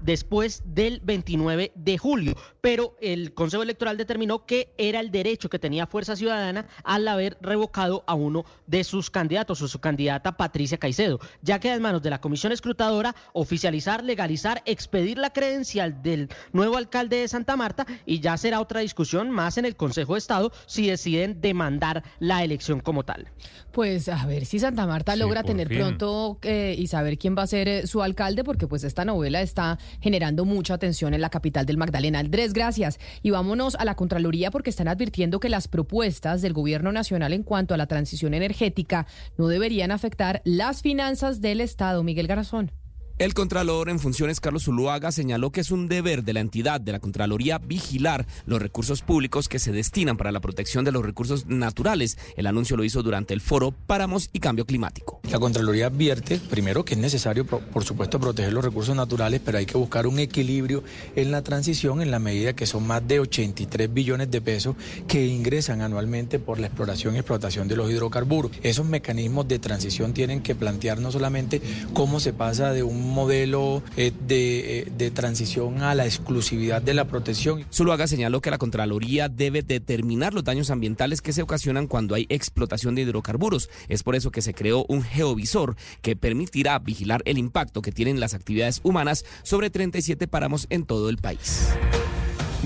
después del 29 de julio, pero el Consejo Electoral determinó que era el derecho que tenía Fuerza Ciudadana al haber revocado a uno de sus candidatos o su candidata Patricia Caicedo. Ya queda en manos de la Comisión Escrutadora oficializar, legalizar, expedir la credencial del nuevo alcalde de Santa Marta y ya será otra discusión más en el Consejo de Estado si deciden demandar la elección como tal. Pues a ver si Santa Marta logra tener pronto eh, y saber quién va a ser eh, su alcalde, porque pues esta novela está generando mucha atención en la capital del Magdalena. Andrés, gracias. Y vámonos a la Contraloría porque están advirtiendo que las propuestas del gobierno nacional en cuanto a la transición energética no deberían afectar las finanzas del Estado. Miguel Garazón. El Contralor en funciones Carlos Zuluaga señaló que es un deber de la entidad de la Contraloría vigilar los recursos públicos que se destinan para la protección de los recursos naturales. El anuncio lo hizo durante el foro Páramos y Cambio Climático. La Contraloría advierte, primero, que es necesario, por supuesto, proteger los recursos naturales, pero hay que buscar un equilibrio en la transición en la medida que son más de 83 billones de pesos que ingresan anualmente por la exploración y explotación de los hidrocarburos. Esos mecanismos de transición tienen que plantear no solamente cómo se pasa de un modelo eh, eh, de, transición a la exclusividad de la protección. Zuluaga señaló que la Contraloría debe determinar los daños ambientales que se ocasionan cuando hay explotación de hidrocarburos. Es por eso que se creó un geovisor que permitirá vigilar el impacto que tienen las actividades humanas sobre 37 páramos en todo el país.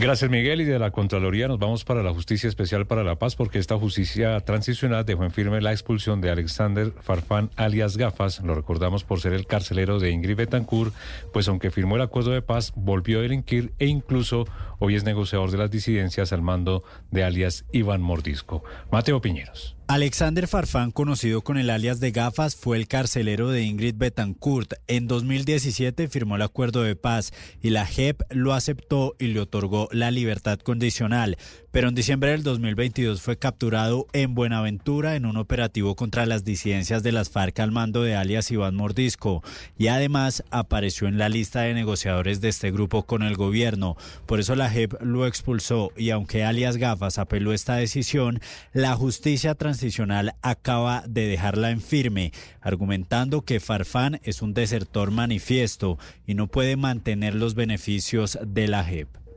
Gracias Miguel y de la Contraloría nos vamos para la Justicia Especial para la Paz porque esta justicia transicional dejó en firme la expulsión de Alexander Farfán alias Gafas, lo recordamos por ser el carcelero de Ingrid Betancourt, pues aunque firmó el acuerdo de paz volvió a delinquir e incluso hoy es negociador de las disidencias al mando de alias Iván Mordisco. Mateo Piñeros. Alexander Farfán, conocido con el alias de Gafas, fue el carcelero de Ingrid Betancourt. En 2017 firmó el acuerdo de paz y la JEP lo aceptó y le otorgó la libertad condicional pero en diciembre del 2022 fue capturado en Buenaventura en un operativo contra las disidencias de las FARC al mando de alias Iván Mordisco y además apareció en la lista de negociadores de este grupo con el gobierno. Por eso la JEP lo expulsó y aunque alias Gafas apeló esta decisión, la justicia transicional acaba de dejarla en firme, argumentando que Farfán es un desertor manifiesto y no puede mantener los beneficios de la JEP.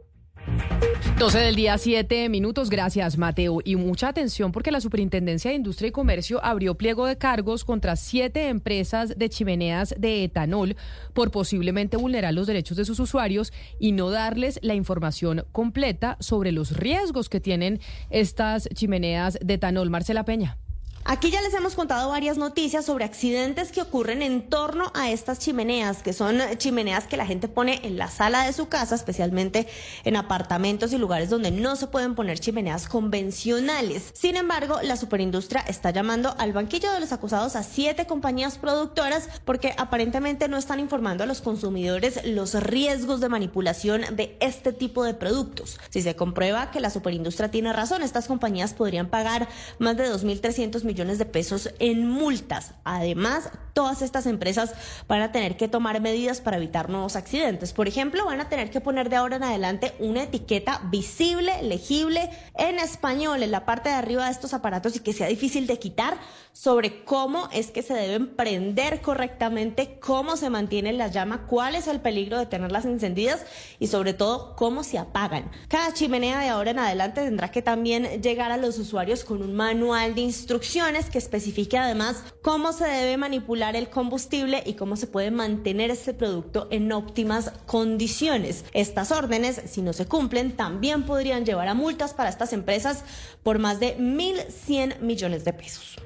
12 del día, 7 minutos. Gracias, Mateo. Y mucha atención porque la Superintendencia de Industria y Comercio abrió pliego de cargos contra siete empresas de chimeneas de etanol por posiblemente vulnerar los derechos de sus usuarios y no darles la información completa sobre los riesgos que tienen estas chimeneas de etanol. Marcela Peña. Aquí ya les hemos contado varias noticias sobre accidentes que ocurren en torno a estas chimeneas, que son chimeneas que la gente pone en la sala de su casa, especialmente en apartamentos y lugares donde no se pueden poner chimeneas convencionales. Sin embargo, la superindustria está llamando al banquillo de los acusados a siete compañías productoras porque aparentemente no están informando a los consumidores los riesgos de manipulación de este tipo de productos. Si se comprueba que la superindustria tiene razón, estas compañías podrían pagar más de 2.300 millones millones de pesos en multas. Además, todas estas empresas van a tener que tomar medidas para evitar nuevos accidentes. Por ejemplo, van a tener que poner de ahora en adelante una etiqueta visible, legible, en español, en la parte de arriba de estos aparatos y que sea difícil de quitar sobre cómo es que se deben prender correctamente, cómo se mantiene la llama, cuál es el peligro de tenerlas encendidas y sobre todo cómo se apagan. Cada chimenea de ahora en adelante tendrá que también llegar a los usuarios con un manual de instrucción que especifique además cómo se debe manipular el combustible y cómo se puede mantener este producto en óptimas condiciones. Estas órdenes, si no se cumplen, también podrían llevar a multas para estas empresas por más de 1.100 millones de pesos.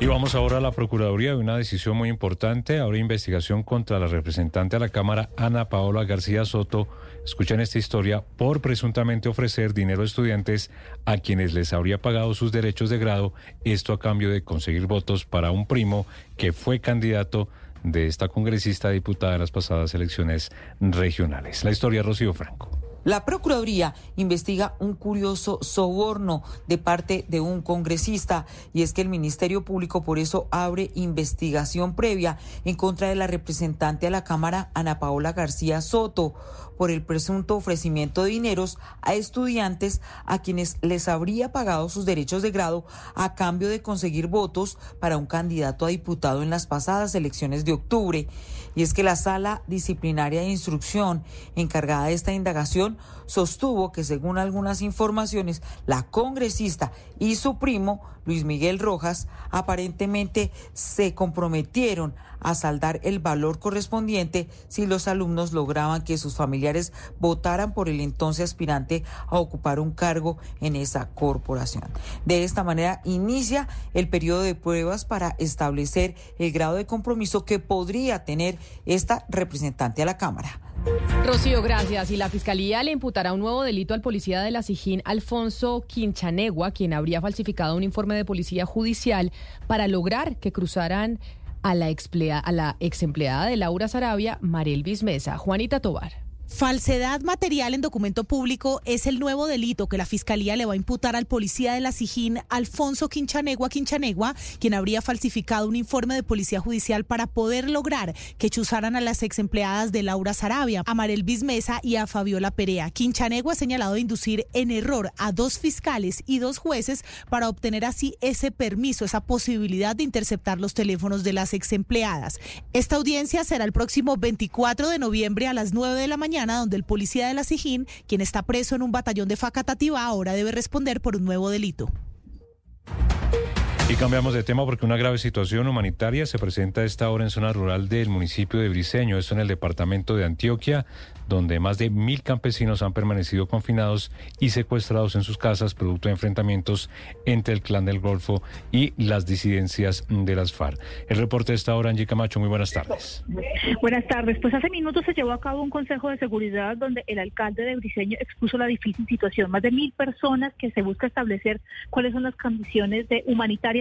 Y vamos ahora a la Procuraduría de una decisión muy importante, ahora investigación contra la representante a la Cámara, Ana Paola García Soto, Escuchan esta historia por presuntamente ofrecer dinero a estudiantes a quienes les habría pagado sus derechos de grado, esto a cambio de conseguir votos para un primo que fue candidato de esta congresista diputada en las pasadas elecciones regionales. La historia, Rocío Franco. La Procuraduría investiga un curioso soborno de parte de un congresista y es que el Ministerio Público por eso abre investigación previa en contra de la representante a la Cámara, Ana Paola García Soto por el presunto ofrecimiento de dineros a estudiantes a quienes les habría pagado sus derechos de grado a cambio de conseguir votos para un candidato a diputado en las pasadas elecciones de octubre. Y es que la sala disciplinaria de instrucción encargada de esta indagación sostuvo que según algunas informaciones, la congresista y su primo, Luis Miguel Rojas, aparentemente se comprometieron a saldar el valor correspondiente si los alumnos lograban que sus familiares votaran por el entonces aspirante a ocupar un cargo en esa corporación. De esta manera inicia el periodo de pruebas para establecer el grado de compromiso que podría tener esta representante a la Cámara. Rocío, gracias. Y la Fiscalía le imputará un nuevo delito al policía de la Sijín, Alfonso Quinchanegua, quien habría falsificado un informe de policía judicial para lograr que cruzaran a la, ex empleada de Laura Sarabia, Marelvis Mesa. Juanita Tobar. Falsedad material en documento público es el nuevo delito que la Fiscalía le va a imputar al policía de la Sijín, Alfonso Quinchanegua Quinchanegua, quien habría falsificado un informe de policía judicial para poder lograr que chuzaran a las ex empleadas de Laura Sarabia, a Marel Bismesa y a Fabiola Perea. Quinchanegua ha señalado inducir en error a dos fiscales y dos jueces para obtener así ese permiso, esa posibilidad de interceptar los teléfonos de las ex empleadas. Esta audiencia será el próximo 24 de noviembre a las 9 de la mañana donde el policía de la Sijín, quien está preso en un batallón de Facatativá, ahora debe responder por un nuevo delito. Y cambiamos de tema porque una grave situación humanitaria se presenta a esta hora en zona rural del municipio de Briceño, esto en el departamento de Antioquia, donde más de mil campesinos han permanecido confinados y secuestrados en sus casas producto de enfrentamientos entre el clan del Golfo y las disidencias de las FARC. El reporte de esta hora, Angie Camacho, muy buenas tardes. Buenas tardes. Pues hace minutos se llevó a cabo un consejo de seguridad donde el alcalde de Briceño expuso la difícil situación. Más de mil personas que se busca establecer cuáles son las condiciones de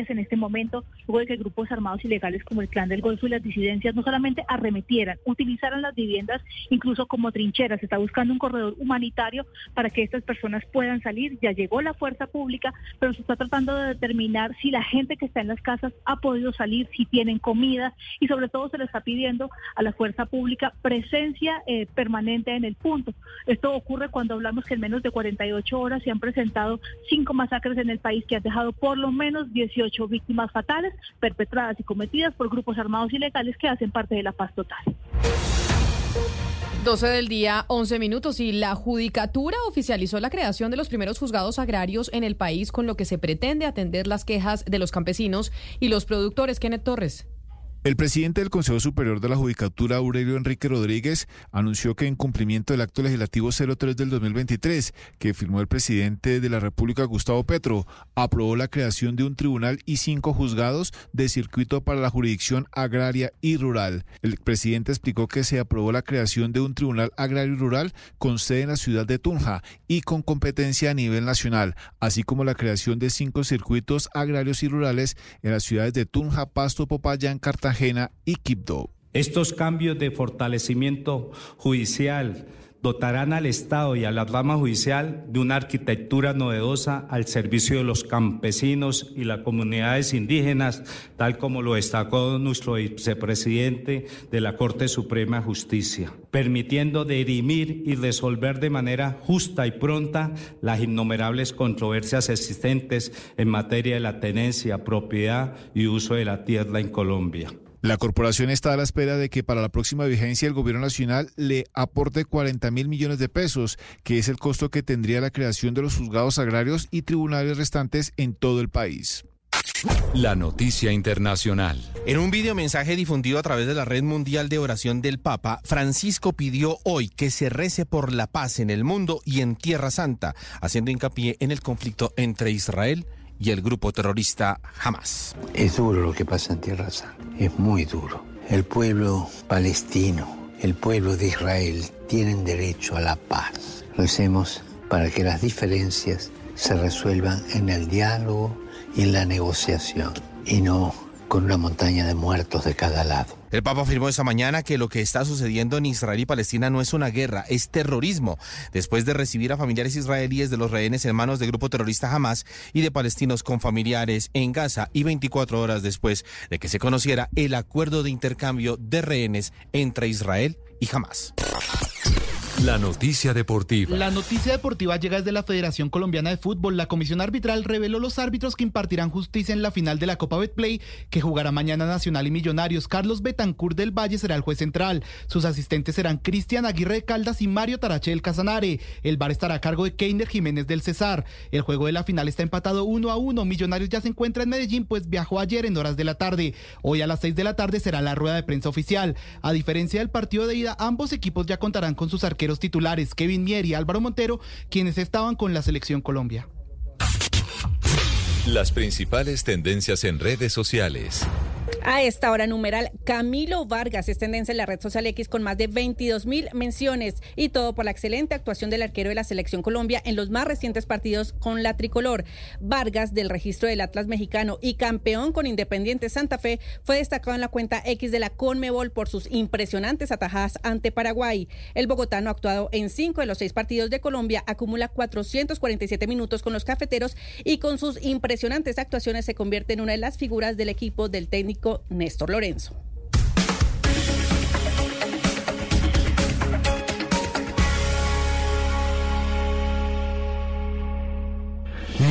en este momento, luego de que grupos armados ilegales como el Clan del Golfo y las disidencias no solamente arremetieran, utilizaran las viviendas incluso como trincheras. Se está buscando un corredor humanitario para que estas personas puedan salir. Ya llegó la fuerza pública, pero se está tratando de determinar si la gente que está en las casas ha podido salir, si tienen comida y sobre todo se le está pidiendo a la fuerza pública presencia eh, permanente en el punto. Esto ocurre cuando hablamos que en menos de 48 horas se han presentado cinco masacres en el país que han dejado por lo menos 18 víctimas fatales perpetradas y cometidas por grupos armados ilegales que hacen parte de la paz total. 12 del día, 11 minutos y la Judicatura oficializó la creación de los primeros juzgados agrarios en el país con lo que se pretende atender las quejas de los campesinos y los productores. Kenneth Torres. El presidente del Consejo Superior de la Judicatura, Aurelio Enrique Rodríguez, anunció que en cumplimiento del acto legislativo 03 del 2023, que firmó el presidente de la República, Gustavo Petro, aprobó la creación de un tribunal y cinco juzgados de circuito para la jurisdicción agraria y rural. El presidente explicó que se aprobó la creación de un tribunal agrario y rural con sede en la ciudad de Tunja y con competencia a nivel nacional, así como la creación de cinco circuitos agrarios y rurales en las ciudades de Tunja, Pasto, Popayán, Estos cambios de fortalecimiento judicial dotarán al Estado y a la rama judicial de una arquitectura novedosa al servicio de los campesinos y las comunidades indígenas, tal como lo destacó nuestro vicepresidente de la Corte Suprema de Justicia, permitiendo dirimir y resolver de manera justa y pronta las innumerables controversias existentes en materia de la tenencia, propiedad y uso de la tierra en Colombia. La corporación está a la espera de que para la próxima vigencia el gobierno nacional le aporte 40 mil millones de pesos, que es el costo que tendría la creación de los juzgados agrarios y tribunales restantes en todo el país. La noticia internacional. En un video mensaje difundido a través de la Red Mundial de Oración del Papa, Francisco pidió hoy que se rece por la paz en el mundo y en Tierra Santa, haciendo hincapié en el conflicto entre Israel y el grupo terrorista Hamas. Es duro lo que pasa en Tierra Santa, es muy duro. El pueblo palestino, el pueblo de Israel tienen derecho a la paz. Recemos para que las diferencias se resuelvan en el diálogo y en la negociación y no con una montaña de muertos de cada lado. El Papa afirmó esa mañana que lo que está sucediendo en Israel y Palestina no es una guerra, es terrorismo, después de recibir a familiares israelíes de los rehenes en manos del grupo terrorista Hamas y de palestinos con familiares en Gaza y 24 horas después de que se conociera el acuerdo de intercambio de rehenes entre Israel y Hamas. La noticia deportiva. La noticia deportiva llega desde la Federación Colombiana de Fútbol. La comisión arbitral reveló los árbitros que impartirán justicia en la final de la Copa Betplay, que jugará mañana Nacional y Millonarios. Carlos Betancourt del Valle será el juez central. Sus asistentes serán Cristian Aguirre Caldas y Mario Tarache del Casanare. El bar estará a cargo de Keiner Jiménez del Cesar. El juego de la final está empatado uno a uno. Millonarios ya se encuentra en Medellín, pues viajó ayer en horas de la tarde. Hoy a las seis de la tarde será la rueda de prensa oficial. A diferencia del partido de ida, ambos equipos ya contarán con sus arqueros titulares Kevin Mier y Álvaro Montero, quienes estaban con la selección Colombia. Las principales tendencias en redes sociales. A esta hora, numeral Camilo Vargas es tendencia en la red social X con más de 22 mil menciones y todo por la excelente actuación del arquero de la Selección Colombia en los más recientes partidos con la tricolor. Vargas, del registro del Atlas mexicano y campeón con Independiente Santa Fe, fue destacado en la cuenta X de la Conmebol por sus impresionantes atajadas ante Paraguay. El bogotano, actuado en cinco de los seis partidos de Colombia, acumula 447 minutos con los cafeteros y con sus impresionantes actuaciones se convierte en una de las figuras del equipo del técnico Néstor Lorenzo.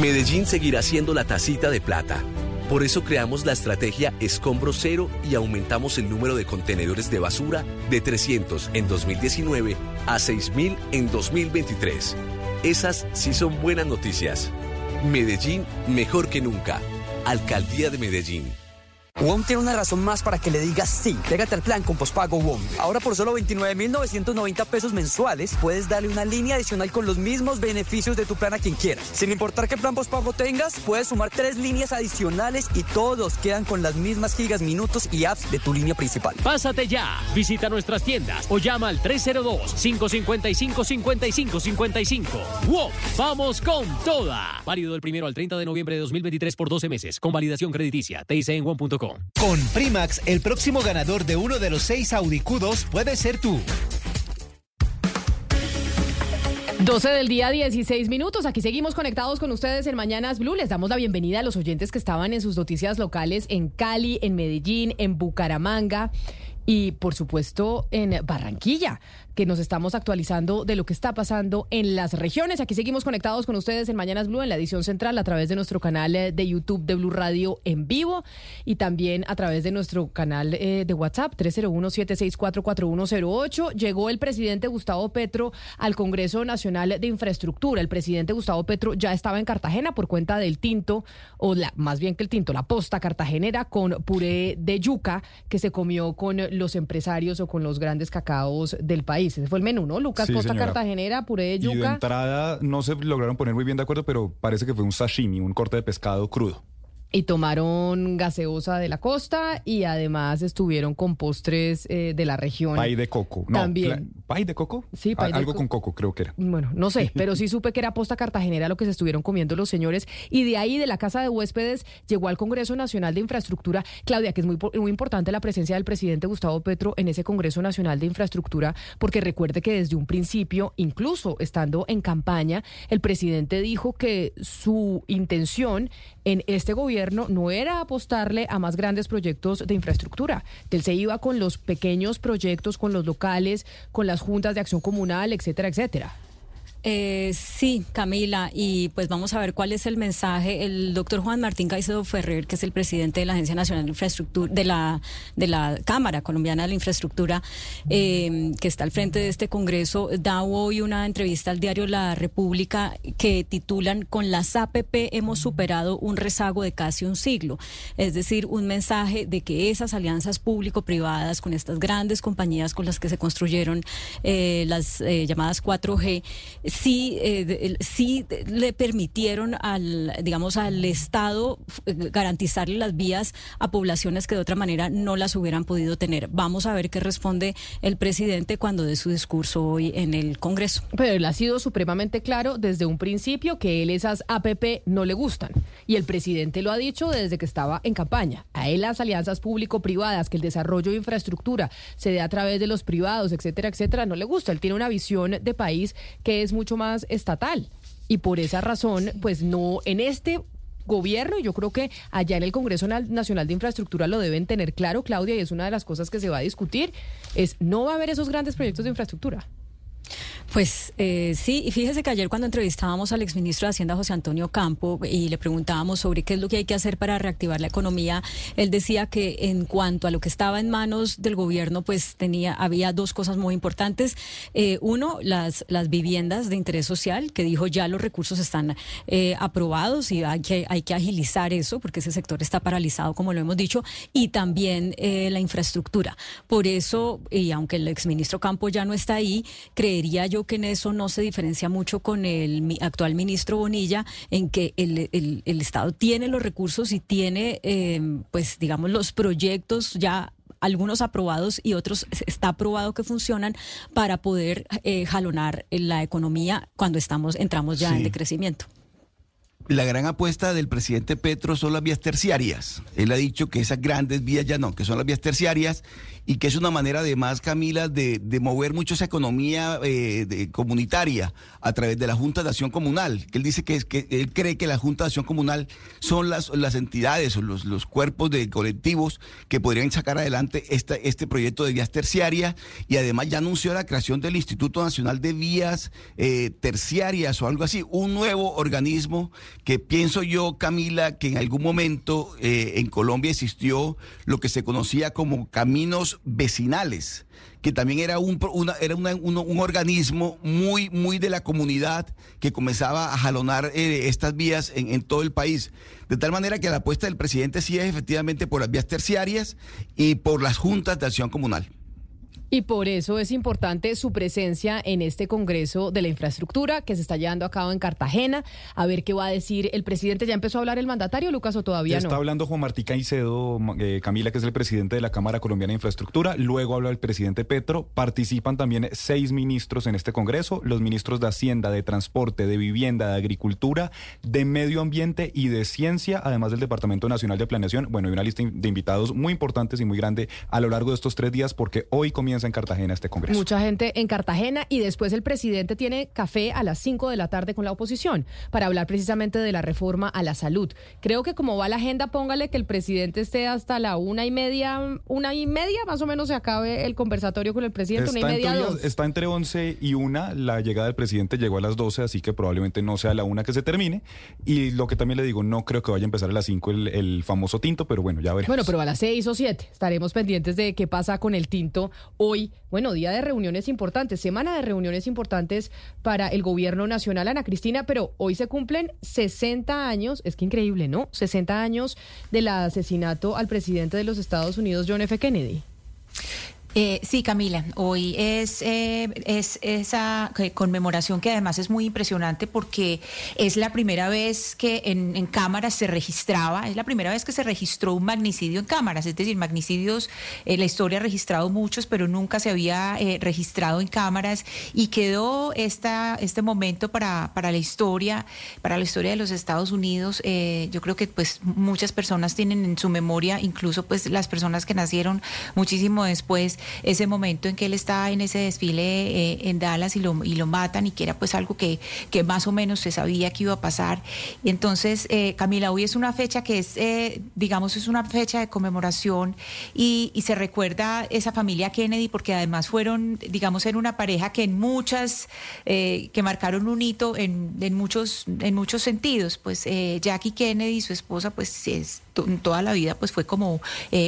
Medellín seguirá siendo la tacita de plata. Por eso creamos la estrategia Escombro Cero y aumentamos el número de contenedores de basura de 300 en 2019 a 6.000 en 2023. Esas sí son buenas noticias. Medellín mejor que nunca. Alcaldía de Medellín. WOM tiene una razón más para que le digas sí. Pégate al plan con pospago WOM. Ahora por solo 29,990 pesos mensuales puedes darle una línea adicional con los mismos beneficios de tu plan a quien quieras. Sin importar qué plan pospago tengas, puedes sumar tres líneas adicionales y todos quedan con las mismas gigas, minutos y apps de tu línea principal. Pásate ya. Visita nuestras tiendas o llama al 302-555-5555. WOM. Vamos con toda. Válido del primero al 30 de noviembre de 2023 por 12 meses. Con validación crediticia. TIC en WOM.com. Con Primax, el próximo ganador de uno de los seis Audicudos puede ser tú. 12 del día, 16 minutos. Aquí seguimos conectados con ustedes en Mañanas Blue. Les damos la bienvenida a los oyentes que estaban en sus noticias locales en Cali, en Medellín, en Bucaramanga. y por supuesto en Barranquilla, que nos estamos actualizando de lo que está pasando en las regiones. Aquí seguimos conectados con ustedes en Mañanas Blue en la edición central a través de nuestro canal eh, de YouTube de Blue Radio en vivo y también a través de nuestro canal eh, de WhatsApp 301-764-4108. Llegó el presidente Gustavo Petro al Congreso Nacional de Infraestructura. El presidente Gustavo Petro ya estaba en Cartagena por cuenta del tinto, o la, más bien que el tinto, la posta cartagenera con puré de yuca que se comió con los empresarios o con los grandes cacaos del país. Fue el menú, ¿no? Lucas, Sí, posta señora. cartagenera, puré de Y de yuca. entrada no se lograron poner muy bien de acuerdo, pero parece que fue un sashimi, un corte de pescado crudo. Y tomaron gaseosa de la costa y además estuvieron con postres eh, de la región. Pay de coco. No, También. ¿Pay de coco? Sí, pay de Algo co- con coco, creo que era. Bueno, no sé, pero sí *laughs* supe que era posta cartagenera lo que se estuvieron comiendo los señores. Y de ahí, de la Casa de Huéspedes, llegó al Congreso Nacional de Infraestructura. Claudia, que es muy, muy importante la presencia del presidente Gustavo Petro en ese Congreso Nacional de Infraestructura, porque recuerde que desde un principio, incluso estando en campaña, el presidente dijo que su intención en este gobierno no era apostarle a más grandes proyectos de infraestructura, él se iba con los pequeños proyectos, con los locales, con las juntas de acción comunal, etcétera, etcétera. Eh, sí, Camila, y pues vamos a ver cuál es el mensaje. El doctor Juan Martín Caicedo Ferrer, que es el presidente de la Agencia Nacional de Infraestructura, de la, de la Cámara Colombiana de la Infraestructura, eh, que está al frente de este Congreso, da hoy una entrevista al diario La República que titulan Con las APP hemos superado un rezago de casi un siglo. Es decir, un mensaje de que esas alianzas público-privadas con estas grandes compañías con las que se construyeron eh, las eh, llamadas 4G, sí, eh, sí le permitieron al, digamos, al Estado eh, garantizarle las vías a poblaciones que de otra manera no las hubieran podido tener. Vamos a ver qué responde el presidente cuando dé su discurso hoy en el Congreso. Pero él ha sido supremamente claro desde un principio que él esas APP no le gustan. Y el presidente lo ha dicho desde que estaba en campaña. A él las alianzas público-privadas, que el desarrollo de infraestructura se dé a través de los privados, etcétera, etcétera, no le gusta. Él tiene una visión de país que es mucho más estatal. Y por esa razón, pues no, en este gobierno, yo creo que allá en el Congreso Na- Nacional de Infraestructura lo deben tener claro, Claudia, y es una de las cosas que se va a discutir, es no va a haber esos grandes proyectos de infraestructura. Pues eh, sí, y fíjese que ayer cuando entrevistábamos al exministro de Hacienda José Antonio Campo y le preguntábamos sobre qué es lo que hay que hacer para reactivar la economía, él decía que en cuanto a lo que estaba en manos del gobierno, pues tenía había dos cosas muy importantes. Eh, uno, las las viviendas de interés social, que dijo ya los recursos están eh, aprobados y hay que hay que agilizar eso porque ese sector está paralizado, como lo hemos dicho, y también eh, la infraestructura. Por eso, y aunque el exministro Campo ya no está ahí, creería yo que en eso no se diferencia mucho con el actual ministro Bonilla, en que el, el- el Estado tiene los recursos y tiene, eh, pues, digamos, los proyectos ya algunos aprobados y otros está aprobado que funcionan para poder eh, jalonar la economía cuando estamos entramos ya en decrecimiento. La gran apuesta del presidente Petro son las vías terciarias. Él ha dicho que esas grandes vías ya no, que son las vías terciarias y que es una manera además, Camila, de, de mover mucho esa economía eh, comunitaria a través de la Junta de Acción Comunal. Que él dice que, es, que él cree que la Junta de Acción Comunal son las, las entidades o los, los cuerpos de colectivos que podrían sacar adelante esta, este proyecto de vías terciarias y además ya anunció la creación del Instituto Nacional de Vías eh, Terciarias o algo así, un nuevo organismo que pienso yo, Camila, que en algún momento eh, en Colombia existió lo que se conocía como caminos vecinales que también era un una- era un organismo muy muy de la comunidad que comenzaba a jalonar eh, estas vías en, en todo el país. De tal manera que la apuesta del presidente sí es efectivamente por las vías terciarias y por las juntas de acción comunal Y por eso es importante su presencia en este Congreso de la Infraestructura que se está llevando a cabo en Cartagena. A ver qué va a decir el presidente. ¿Ya empezó a hablar el mandatario, Lucas, o todavía Ya no? está hablando Juan Martí Caicedo, eh, Camila, que es el presidente de la Cámara Colombiana de Infraestructura. Luego habla el presidente Petro. Participan también seis ministros en este Congreso: los ministros de Hacienda, de Transporte, de Vivienda, de Agricultura, de Medio Ambiente y de Ciencia, además del Departamento Nacional de Planeación. Bueno, hay una lista de invitados muy importantes y muy grande a lo largo de estos tres días, porque hoy comienza comienza en Cartagena este Congreso. Mucha gente en Cartagena y después el presidente tiene café a las 5 de la tarde con la oposición para hablar precisamente de la reforma a la salud. Creo que como va la agenda, póngale que el presidente esté hasta la una y media, una y media más o menos se acabe el conversatorio con el presidente, está una y media, entre, dos. Está entre 11 y una, la llegada del presidente llegó a las 12, así que probablemente no sea la una que se termine. Y lo que también le digo, no creo que vaya a empezar a las 5 el, el famoso tinto, pero bueno, ya veremos. Bueno, pero a las seis o siete estaremos pendientes de qué pasa con el tinto hoy. Bueno, día de reuniones importantes, semana de reuniones importantes para el gobierno nacional, Ana Cristina, pero hoy se cumplen 60 años, es que increíble, ¿no? 60 años del asesinato al presidente de los Estados Unidos, John F. Kennedy. Eh, sí, Camila, hoy es, eh, es esa conmemoración que además es muy impresionante porque es la primera vez que en, cámaras se registraba, es la primera vez que se registró un magnicidio en cámaras, es decir, magnicidios, eh, la historia ha registrado muchos, pero nunca se había eh, registrado en cámaras y quedó esta, este momento para, para la historia, para la historia de los Estados Unidos. Eh, yo creo que pues muchas personas tienen en su memoria, incluso pues las personas que nacieron muchísimo después, ese momento en que él está en ese desfile eh, en Dallas y lo, y lo matan y que era pues algo que, que más o menos se sabía que iba a pasar. Y entonces, eh, Camila, hoy es una fecha que es, eh, digamos, es una fecha de conmemoración y, y, se recuerda esa familia Kennedy porque además fueron, digamos, en una pareja que en muchas, que marcaron un hito en, en, muchos, en muchos sentidos. Pues Jackie Kennedy, su esposa, pues es, toda la vida pues fue como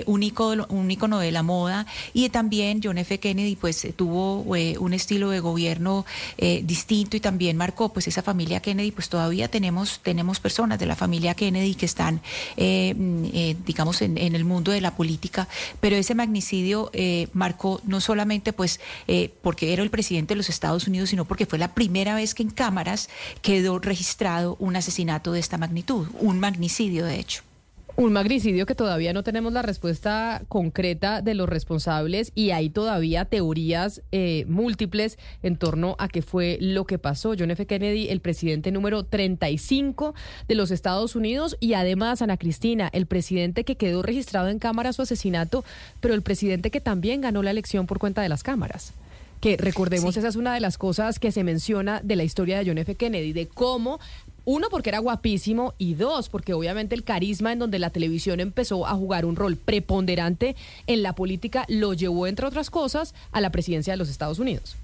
un, ícono, un ícono de la moda y también John F. Kennedy pues tuvo eh, un estilo de gobierno eh, distinto y también marcó pues esa familia Kennedy, pues todavía tenemos, tenemos personas de la familia Kennedy que están, eh, digamos, en, en, el mundo de la política, pero ese magnicidio marcó no solamente pues porque era el presidente de los Estados Unidos, sino porque fue la primera vez que en cámaras quedó registrado un asesinato de esta magnitud, un magnicidio de hecho. Un magnicidio que todavía no tenemos la respuesta concreta de los responsables y hay todavía teorías eh, múltiples en torno a qué fue lo que pasó. John F. Kennedy, el presidente número 35 de los Estados Unidos y además Ana Cristina, el presidente que quedó registrado en cámara su asesinato, pero el presidente que también ganó la elección por cuenta de las cámaras que recordemos sí. esa es una de las cosas que se menciona de la historia de John F. Kennedy, de cómo uno, porque era guapísimo y dos, porque obviamente el carisma en donde la televisión empezó a jugar un rol preponderante en la política lo llevó, entre otras cosas, a la presidencia de los Estados Unidos.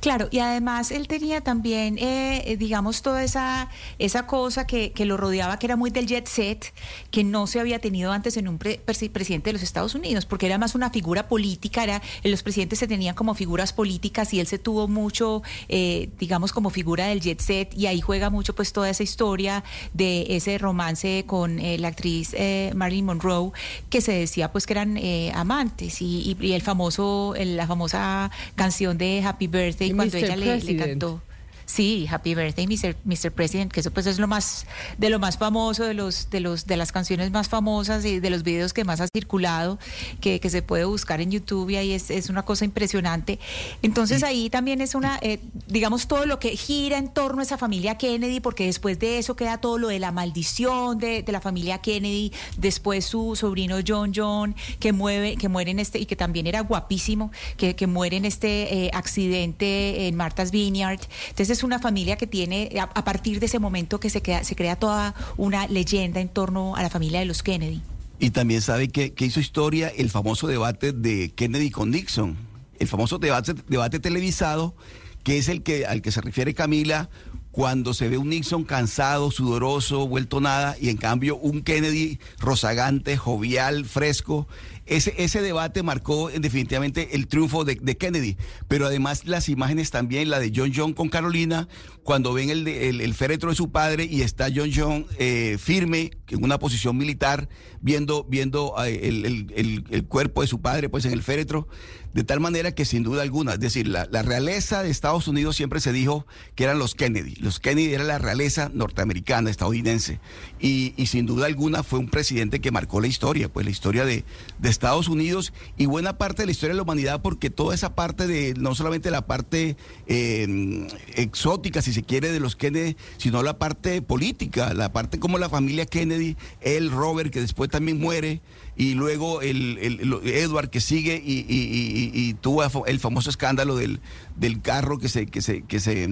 Claro, y además él tenía también, eh, digamos, toda esa, esa cosa que, que, lo rodeaba, que era muy del jet set, que no se había tenido antes en un pre presidente de los Estados Unidos, porque era más una figura política, era, los presidentes se tenían como figuras políticas y él se tuvo mucho, eh, digamos, como figura del jet set, y ahí juega mucho pues toda esa historia de ese romance con eh, la actriz Marilyn Monroe, que se decía pues que eran amantes, y, y, y, el famoso, la famosa canción de Happy Birthday cuando ella le, le, cantó. Sí, Happy Birthday, Mr. Mr. President, que eso pues es lo más de lo más famoso, de los de los de las canciones más famosas y de los videos que más ha circulado, que, que se puede buscar en YouTube y ahí es, es una cosa impresionante. Entonces ahí también es una, eh, digamos, todo lo que gira en torno a esa familia Kennedy, porque después de eso queda todo lo de la maldición de, de la familia Kennedy, después su sobrino John John, que mueve, que muere en este, y que también era guapísimo, que, que muere en este eh, accidente en Martha's Vineyard. Entonces es una familia que tiene, a, partir de ese momento que se, crea toda una leyenda en torno a la familia de los Kennedy. Y también sabe que, que hizo historia el famoso debate de Kennedy con Nixon, el famoso debate, debate televisado, que es el que al que se refiere Camila cuando se ve un Nixon cansado, sudoroso, vuelto nada, y en cambio un Kennedy rozagante, jovial, fresco. Ese, ese debate marcó definitivamente el triunfo de, Kennedy, pero además las imágenes también, la de John John con Carolina, cuando ven el, el, el féretro de su padre y está John John eh, firme, en una posición militar, viendo, viendo eh, el, el, cuerpo de su padre pues en el féretro, de tal manera que sin duda alguna, es decir, la, la, realeza de Estados Unidos siempre se dijo que eran los Kennedy, los Kennedy era la realeza norteamericana, estadounidense, y, y sin duda alguna fue un presidente que marcó la historia, pues la historia de, de Estados Unidos y buena parte de la historia de la humanidad, porque toda esa parte de, no solamente la parte eh, exótica, si se quiere, de los Kennedy, sino la parte política, la parte como la familia Kennedy él, Robert, que después también muere, y luego el, Edward que sigue y, tuvo el famoso escándalo del, del carro que se, que se, que se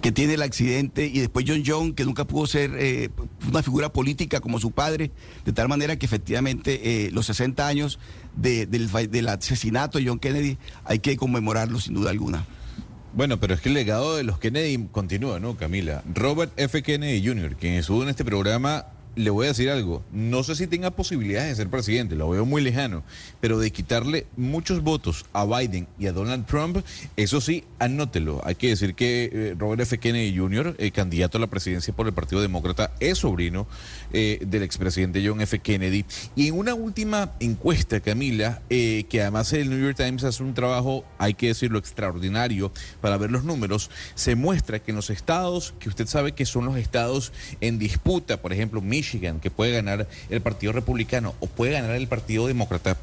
que tiene el accidente y después John John, que nunca pudo ser eh, una figura política como su padre, de tal manera que efectivamente eh, los 60 años del, del asesinato de John Kennedy hay que conmemorarlo sin duda alguna. Bueno, pero es que el legado de los Kennedy continúa, ¿no, Camila? Robert F. Kennedy Jr., quien estuvo en este programa le voy a decir algo, no sé si tenga posibilidades de ser presidente, lo veo muy lejano, pero de quitarle muchos votos a Biden y a Donald Trump, eso sí, anótelo. Hay que decir que eh, Robert F. Kennedy Jr., eh, candidato a la presidencia por el Partido Demócrata, es sobrino eh, del expresidente John F. Kennedy. Y en una última encuesta, Camila, que además el New York Times hace un trabajo, hay que decirlo, extraordinario para ver los números, se muestra que en los estados, que usted sabe que son los estados en disputa, por ejemplo, Michigan, que puede ganar el Partido Republicano o puede ganar el Partido Demócrata,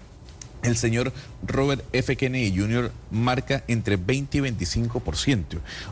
el señor Robert F. Kennedy Jr. marca entre 20 y 25%.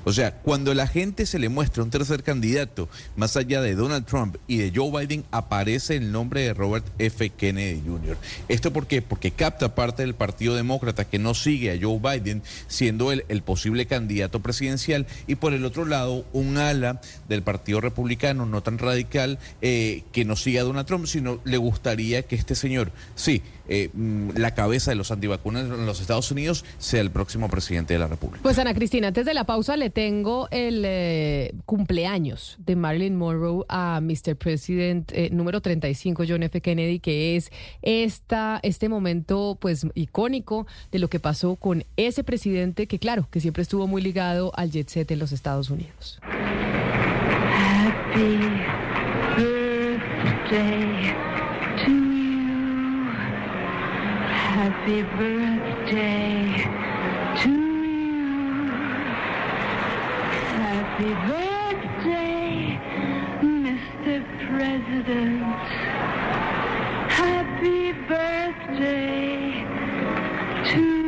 O sea, cuando la gente se le muestra un tercer candidato, más allá de Donald Trump y de Joe Biden, aparece el nombre de Robert F. Kennedy Jr. ¿Esto por qué? Porque capta parte del Partido Demócrata que no sigue a Joe Biden siendo el, el posible candidato presidencial y por el otro lado un ala del Partido Republicano no tan radical eh, que no sigue a Donald Trump, sino le gustaría que este señor, sí, eh, mm, la cabeza de los antivacunas en los Estados Unidos sea el próximo presidente de la República. Pues Ana Cristina, antes de la pausa le tengo el eh, cumpleaños de Marilyn Monroe a Mr. President eh, número 35, John F. Kennedy, que es esta, este momento pues icónico de lo que pasó con ese presidente que claro, que siempre estuvo muy ligado al jet set en los Estados Unidos. Happy birthday Happy birthday to you. Happy birthday, Mr. President. Happy birthday to you.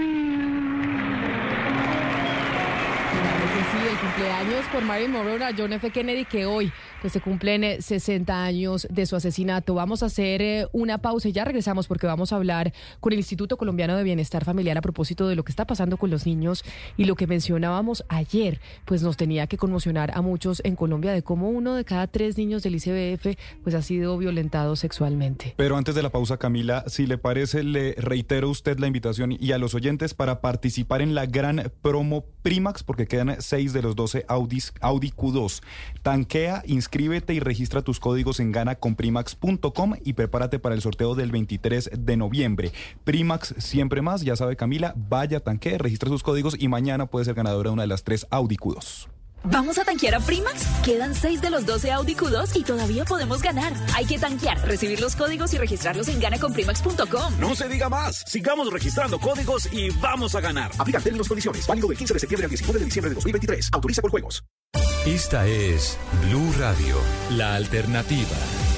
Sí, el cumpleaños por Marilyn Monroe a John F. Kennedy que hoy pues se cumplen 60 eh, años de su asesinato. Vamos a hacer eh, una pausa y ya regresamos porque vamos a hablar con el Instituto Colombiano de Bienestar Familiar a propósito de lo que está pasando con los niños y lo que mencionábamos ayer, pues nos tenía que conmocionar a muchos en Colombia de cómo uno de cada tres niños del ICBF pues ha sido violentado sexualmente. Pero antes de la pausa, Camila, si le parece, le reitero a usted la invitación y a los oyentes para participar en la gran promo Primax porque quedan seis de los 12 Audis, Audi Q2. Tanquea, inscribe Inscríbete y registra tus códigos en ganaconprimax.com y prepárate para el sorteo del 23 de noviembre. Primax siempre más, ya sabe Camila, vaya tanque, registra sus códigos y mañana puede ser ganadora de una de las tres Audi Q2. ¿Vamos a tanquear a Primax? Quedan 6 de los 12 Audi Q2 y todavía podemos ganar. Hay que tanquear, recibir los códigos y registrarlos en ganaconprimax.com. No se diga más. Sigamos registrando códigos y vamos a ganar. Aplica términos condiciones. Válido del 15 de septiembre al 19 de diciembre de 2023. Autoriza por juegos. Esta es Blue Radio, la alternativa.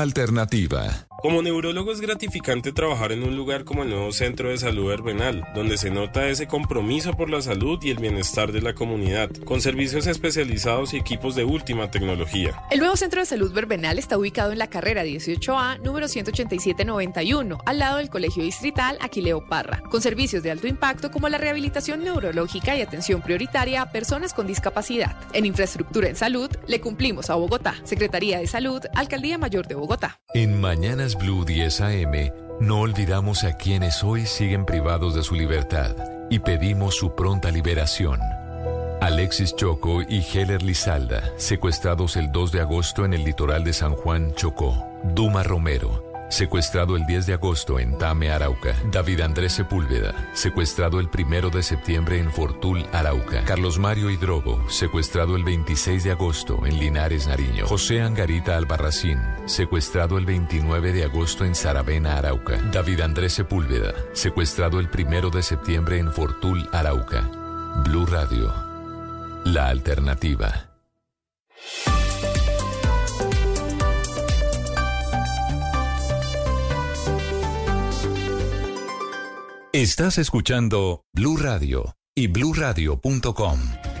Alternativa. Como neurólogo es gratificante trabajar en un lugar como el nuevo Centro de Salud Verbenal, donde se nota ese compromiso por la salud y el bienestar de la comunidad, con servicios especializados y equipos de última tecnología. El nuevo Centro de Salud Verbenal está ubicado en la carrera 18A, número 18791, al lado del Colegio Distrital Aquileo Parra, con servicios de alto impacto como la rehabilitación neurológica y atención prioritaria a personas con discapacidad. En infraestructura en salud, le cumplimos a Bogotá, Secretaría de Salud, Alcaldía Mayor de Bogotá. En Blue 10 AM, no olvidamos a quienes hoy siguen privados de su libertad y pedimos su pronta liberación. Alexis Choco y Heller Lizalda, secuestrados el 2 de agosto en el litoral de San Juan, Chocó. Duma Romero, secuestrado el 10 de agosto en Tame, Arauca. David Andrés Sepúlveda, secuestrado el 1 de septiembre en Fortul, Arauca. Carlos Mario Hidrobo, secuestrado el 26 de agosto en Linares, Nariño. José Angarita Albarracín, secuestrado el 29 de agosto en Saravena, Arauca. David Andrés Sepúlveda, secuestrado el 1 de septiembre en Fortul, Arauca. Blue Radio, la alternativa. Estás escuchando Blue Radio y bluradio.com.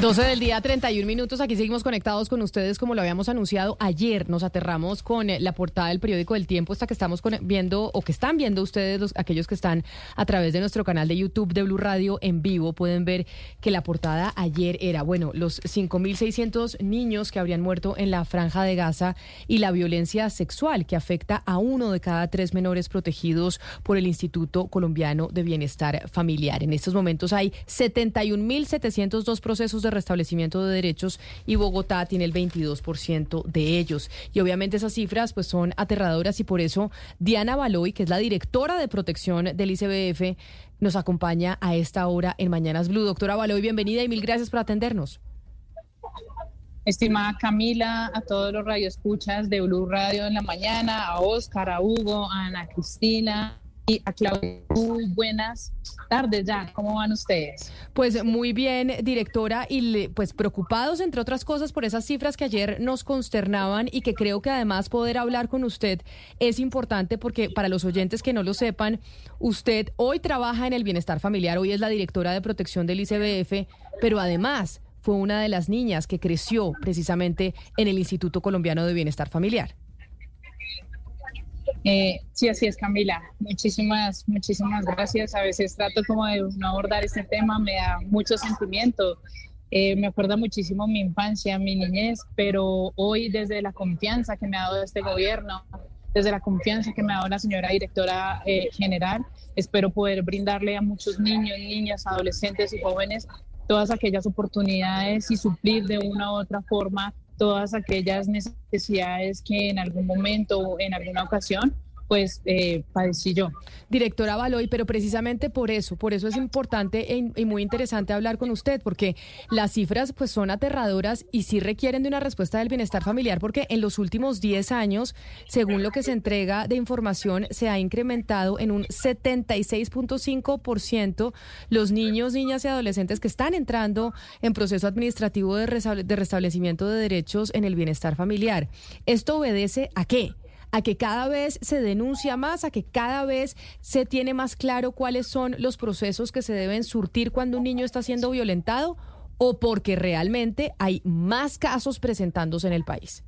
12 del día, 31 minutos. Aquí seguimos conectados con ustedes como lo habíamos anunciado ayer. Nos aterramos con eh, la portada del periódico del Tiempo, esta que estamos viendo o que están viendo ustedes, los, aquellos que están a través de nuestro canal de YouTube de Blue Radio en vivo, pueden ver que la portada ayer era, bueno, los 5.600 niños que habrían muerto en la franja de Gaza y la violencia sexual que afecta a uno de cada tres menores protegidos por el Instituto Colombiano de Bienestar Familiar. En estos momentos hay 71.702 procesos de restablecimiento de derechos y Bogotá tiene el 22% de ellos. Y obviamente esas cifras pues son aterradoras y por eso Diana Baloy, que es la directora de protección del ICBF, nos acompaña a esta hora en Mañanas Blue. Doctora Baloy, bienvenida y mil gracias por atendernos. Estimada Camila, a todos los radioescuchas de Blue Radio en la mañana, a Oscar, a Hugo, a Ana Cristina, a Claudia. Muy buenas tardes ya. ¿Cómo van ustedes? Pues muy bien, directora, y pues preocupados, entre otras cosas, por esas cifras que ayer nos consternaban y que creo que además poder hablar con usted es importante porque para los oyentes que no lo sepan, usted hoy trabaja en el bienestar familiar, hoy es la directora de protección del ICBF, pero además fue una de las niñas que creció precisamente en el Instituto Colombiano de Bienestar Familiar. Eh, sí, así es, Camila. Muchísimas, muchísimas gracias. A veces trato como de no abordar este tema, me da mucho sentimiento. Eh, me acuerda muchísimo mi infancia, mi niñez, pero hoy desde la confianza que me ha dado este gobierno, desde la confianza que me ha dado la señora directora eh, general, espero poder brindarle a muchos niños, niñas, adolescentes y jóvenes todas aquellas oportunidades y suplir de una u otra forma todas aquellas necesidades que en algún momento o en alguna ocasión pues eh, padecí yo. Directora Baloy, pero precisamente por eso, por eso es importante e y muy interesante hablar con usted, porque las cifras pues son aterradoras y sí requieren de una respuesta del bienestar familiar, porque en los últimos 10 años, según lo que se entrega de información, se ha incrementado en un 76.5% los niños, niñas y adolescentes que están entrando en proceso administrativo de, de restablecimiento de derechos en el bienestar familiar. ¿Esto obedece a qué? A que cada vez se denuncia más, a que cada vez se tiene más claro cuáles son los procesos que se deben surtir cuando un niño está siendo violentado o porque realmente hay más casos presentándose en el país?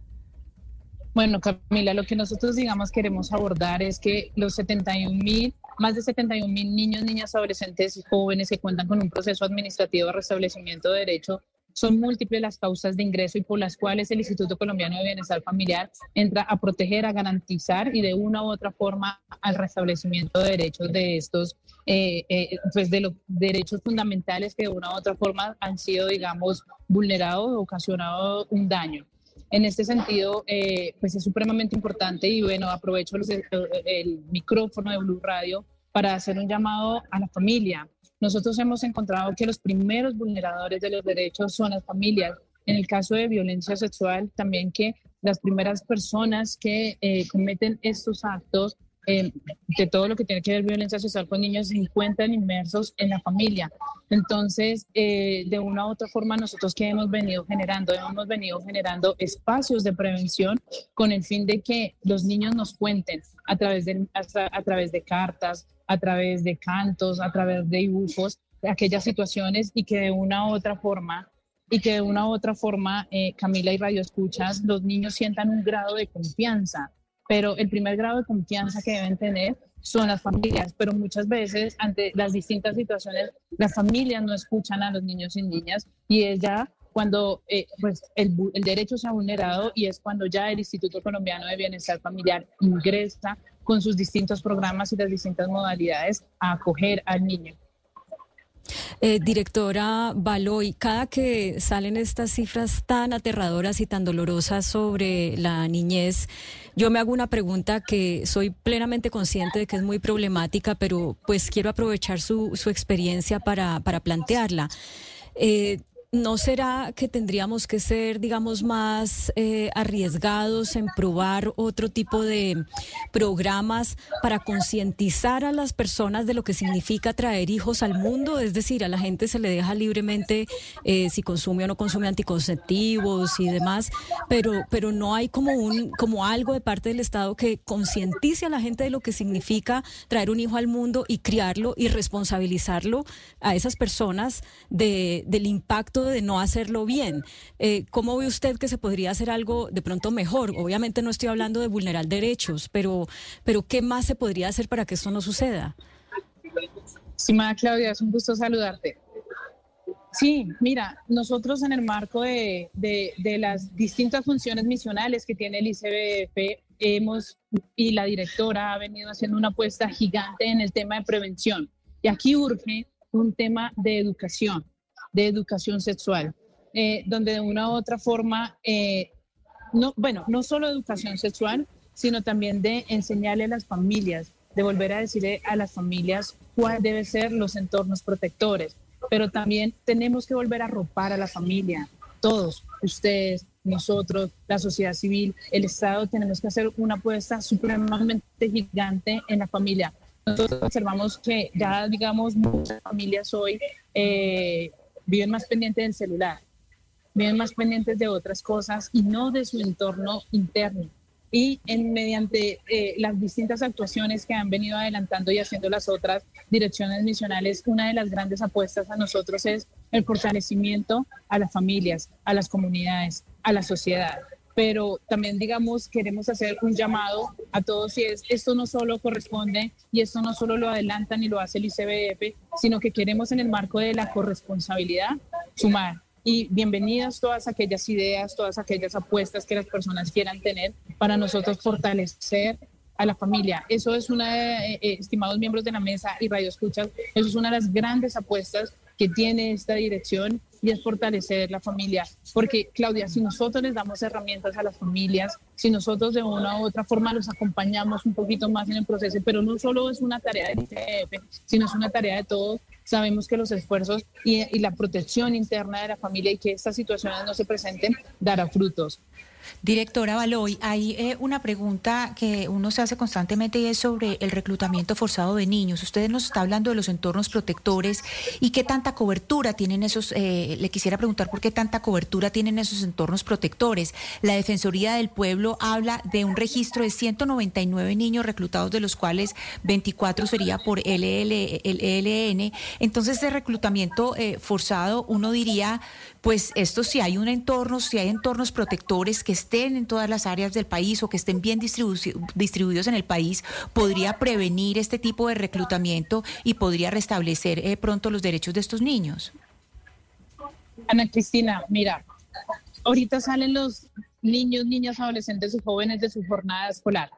Bueno, Camila, lo que nosotros, digamos, queremos abordar es que los 71 mil, más de 71 mil niños, niñas, adolescentes y jóvenes que cuentan con un proceso administrativo de restablecimiento de derecho son múltiples las causas de ingreso y por las cuales el Instituto Colombiano de Bienestar Familiar entra a proteger, a garantizar y de una u otra forma al restablecimiento de derechos de estos, eh, eh, pues de los derechos fundamentales que de una u otra forma han sido, digamos, vulnerados o ocasionado un daño. En este sentido, eh, pues es supremamente importante y bueno, aprovecho el, el micrófono de Blue Radio para hacer un llamado a la familia, nosotros hemos encontrado que los primeros vulneradores de los derechos son las familias. En el caso de violencia sexual, también que las primeras personas que eh, cometen estos actos eh, de todo lo que tiene que ver violencia sexual con niños se encuentran inmersos en la familia. Entonces, eh, de una u otra forma, nosotros que hemos venido generando, hemos venido generando espacios de prevención con el fin de que los niños nos cuenten a través de, a través de cartas, a través de cantos, a través de dibujos, aquellas situaciones y que de una u otra forma y que de una u otra forma, eh, Camila y Radio Escuchas, los niños sientan un grado de confianza, pero el primer grado de confianza que deben tener son las familias, pero muchas veces ante las distintas situaciones, las familias no escuchan a los niños y niñas. Y es ya cuando eh, pues el, el derecho se ha vulnerado y es cuando ya el Instituto Colombiano de Bienestar Familiar ingresa con sus distintos programas y las distintas modalidades a acoger al niño. Eh, directora Baloy, cada que salen estas cifras tan aterradoras y tan dolorosas sobre la niñez, yo me hago una pregunta que soy plenamente consciente de que es muy problemática, pero pues quiero aprovechar su, experiencia para, para plantearla. Eh, ¿No será que tendríamos que ser, digamos, más eh, arriesgados en probar otro tipo de programas para concientizar a las personas de lo que significa traer hijos al mundo? Es decir, a la gente se le deja libremente eh, si consume o no consume anticonceptivos y demás, pero, pero no hay como, un, como algo de parte del Estado que concientice a la gente de lo que significa traer un hijo al mundo y criarlo y responsabilizarlo a esas personas de, del impacto de no hacerlo bien. Eh, ¿Cómo ve usted que se podría hacer algo de pronto mejor? Obviamente no estoy hablando de vulnerar derechos, pero, pero ¿qué más se podría hacer para que esto no suceda? Estimada Claudia, es un gusto saludarte. Sí, mira, nosotros en el marco de, de, de, las distintas funciones misionales que tiene el ICBF, hemos, y la directora ha venido haciendo una apuesta gigante en el tema de prevención. Y aquí urge un tema de educación de educación sexual, eh, donde de una u otra forma, eh, no, bueno, no solo educación sexual, sino también de enseñarle a las familias, de volver a decirle a las familias cuál deben ser los entornos protectores, pero también tenemos que volver a ropar a la familia, todos, ustedes, nosotros, la sociedad civil, el Estado, tenemos que hacer una apuesta supremamente gigante en la familia. Nosotros observamos que ya, digamos, muchas familias hoy eh, viven más pendientes del celular, viven más pendientes de otras cosas y no de su entorno interno. Y en, mediante eh, las distintas actuaciones que han venido adelantando y haciendo las otras direcciones misionales, una de las grandes apuestas a nosotros es el fortalecimiento a las familias, a las comunidades, a la sociedad pero también, digamos, queremos hacer un llamado a todos y es, esto no solo corresponde y esto no solo lo adelantan y lo hace el ICBF, sino que queremos en el marco de la corresponsabilidad sumar. Y bienvenidas todas aquellas ideas, todas aquellas apuestas que las personas quieran tener para nosotros fortalecer a la familia. Eso es una, eh, eh, estimados miembros de la mesa y Radio Escuchas, eso es una de las grandes apuestas que tiene esta dirección y es fortalecer la familia. Porque, Claudia, si nosotros les damos herramientas a las familias, si nosotros de una u otra forma los acompañamos un poquito más en el proceso, pero no solo es una tarea del ICF, sino es una tarea de todos, sabemos que los esfuerzos y, y la protección interna de la familia y que estas situaciones no se presenten dará frutos. Directora Baloy, hay eh, una pregunta que uno se hace constantemente y es sobre el reclutamiento forzado de niños. Usted nos está hablando de los entornos protectores y qué tanta cobertura tienen esos, eh, le quisiera preguntar por qué tanta cobertura tienen esos entornos protectores. La Defensoría del Pueblo habla de un registro de 199 niños reclutados, de los cuales 24 sería por LL, el ELN. Entonces, ese reclutamiento eh, forzado, uno diría, pues esto si hay un entorno, si hay entornos protectores que estén en todas las áreas del país o que estén bien distribuidos en el país, podría prevenir este tipo de reclutamiento y podría restablecer eh, pronto los derechos de estos niños. Ana Cristina, mira, ahorita salen los niños, niñas, adolescentes y jóvenes de su jornada escolar.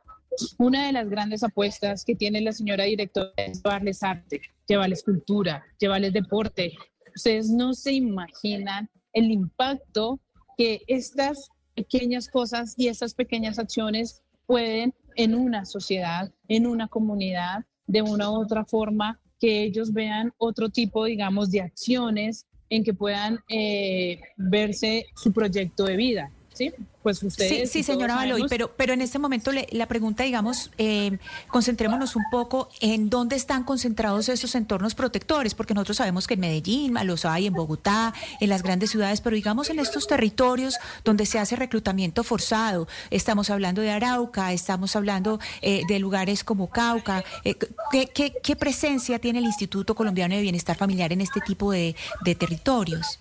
Una de las grandes apuestas que tiene la señora directora es llevarles arte, llevarles cultura, llevarles deporte, Ustedes no se imaginan el impacto que estas pequeñas cosas y estas pequeñas acciones pueden en una sociedad, en una comunidad, de una u otra forma, que ellos vean otro tipo, digamos, de acciones en que puedan eh, verse su proyecto de vida. ¿Sí? Pues ustedes. Sí, sí señora Baloy, pero, pero en este momento la pregunta, digamos, eh, concentrémonos un poco en dónde están concentrados esos entornos protectores, porque nosotros sabemos que en Medellín los hay, en Bogotá, en las grandes ciudades, pero digamos en estos territorios donde se hace reclutamiento forzado, estamos hablando de Arauca, estamos hablando eh, de lugares como Cauca, eh, ¿qué, qué, presencia tiene el Instituto Colombiano de Bienestar Familiar en este tipo de, de territorios?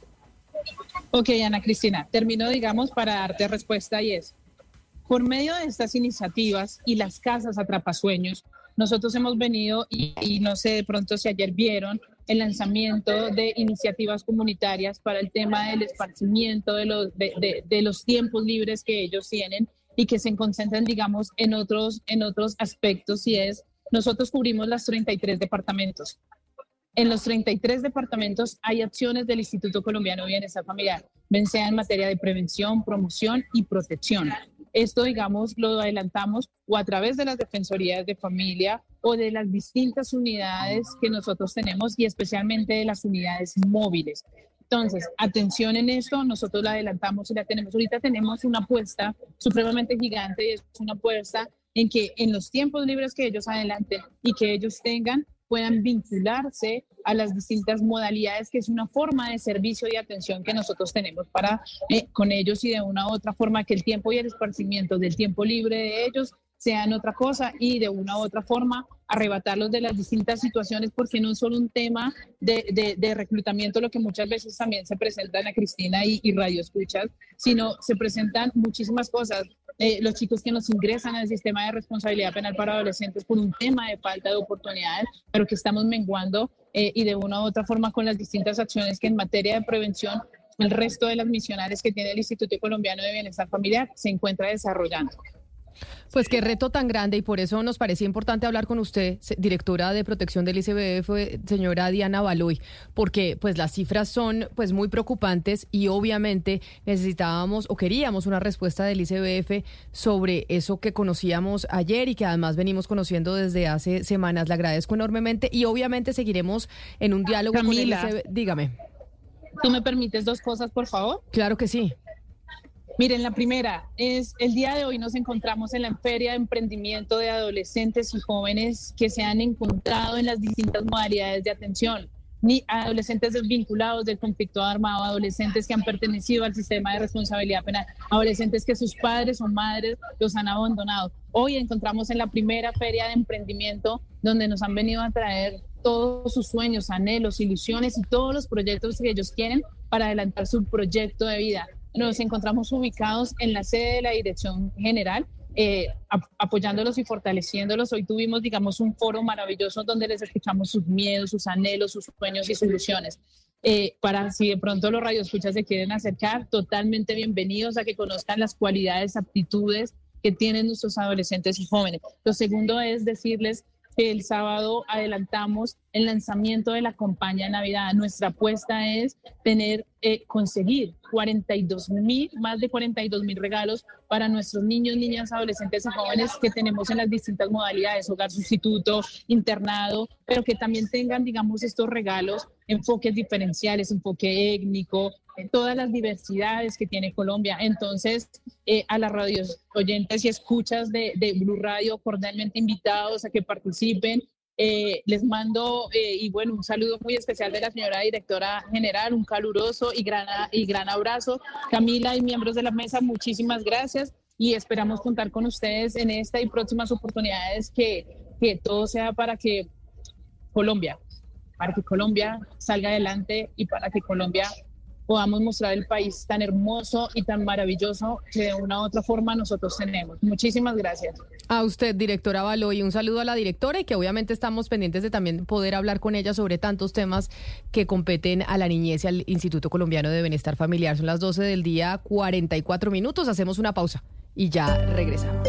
Ok, Ana Cristina, termino, digamos, para darte respuesta y es, por medio de estas iniciativas y las casas atrapasueños, nosotros hemos venido y, no sé de pronto si ayer vieron el lanzamiento de iniciativas comunitarias para el tema del esparcimiento de los, de, de, los tiempos libres que ellos tienen y que se concentran, digamos, en otros, en otros aspectos y es, nosotros cubrimos las 33 departamentos En los 33 departamentos hay acciones del Instituto Colombiano de Bienestar Familiar, bien sea en materia de prevención, promoción y protección. Esto, digamos, lo adelantamos o a través de las defensorías de familia o de las distintas unidades que nosotros tenemos y especialmente de las unidades móviles. Entonces, atención en esto, nosotros la adelantamos y la tenemos. Ahorita tenemos una apuesta supremamente gigante y es una apuesta en que en los tiempos libres que ellos adelanten y que ellos tengan, puedan vincularse a las distintas modalidades, que es una forma de servicio y atención que nosotros tenemos para eh, con ellos y de una u otra forma que el tiempo y el esparcimiento del tiempo libre de ellos sean otra cosa y de una u otra forma arrebatarlos de las distintas situaciones, porque no es solo un tema de, reclutamiento, lo que muchas veces también se presenta en la Cristina y, y Radio Escuchas, sino se presentan muchísimas cosas. Eh, los chicos que nos ingresan al sistema de responsabilidad penal para adolescentes por un tema de falta de oportunidades, pero que estamos menguando eh, y de una u otra forma con las distintas acciones que en materia de prevención el resto de las misionales que tiene el Instituto Colombiano de Bienestar Familiar se encuentra desarrollando. Pues qué reto tan grande y por eso nos parecía importante hablar con usted, directora de protección del ICBF, señora Diana Baloy, porque pues las cifras son pues muy preocupantes y obviamente necesitábamos o queríamos una respuesta del ICBF sobre eso que conocíamos ayer y que además venimos conociendo desde hace semanas. Le agradezco enormemente y obviamente seguiremos en un diálogo con el ICBF. Dígame. ¿Tú me permites dos cosas, por favor? Claro que sí. Miren, la primera es el día de hoy nos encontramos en la feria de emprendimiento de adolescentes y jóvenes que se han encontrado en las distintas modalidades de atención, ni adolescentes desvinculados del conflicto armado, adolescentes que han pertenecido al sistema de responsabilidad penal, adolescentes que sus padres o madres los han abandonado. Hoy encontramos en la primera feria de emprendimiento donde nos han venido a traer todos sus sueños, anhelos, ilusiones y todos los proyectos que ellos quieren para adelantar su proyecto de vida nos encontramos ubicados en la sede de la Dirección General, eh, apoyándolos y fortaleciéndolos. Hoy tuvimos, digamos, un foro maravilloso donde les escuchamos sus miedos, sus anhelos, sus sueños y soluciones. Eh, para si de pronto los radioescuchas se quieren acercar, totalmente bienvenidos a que conozcan las cualidades, aptitudes que tienen nuestros adolescentes y jóvenes. Lo segundo es decirles que el sábado adelantamos el lanzamiento de la campaña de Navidad. Nuestra apuesta es tener, eh, conseguir 42 mil, más de 42 mil regalos para nuestros niños, niñas, adolescentes y jóvenes que tenemos en las distintas modalidades, hogar sustituto, internado, pero que también tengan, digamos, estos regalos, enfoques diferenciales, enfoque étnico, todas las diversidades que tiene Colombia. Entonces, eh, a las radios oyentes y escuchas de, de Blue Radio, cordialmente invitados a que participen. Eh, les mando, eh, y bueno, un saludo muy especial de la señora directora general, un caluroso y gran, y gran abrazo. Camila y miembros de la mesa, muchísimas gracias y esperamos contar con ustedes en esta y próximas oportunidades que, que todo sea para que Colombia, para que Colombia salga adelante y para que Colombia podamos mostrar el país tan hermoso y tan maravilloso que de una u otra forma nosotros tenemos. Muchísimas gracias. A usted, directora Baloy, un saludo a la directora y que obviamente estamos pendientes de también poder hablar con ella sobre tantos temas que competen a la niñez y al Instituto Colombiano de Bienestar Familiar. Son las 12 del día, 44 minutos. Hacemos una pausa y ya regresamos.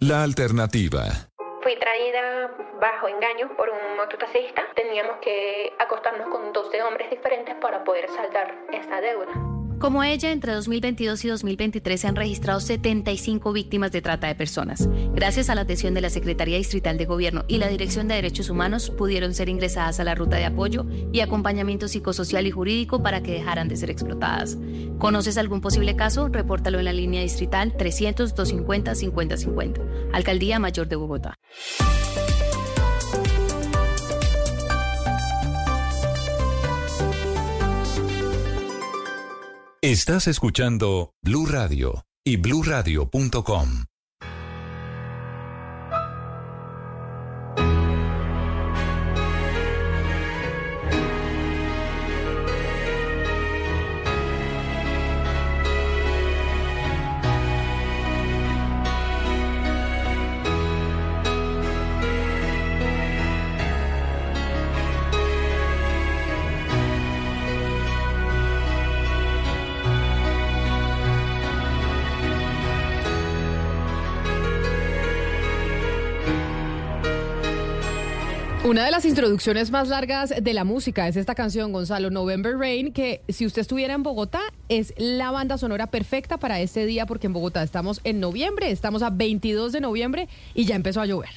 La alternativa. Fui traída bajo engaño por un mototaxista. Teníamos que acostarnos con 12 hombres diferentes para poder saldar esa deuda. Como ella, entre 2022 y 2023 se han registrado 75 víctimas de trata de personas. Gracias a la atención de la Secretaría Distrital de Gobierno y la Dirección de Derechos Humanos, pudieron ser ingresadas a la ruta de apoyo y acompañamiento psicosocial y jurídico para que dejaran de ser explotadas. ¿Conoces algún posible caso? Repórtalo en la línea distrital 300-250-5050. Alcaldía Mayor de Bogotá. Estás escuchando Blue Radio y bluradio.com. Una de las introducciones más largas de la música es esta canción, Gonzalo, November Rain, que si usted estuviera en Bogotá, es la banda sonora perfecta para este día, porque en Bogotá estamos en noviembre, estamos a 22 de noviembre y ya empezó a llover.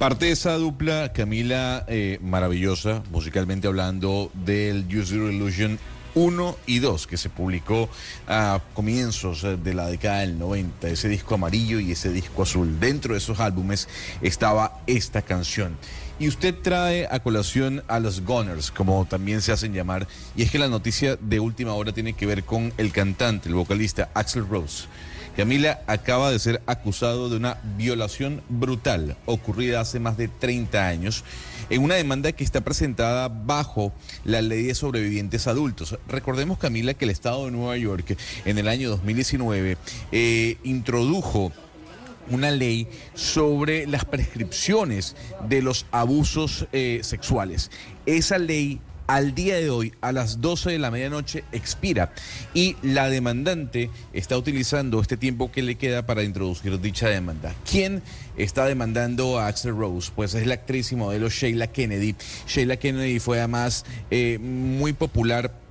Parte de esa dupla, Camila, eh, maravillosa, musicalmente hablando, del Use Your Illusion 1 y 2, que se publicó a comienzos eh, de la década del 90, ese disco amarillo y ese disco azul. Dentro de esos álbumes estaba esta canción. Y usted trae a colación a los Gunners, como también se hacen llamar, y es que la noticia de última hora tiene que ver con el cantante, el vocalista Axel Rose. Camila acaba de ser acusado de una violación brutal ocurrida hace más de 30 años en una demanda que está presentada bajo la ley de sobrevivientes adultos. Recordemos, Camila, que el Estado de Nueva York en el año 2019 eh, introdujo una ley sobre las prescripciones de los abusos eh, sexuales. Esa ley al día de hoy, a las 12 de la medianoche, expira y la demandante está utilizando este tiempo que le queda para introducir dicha demanda. ¿Quién está demandando a Axel Rose? Pues es la actriz y modelo Sheila Kennedy. Sheila Kennedy fue además eh, muy popular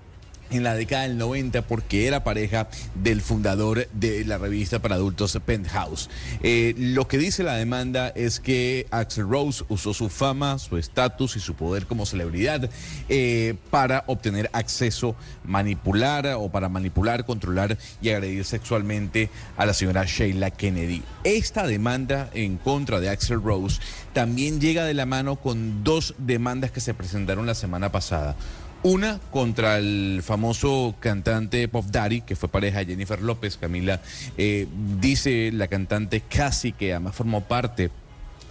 en la década del 90 porque era pareja del fundador de la revista para adultos Penthouse. Eh, lo que dice la demanda es que Axel Rose usó su fama, su estatus y su poder como celebridad eh, para obtener acceso, manipular o para manipular, controlar y agredir sexualmente a la señora Sheila Kennedy. Esta demanda en contra de Axel Rose también llega de la mano con dos demandas que se presentaron la semana pasada. Una contra el famoso cantante Pop Daddy, que fue pareja de Jennifer López. Camila eh, dice la cantante casi que además formó parte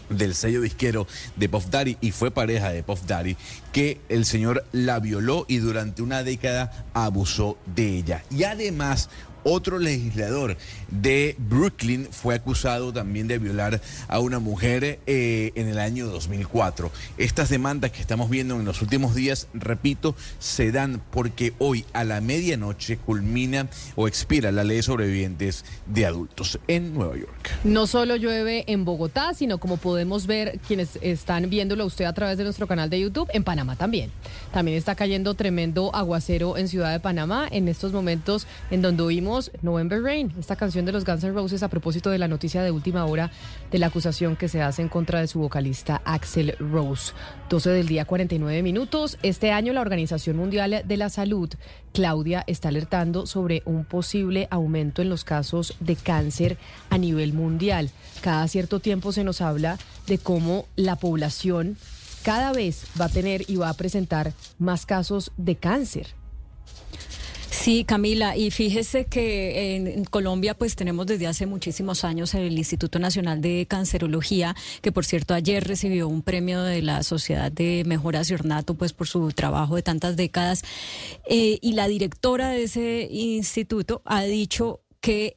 del sello disquero de Puff Daddy y fue pareja de Puff Daddy, que el señor la violó y durante una década abusó de ella. Y además otro legislador de Brooklyn fue acusado también de violar a una mujer eh, en el año 2004. Estas demandas que estamos viendo en los últimos días, repito, se dan porque hoy a la medianoche culmina o expira la ley de sobrevivientes de adultos en Nueva York. No solo llueve en Bogotá, sino como podemos ver quienes están viéndolo usted a través de nuestro canal de YouTube, en Panamá también. También está cayendo tremendo aguacero en Ciudad de Panamá en estos momentos en donde November Rain, esta canción de los Guns N' Roses a propósito de la noticia de última hora de la acusación que se hace en contra de su vocalista Axel Rose. 12 del día 49 minutos. Este año la Organización Mundial de la Salud, Claudia, está alertando sobre un posible aumento en los casos de cáncer a nivel mundial. Cada cierto tiempo se nos habla de cómo la población cada vez va a tener y va a presentar más casos de cáncer. Sí, Camila, y fíjese que en Colombia pues tenemos desde hace muchísimos años el Instituto Nacional de Cancerología, que por cierto ayer recibió un premio de la Sociedad de Mejoras y Ornato pues por su trabajo de tantas décadas, eh, y la directora de ese instituto ha dicho que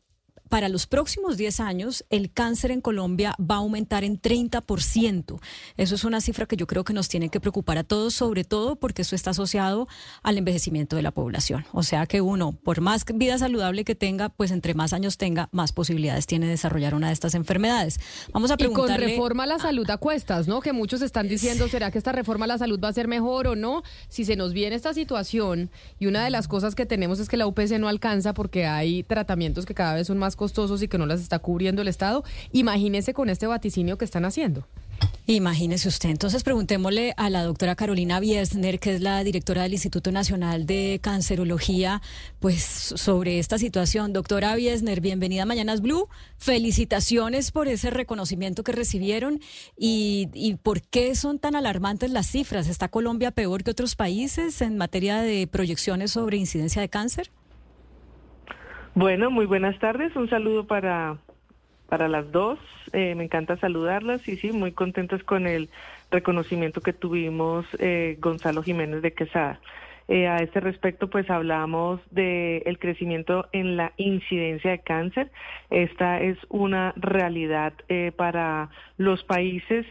para los próximos 10 años el cáncer en Colombia va a aumentar en 30%. Eso es una cifra que yo creo que nos tiene que preocupar a todos, sobre todo porque eso está asociado al envejecimiento de la población. O sea que uno, por más vida saludable que tenga, pues entre más años tenga, más posibilidades tiene de desarrollar una de estas enfermedades. Vamos a preguntarle... Y con reforma a la salud a cuestas, ¿no? Que muchos están diciendo, ¿será que esta reforma a la salud va a ser mejor o no? Si se nos viene esta situación y una de las cosas que tenemos es que la UPC no alcanza porque hay tratamientos que cada vez son más costosos y que no las está cubriendo el Estado. Imagínese con este vaticinio que están haciendo. Imagínese usted. Entonces preguntémosle a la doctora Carolina Biesner, que es la directora del Instituto Nacional de Cancerología, pues sobre esta situación. Doctora Biesner, bienvenida a Mañanas Blue. Felicitaciones por ese reconocimiento que recibieron y, y por qué son tan alarmantes las cifras. ¿Está Colombia peor que otros países en materia de proyecciones sobre incidencia de cáncer? Bueno, muy buenas tardes. Un saludo para, para las dos. Eh, me encanta saludarlas y sí, muy contentos con el reconocimiento que tuvimos eh, Gonzalo Jiménez de Quesada. Eh, a este respecto, pues hablamos del el crecimiento en la incidencia de cáncer. Esta es una realidad para los países,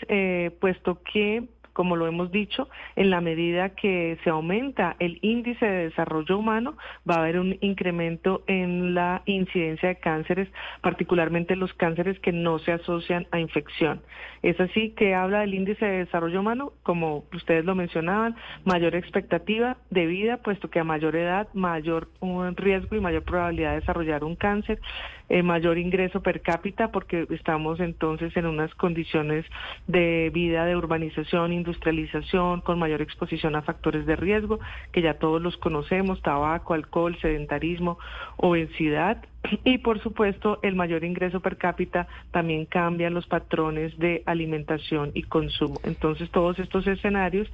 puesto que como lo hemos dicho, en la medida que se aumenta el índice de desarrollo humano, va a haber un incremento en la incidencia de cánceres, particularmente los cánceres que no se asocian a infección. Es así que habla del índice de desarrollo humano, como ustedes lo mencionaban, mayor expectativa de vida, puesto que a mayor edad, mayor riesgo y mayor probabilidad de desarrollar un cáncer, eh, mayor ingreso per cápita, porque estamos entonces en unas condiciones de vida de urbanización, industrialización, con mayor exposición a factores de riesgo, que ya todos los conocemos, tabaco, alcohol, sedentarismo, obesidad. *clears throat* Y por supuesto, el mayor ingreso per cápita también cambia los patrones de alimentación y consumo. Entonces, todos estos escenarios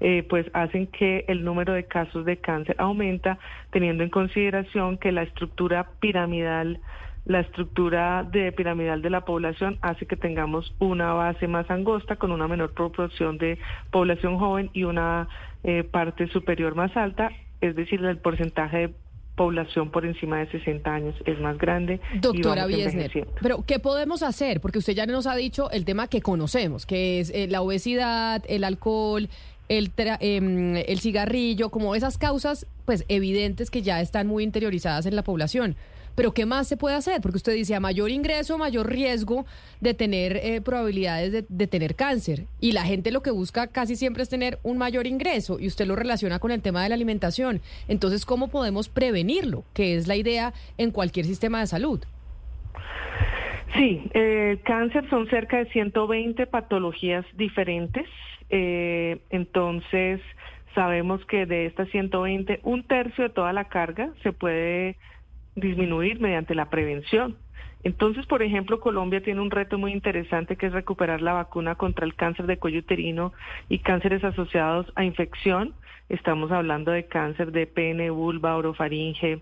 eh, pues hacen que el número de casos de cáncer aumenta, teniendo en consideración que la estructura piramidal la estructura de piramidal de la población hace que tengamos una base más angosta con una menor proporción de población joven y una eh, parte superior más alta, es decir, el porcentaje de población por encima de 60 años es más grande. Doctora Biesner, pero ¿qué podemos hacer? Porque usted ya nos ha dicho el tema que conocemos, que es eh, la obesidad, el alcohol, el, em, el cigarrillo, como esas causas pues evidentes que ya están muy interiorizadas en la población. Pero ¿qué más se puede hacer? Porque usted dice, a mayor ingreso, mayor riesgo de tener eh, probabilidades de, tener cáncer. Y la gente lo que busca casi siempre es tener un mayor ingreso y usted lo relaciona con el tema de la alimentación. Entonces, ¿cómo podemos prevenirlo? Que es la idea en cualquier sistema de salud. Sí, el cáncer son cerca de 120 patologías diferentes. Eh, entonces, sabemos que de estas 120, un tercio de toda la carga se puede disminuir mediante la prevención. Entonces, por ejemplo, Colombia tiene un reto muy interesante que es recuperar la vacuna contra el cáncer de cuello uterino y cánceres asociados a infección. Estamos hablando de cáncer de pene, vulva, orofaringe,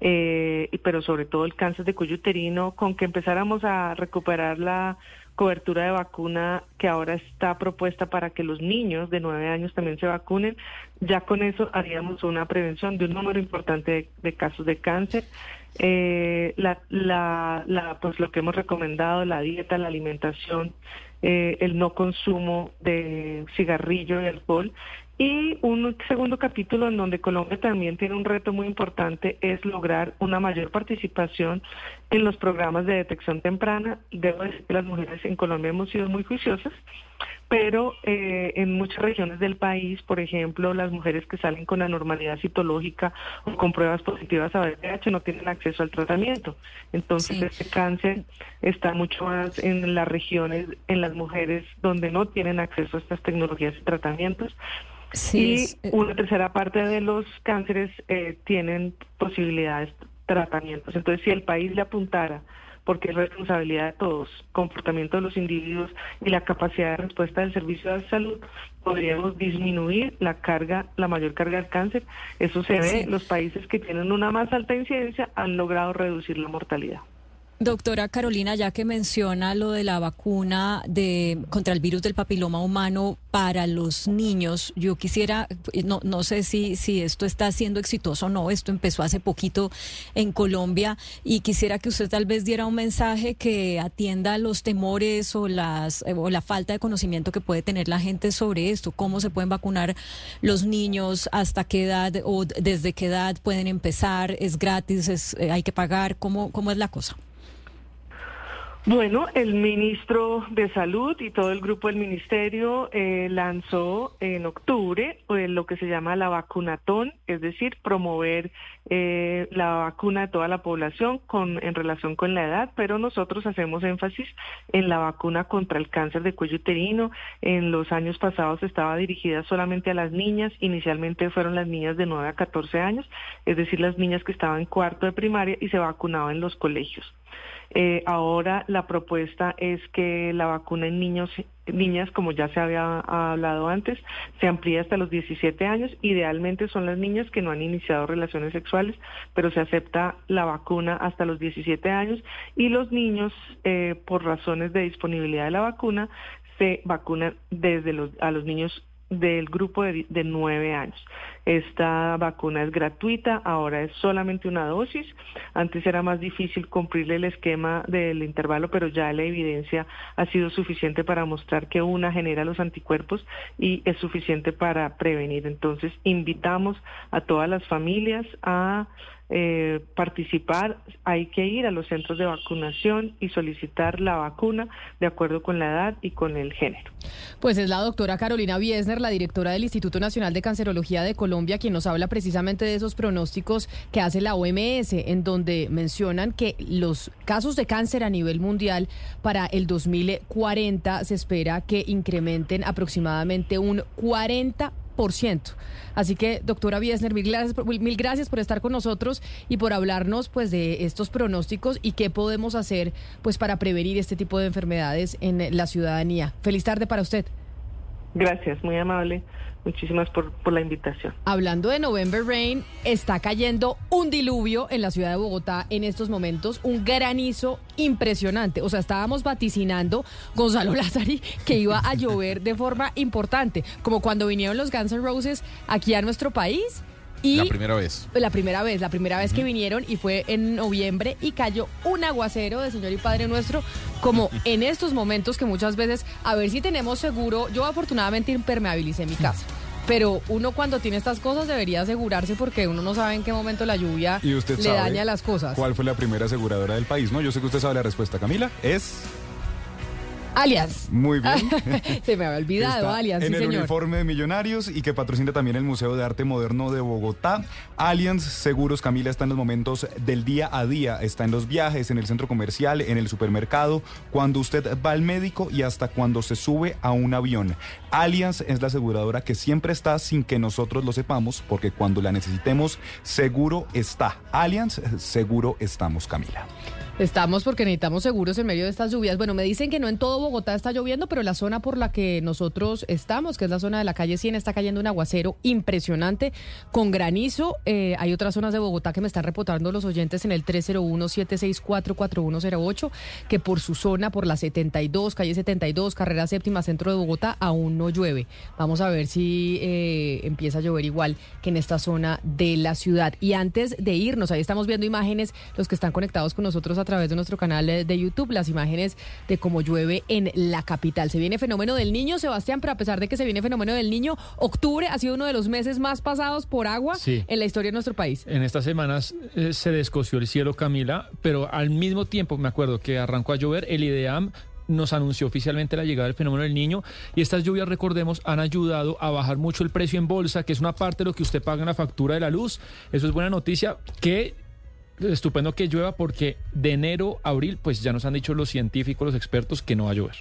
eh, pero sobre todo el cáncer de cuello uterino, con que empezáramos a recuperar la cobertura de vacuna que ahora está propuesta para que los niños de nueve años también se vacunen, ya con eso haríamos una prevención de un número importante de, casos de cáncer. Eh, la, la, la, pues lo que hemos recomendado, la dieta, la alimentación, eh, el no consumo de cigarrillo y alcohol y un segundo capítulo en donde Colombia también tiene un reto muy importante es lograr una mayor participación en los programas de detección temprana. Debo decir que las mujeres en Colombia hemos sido muy juiciosas, pero eh, en muchas regiones del país, por ejemplo, las mujeres que salen con anormalidad citológica o con pruebas positivas a VIH no tienen acceso al tratamiento. Entonces, este cáncer está mucho más en las regiones, en las mujeres donde no tienen acceso a estas tecnologías y tratamientos y eh, una tercera parte de los cánceres eh, tienen posibilidades tratamientos. Entonces, si el país le apuntara, porque es responsabilidad de todos, comportamiento de los individuos y la capacidad de respuesta del servicio de salud, podríamos disminuir la carga, la mayor carga del cáncer. Eso se ve, los países que tienen una más alta incidencia han logrado reducir la mortalidad. Doctora Carolina, ya que menciona lo de la vacuna de contra el virus del papiloma humano para los niños, yo quisiera, no, no sé si, si esto está siendo exitoso o no, esto empezó hace poquito en Colombia y quisiera que usted tal vez diera un mensaje que atienda los temores o, las, o la falta de conocimiento que puede tener la gente sobre esto, cómo se pueden vacunar los niños, hasta qué edad o desde qué edad pueden empezar, es gratis, es, eh, hay que pagar, cómo, cómo es la cosa. Bueno, el ministro de Salud y todo el grupo del ministerio eh, lanzó en octubre eh, lo que se llama la vacunatón, es decir, promover eh, la vacuna de toda la población con, en relación con la edad, pero nosotros hacemos énfasis en la vacuna contra el cáncer de cuello uterino. En los años pasados estaba dirigida solamente a las niñas, inicialmente fueron las niñas de 9 a 14 años, es decir, las niñas que estaban en cuarto de primaria y se vacunaban en los colegios. Eh, ahora la propuesta es que la vacuna en niños, niñas, como ya se había hablado antes, se amplíe hasta los 17 años. Idealmente son las niñas que no han iniciado relaciones sexuales, pero se acepta la vacuna hasta los 17 años y los niños, eh, por razones de disponibilidad de la vacuna, se vacunan desde los, a los niños del grupo de, de 9 años. Esta vacuna es gratuita, ahora es solamente una dosis. Antes era más difícil cumplirle el esquema del intervalo, pero ya la evidencia ha sido suficiente para mostrar que una genera los anticuerpos y es suficiente para prevenir. Entonces, invitamos a todas las familias a eh, participar, hay que ir a los centros de vacunación y solicitar la vacuna de acuerdo con la edad y con el género. Pues es la doctora Carolina Biesner, la directora del Instituto Nacional de Cancerología de Colombia, quien nos habla precisamente de esos pronósticos que hace la OMS, en donde mencionan que los casos de cáncer a nivel mundial para el 2040 se espera que incrementen aproximadamente un 40%. Así que, doctora Biesner, mil gracias, mil gracias por estar con nosotros y por hablarnos pues de estos pronósticos y qué podemos hacer pues para prevenir este tipo de enfermedades en la ciudadanía. Feliz tarde para usted. Gracias, muy amable. Muchísimas por, por la invitación. Hablando de November Rain, está cayendo un diluvio en la ciudad de Bogotá en estos momentos, un granizo impresionante. O sea, estábamos vaticinando, Gonzalo Lázari, que iba a llover de forma importante, como cuando vinieron los Guns N' Roses aquí a nuestro país. Y la primera vez. La primera vez, la primera vez que vinieron y fue en noviembre y cayó un aguacero de Señor y Padre Nuestro, como en estos momentos que muchas veces, a ver si tenemos seguro, yo afortunadamente impermeabilicé mi casa. Pero uno cuando tiene estas cosas debería asegurarse porque uno no sabe en qué momento la lluvia ¿Y usted le daña las cosas. ¿Cuál fue la primera aseguradora del país? No, yo sé que usted sabe la respuesta, Camila. Es Alias. muy bien. *laughs* Se me había olvidado, Está Alias, en sí, el señor. uniforme de Millonarios y que patrocina también el Museo de Arte Moderno de Bogotá. Allianz Seguros, Camila, está en los momentos del día a día. Está en los viajes, en el centro comercial, en el supermercado, cuando usted va al médico y hasta cuando se sube a un avión. Allianz es la aseguradora que siempre está sin que nosotros lo sepamos, porque cuando la necesitemos, seguro está. Allianz, seguro estamos, Camila. Estamos porque necesitamos seguros en medio de estas lluvias. Bueno, me dicen que no en todo Bogotá está lloviendo, pero la zona por la que nosotros estamos, que es la zona de la calle 100, está cayendo un aguacero impresionante con granizo. Eh, hay otras zonas de Bogotá que me están reportando los oyentes en el 301-764-4108, que por su zona, por la 72, calle 72, carrera séptima, centro de Bogotá, aún no llueve. Vamos a ver si eh, empieza a llover igual que en esta zona de la ciudad. Y antes de irnos, ahí estamos viendo imágenes, los que están conectados con nosotros a través de nuestro canal de YouTube, las imágenes de cómo llueve en la capital. Se viene fenómeno del niño, Sebastián, pero a pesar de que se viene fenómeno del niño, octubre ha sido uno de los meses más pasados por agua Sí. en la historia de nuestro país. En estas semanas eh, se descoció el cielo, Camila, pero al mismo tiempo me acuerdo que arrancó a llover, el IDEAM nos anunció oficialmente la llegada del fenómeno del niño y estas lluvias, recordemos, han ayudado a bajar mucho el precio en bolsa, que es una parte de lo que usted paga en la factura de la luz. Eso es buena noticia. Que estupendo que llueva porque de enero a abril, pues ya nos han dicho los científicos, los expertos, que no va a llover.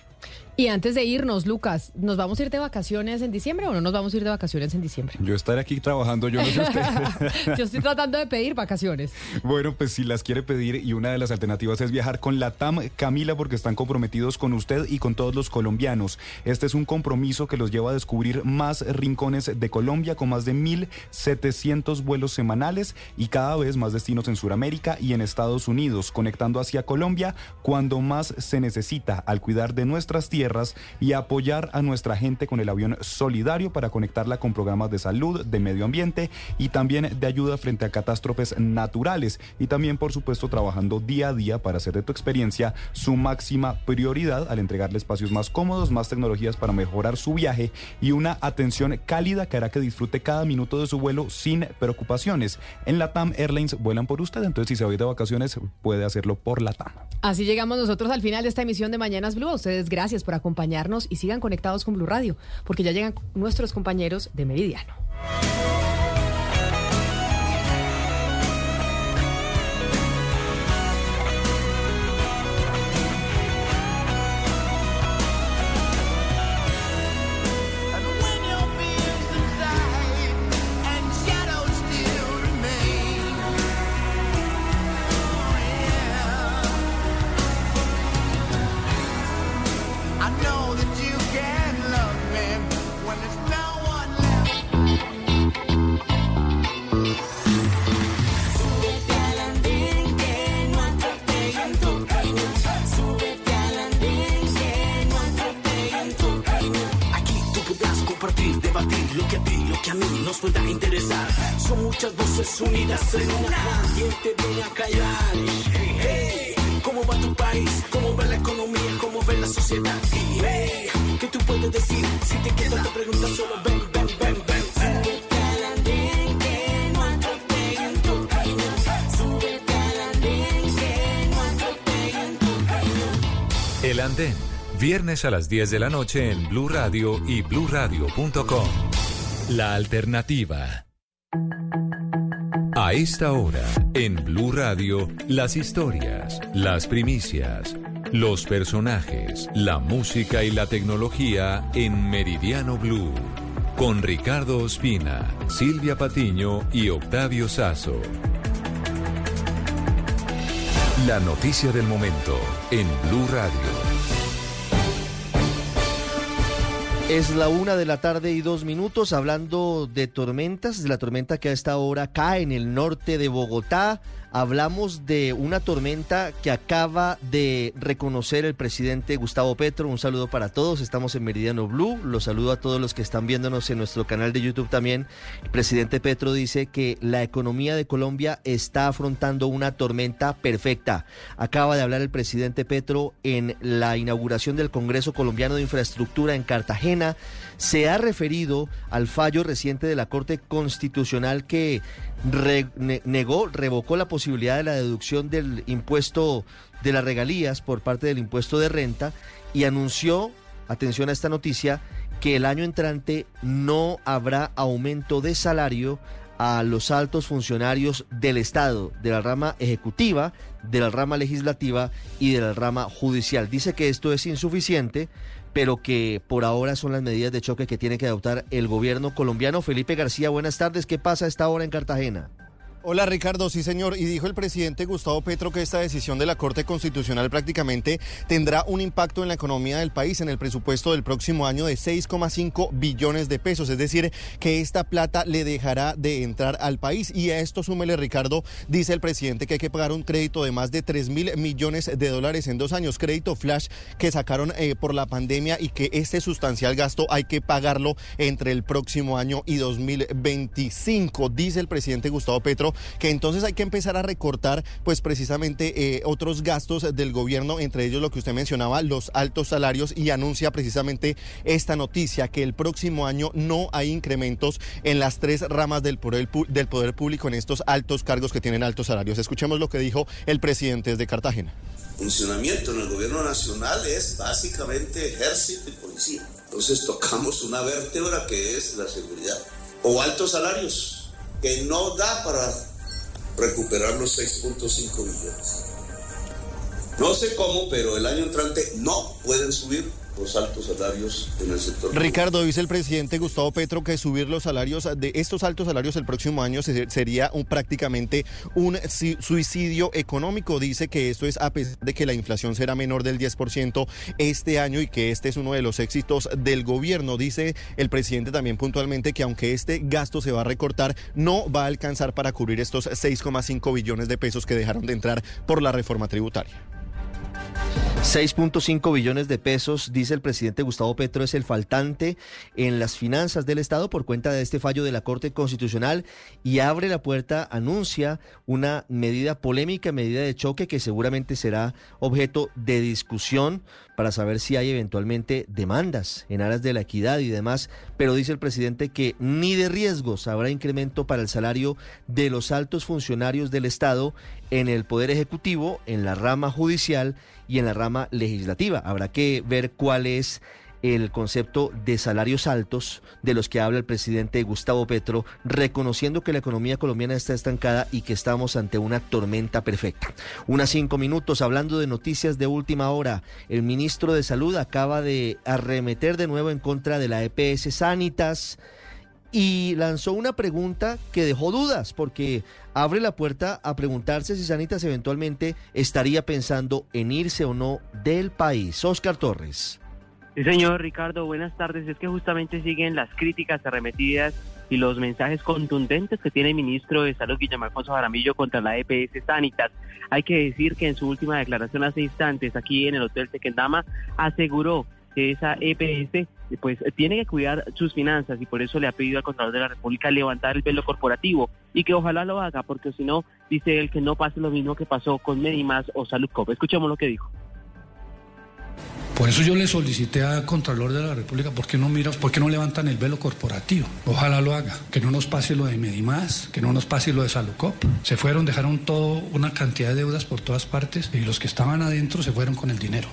Y antes de irnos, Lucas, ¿nos vamos a ir de vacaciones en diciembre o no nos vamos a ir de vacaciones en diciembre? Yo estaré aquí trabajando, yo no sé usted. *laughs* Yo estoy tratando de pedir vacaciones. Bueno, pues si las quiere pedir y una de las alternativas es viajar con la TAM Camila porque están comprometidos con usted y con todos los colombianos. Este es un compromiso que los lleva a descubrir más rincones de Colombia con más de 1.700 vuelos semanales y cada vez más destinos en Sudamérica y en Estados Unidos, conectando hacia Colombia cuando más se necesita al cuidar de nuestras tierras y apoyar a nuestra gente con el avión solidario para conectarla con programas de salud, de medio ambiente y también de ayuda frente a catástrofes naturales y también por supuesto trabajando día a día para hacer de tu experiencia su máxima prioridad al entregarle espacios más cómodos, más tecnologías para mejorar su viaje y una atención cálida que hará que disfrute cada minuto de su vuelo sin preocupaciones. En la TAM Airlines vuelan por usted, entonces si se va a ir de vacaciones puede hacerlo por la TAM. Así llegamos nosotros al final de esta emisión de Mañanas Blue. Ustedes gracias por acompañarnos y sigan conectados con Blue Radio, porque ya llegan nuestros compañeros de Meridiano. A las 10 de la noche en Blue Radio y bluradio.com. La alternativa. A esta hora, en Blue Radio, las historias, las primicias, los personajes, la música y la tecnología en Meridiano Blue. Con Ricardo Ospina, Silvia Patiño y Octavio Sazo. La noticia del momento en Blue Radio. Es la una de la tarde y dos minutos hablando de tormentas, de la tormenta que a esta hora cae en el norte de Bogotá. Hablamos de una tormenta que acaba de reconocer el presidente Gustavo Petro. Un saludo para todos. Estamos en Meridiano Blue. Los saludo a todos los que están viéndonos en nuestro canal de YouTube también. El presidente Petro dice que la economía de Colombia está afrontando una tormenta perfecta. Acaba de hablar el presidente Petro en la inauguración del Congreso Colombiano de Infraestructura en Cartagena. Se ha referido al fallo reciente de la Corte Constitucional que negó, revocó la posibilidad de la deducción del impuesto de las regalías por parte del impuesto de renta y anunció, atención a esta noticia, que el año entrante no habrá aumento de salario a los altos funcionarios del Estado, de la rama ejecutiva, de la rama legislativa y de la rama judicial. Dice que esto es insuficiente, pero que por ahora son las medidas de choque que tiene que adoptar el gobierno colombiano. Felipe García, buenas tardes. ¿Qué pasa a esta hora en Cartagena? Hola Ricardo, sí señor, y dijo el presidente Gustavo Petro que esta decisión de la Corte Constitucional prácticamente tendrá un impacto en la economía del país en el presupuesto del próximo año de 6,5 billones de pesos, es decir, que esta plata le dejará de entrar al país. Y a esto súmele Ricardo, dice el presidente que hay que pagar un crédito de más de 3 mil millones de dólares en dos años, crédito flash que sacaron eh, por la pandemia y que este sustancial gasto hay que pagarlo entre el próximo año y 2025, dice el presidente Gustavo Petro que entonces hay que empezar a recortar pues precisamente eh, otros gastos del gobierno, entre ellos lo que usted mencionaba, los altos salarios y anuncia precisamente esta noticia que el próximo año no hay incrementos en las tres ramas del poder, del poder público en estos altos cargos que tienen altos salarios. Escuchemos lo que dijo el presidente desde Cartagena. funcionamiento en el gobierno nacional es básicamente ejército y policía. Entonces tocamos una vértebra que es la seguridad. O altos salarios, que no da para recuperar los 6.5 billones. No sé cómo, pero el año entrante no pueden subir los altos salarios en el sector. Ricardo, dice el presidente Gustavo Petro que subir los salarios de estos altos salarios el próximo año se- sería prácticamente un suicidio económico. Dice que esto es a pesar de que la inflación será menor del 10% este año y que este es uno de los éxitos del gobierno. Dice el presidente también puntualmente que aunque este gasto se va a recortar, no va a alcanzar para cubrir estos 6,5 billones de pesos que dejaron de entrar por la reforma tributaria. 6.5 billones de pesos, dice el presidente Gustavo Petro, es el faltante en las finanzas del Estado por cuenta de este fallo de la Corte Constitucional y abre la puerta, anuncia una medida polémica, medida de choque que seguramente será objeto de discusión para saber si hay eventualmente demandas en aras de la equidad y demás, pero dice el presidente que ni de riesgos habrá incremento para el salario de los altos funcionarios del Estado en el Poder Ejecutivo, en la rama judicial y en la rama legislativa. Habrá que ver cuál es el concepto de salarios altos de los que habla el presidente Gustavo Petro, reconociendo que la economía colombiana está estancada y que estamos ante una tormenta perfecta. Unas cinco minutos hablando de noticias de última hora. El ministro de Salud acaba de arremeter de nuevo en contra de la EPS Sanitas y lanzó una pregunta que dejó dudas porque abre la puerta a preguntarse si Sanitas eventualmente estaría pensando en irse o no del país. Oscar Torres. Sí, señor Ricardo, buenas tardes. Es que justamente siguen las críticas arremetidas y los mensajes contundentes que tiene el ministro de Salud, Guillermo Alfonso Jaramillo, contra la EPS Sanitas. Hay que decir que en su última declaración hace instantes aquí en el Hotel Tequendama aseguró que esa EPS pues tiene que cuidar sus finanzas y por eso le ha pedido al Contralor de la República levantar el velo corporativo y que ojalá lo haga, porque si no, dice él que no pase lo mismo que pasó con Medimas o Saludcop. Escuchemos lo que dijo. Por eso yo le solicité al Contralor de la República, ¿por qué no miras, por qué no levantan el velo corporativo? Ojalá lo haga, que no nos pase lo de Medimás, que no nos pase lo de Salucop. Se fueron, dejaron todo una cantidad de deudas por todas partes y los que estaban adentro se fueron con el dinero.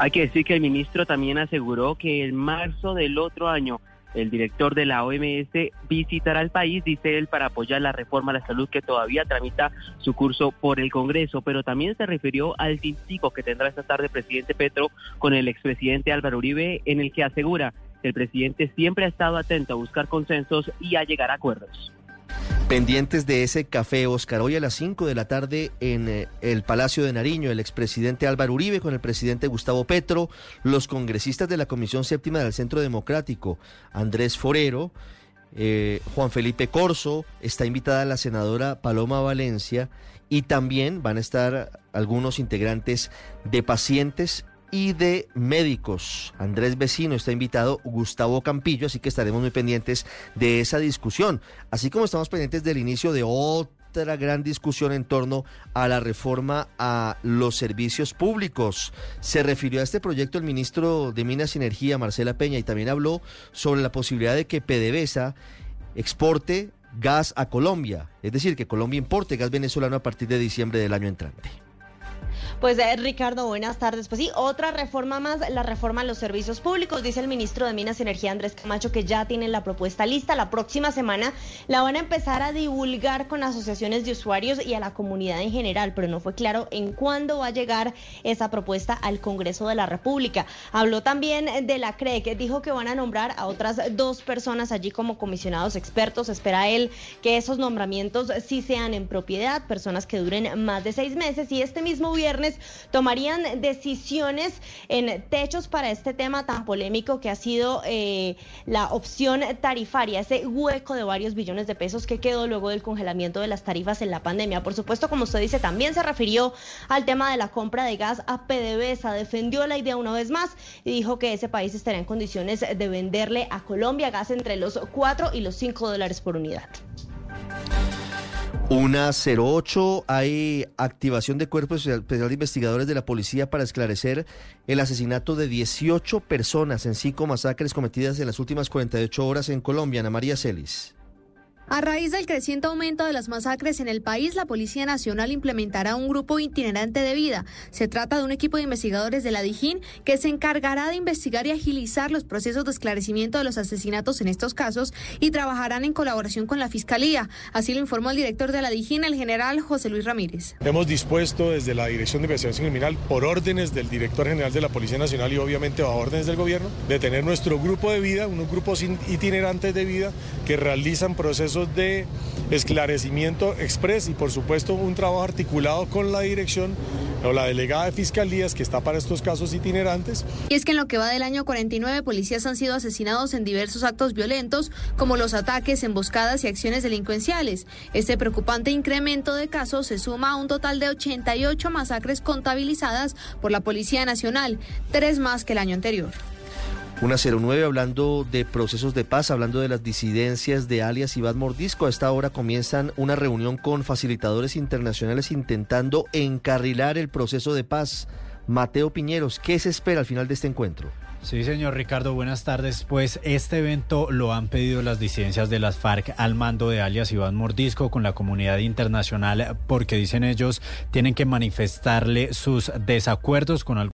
Hay que decir que el ministro también aseguró que en marzo del otro año el director de la OMS visitará el país, dice él, para apoyar la reforma a la salud que todavía tramita su curso por el Congreso, pero también se refirió al tintico que tendrá esta tarde el presidente Petro con el expresidente Álvaro Uribe, en el que asegura que el presidente siempre ha estado atento a buscar consensos y a llegar a acuerdos. Pendientes de ese café, Oscar, hoy a las 5 de la tarde en eh, el Palacio de Nariño, el expresidente Álvaro Uribe con el presidente Gustavo Petro, los congresistas de la Comisión Séptima del Centro Democrático, Andrés Forero, eh, Juan Felipe Corso, está invitada la senadora Paloma Valencia y también van a estar algunos integrantes de pacientes y de médicos. Andrés Vecino está invitado, Gustavo Campillo, así que estaremos muy pendientes de esa discusión, así como estamos pendientes del inicio de otra gran discusión en torno a la reforma a los servicios públicos. Se refirió a este proyecto el ministro de Minas y Energía, Marcela Peña, y también habló sobre la posibilidad de que PDVSA exporte gas a Colombia, es decir, que Colombia importe gas venezolano a partir de diciembre del año entrante. Pues eh, Ricardo, buenas tardes. Pues sí, otra reforma más, la reforma a los servicios públicos. Dice el ministro de Minas y Energía, Andrés Camacho, que ya tienen la propuesta lista. La próxima semana la van a empezar a divulgar con asociaciones de usuarios y a la comunidad en general, pero no fue claro en cuándo va a llegar esa propuesta al Congreso de la República. Habló también de la CRE, que dijo que van a nombrar a otras dos personas allí como comisionados expertos. Espera él que esos nombramientos sí sean en propiedad, personas que duren más de seis meses. Y este mismo viernes tomarían decisiones en techos para este tema tan polémico que ha sido eh, la opción tarifaria, ese hueco de varios billones de pesos que quedó luego del congelamiento de las tarifas en la pandemia. Por supuesto, como usted dice, también se refirió al tema de la compra de gas a PDVSA, defendió la idea una vez más y dijo que ese país estaría en condiciones de venderle a Colombia gas entre los 4 y los 5 dólares por unidad. Una 08, hay activación de cuerpos especial de investigadores de la policía para esclarecer el asesinato de 18 personas en cinco masacres cometidas en las últimas 48 horas en Colombia. Ana María Celis. A raíz del creciente aumento de las masacres en el país, la Policía Nacional implementará un grupo itinerante de vida. Se trata de un equipo de investigadores de la Dijín que se encargará de investigar y agilizar los procesos de esclarecimiento de los asesinatos en estos casos y trabajarán en colaboración con la Fiscalía. Así lo informó el director de la Dijín, el general José Luis Ramírez. Hemos dispuesto desde la Dirección de Investigación Criminal, por órdenes del director general de la Policía Nacional y obviamente bajo órdenes del gobierno, de tener nuestro grupo de vida, unos grupos itinerantes de vida que realizan de esclarecimiento express y por supuesto un trabajo articulado con la dirección o la delegada de fiscalías que está para estos casos itinerantes. Y es que en lo que va del año 49 policías han sido asesinados en diversos actos violentos como los ataques, emboscadas y acciones delincuenciales. Este preocupante incremento de casos se suma a un total de 88 masacres contabilizadas por la Policía Nacional, tres más que el año anterior. Una 09 hablando de procesos de paz, hablando de las disidencias de alias Iván Mordisco. A esta hora comienzan una reunión con facilitadores internacionales intentando encarrilar el proceso de paz. Mateo Piñeros, ¿qué se espera al final de este encuentro? Sí, señor Ricardo, buenas tardes. Pues este evento lo han pedido las disidencias de las FARC al mando de alias Iván Mordisco con la comunidad internacional porque dicen ellos tienen que manifestarle sus desacuerdos con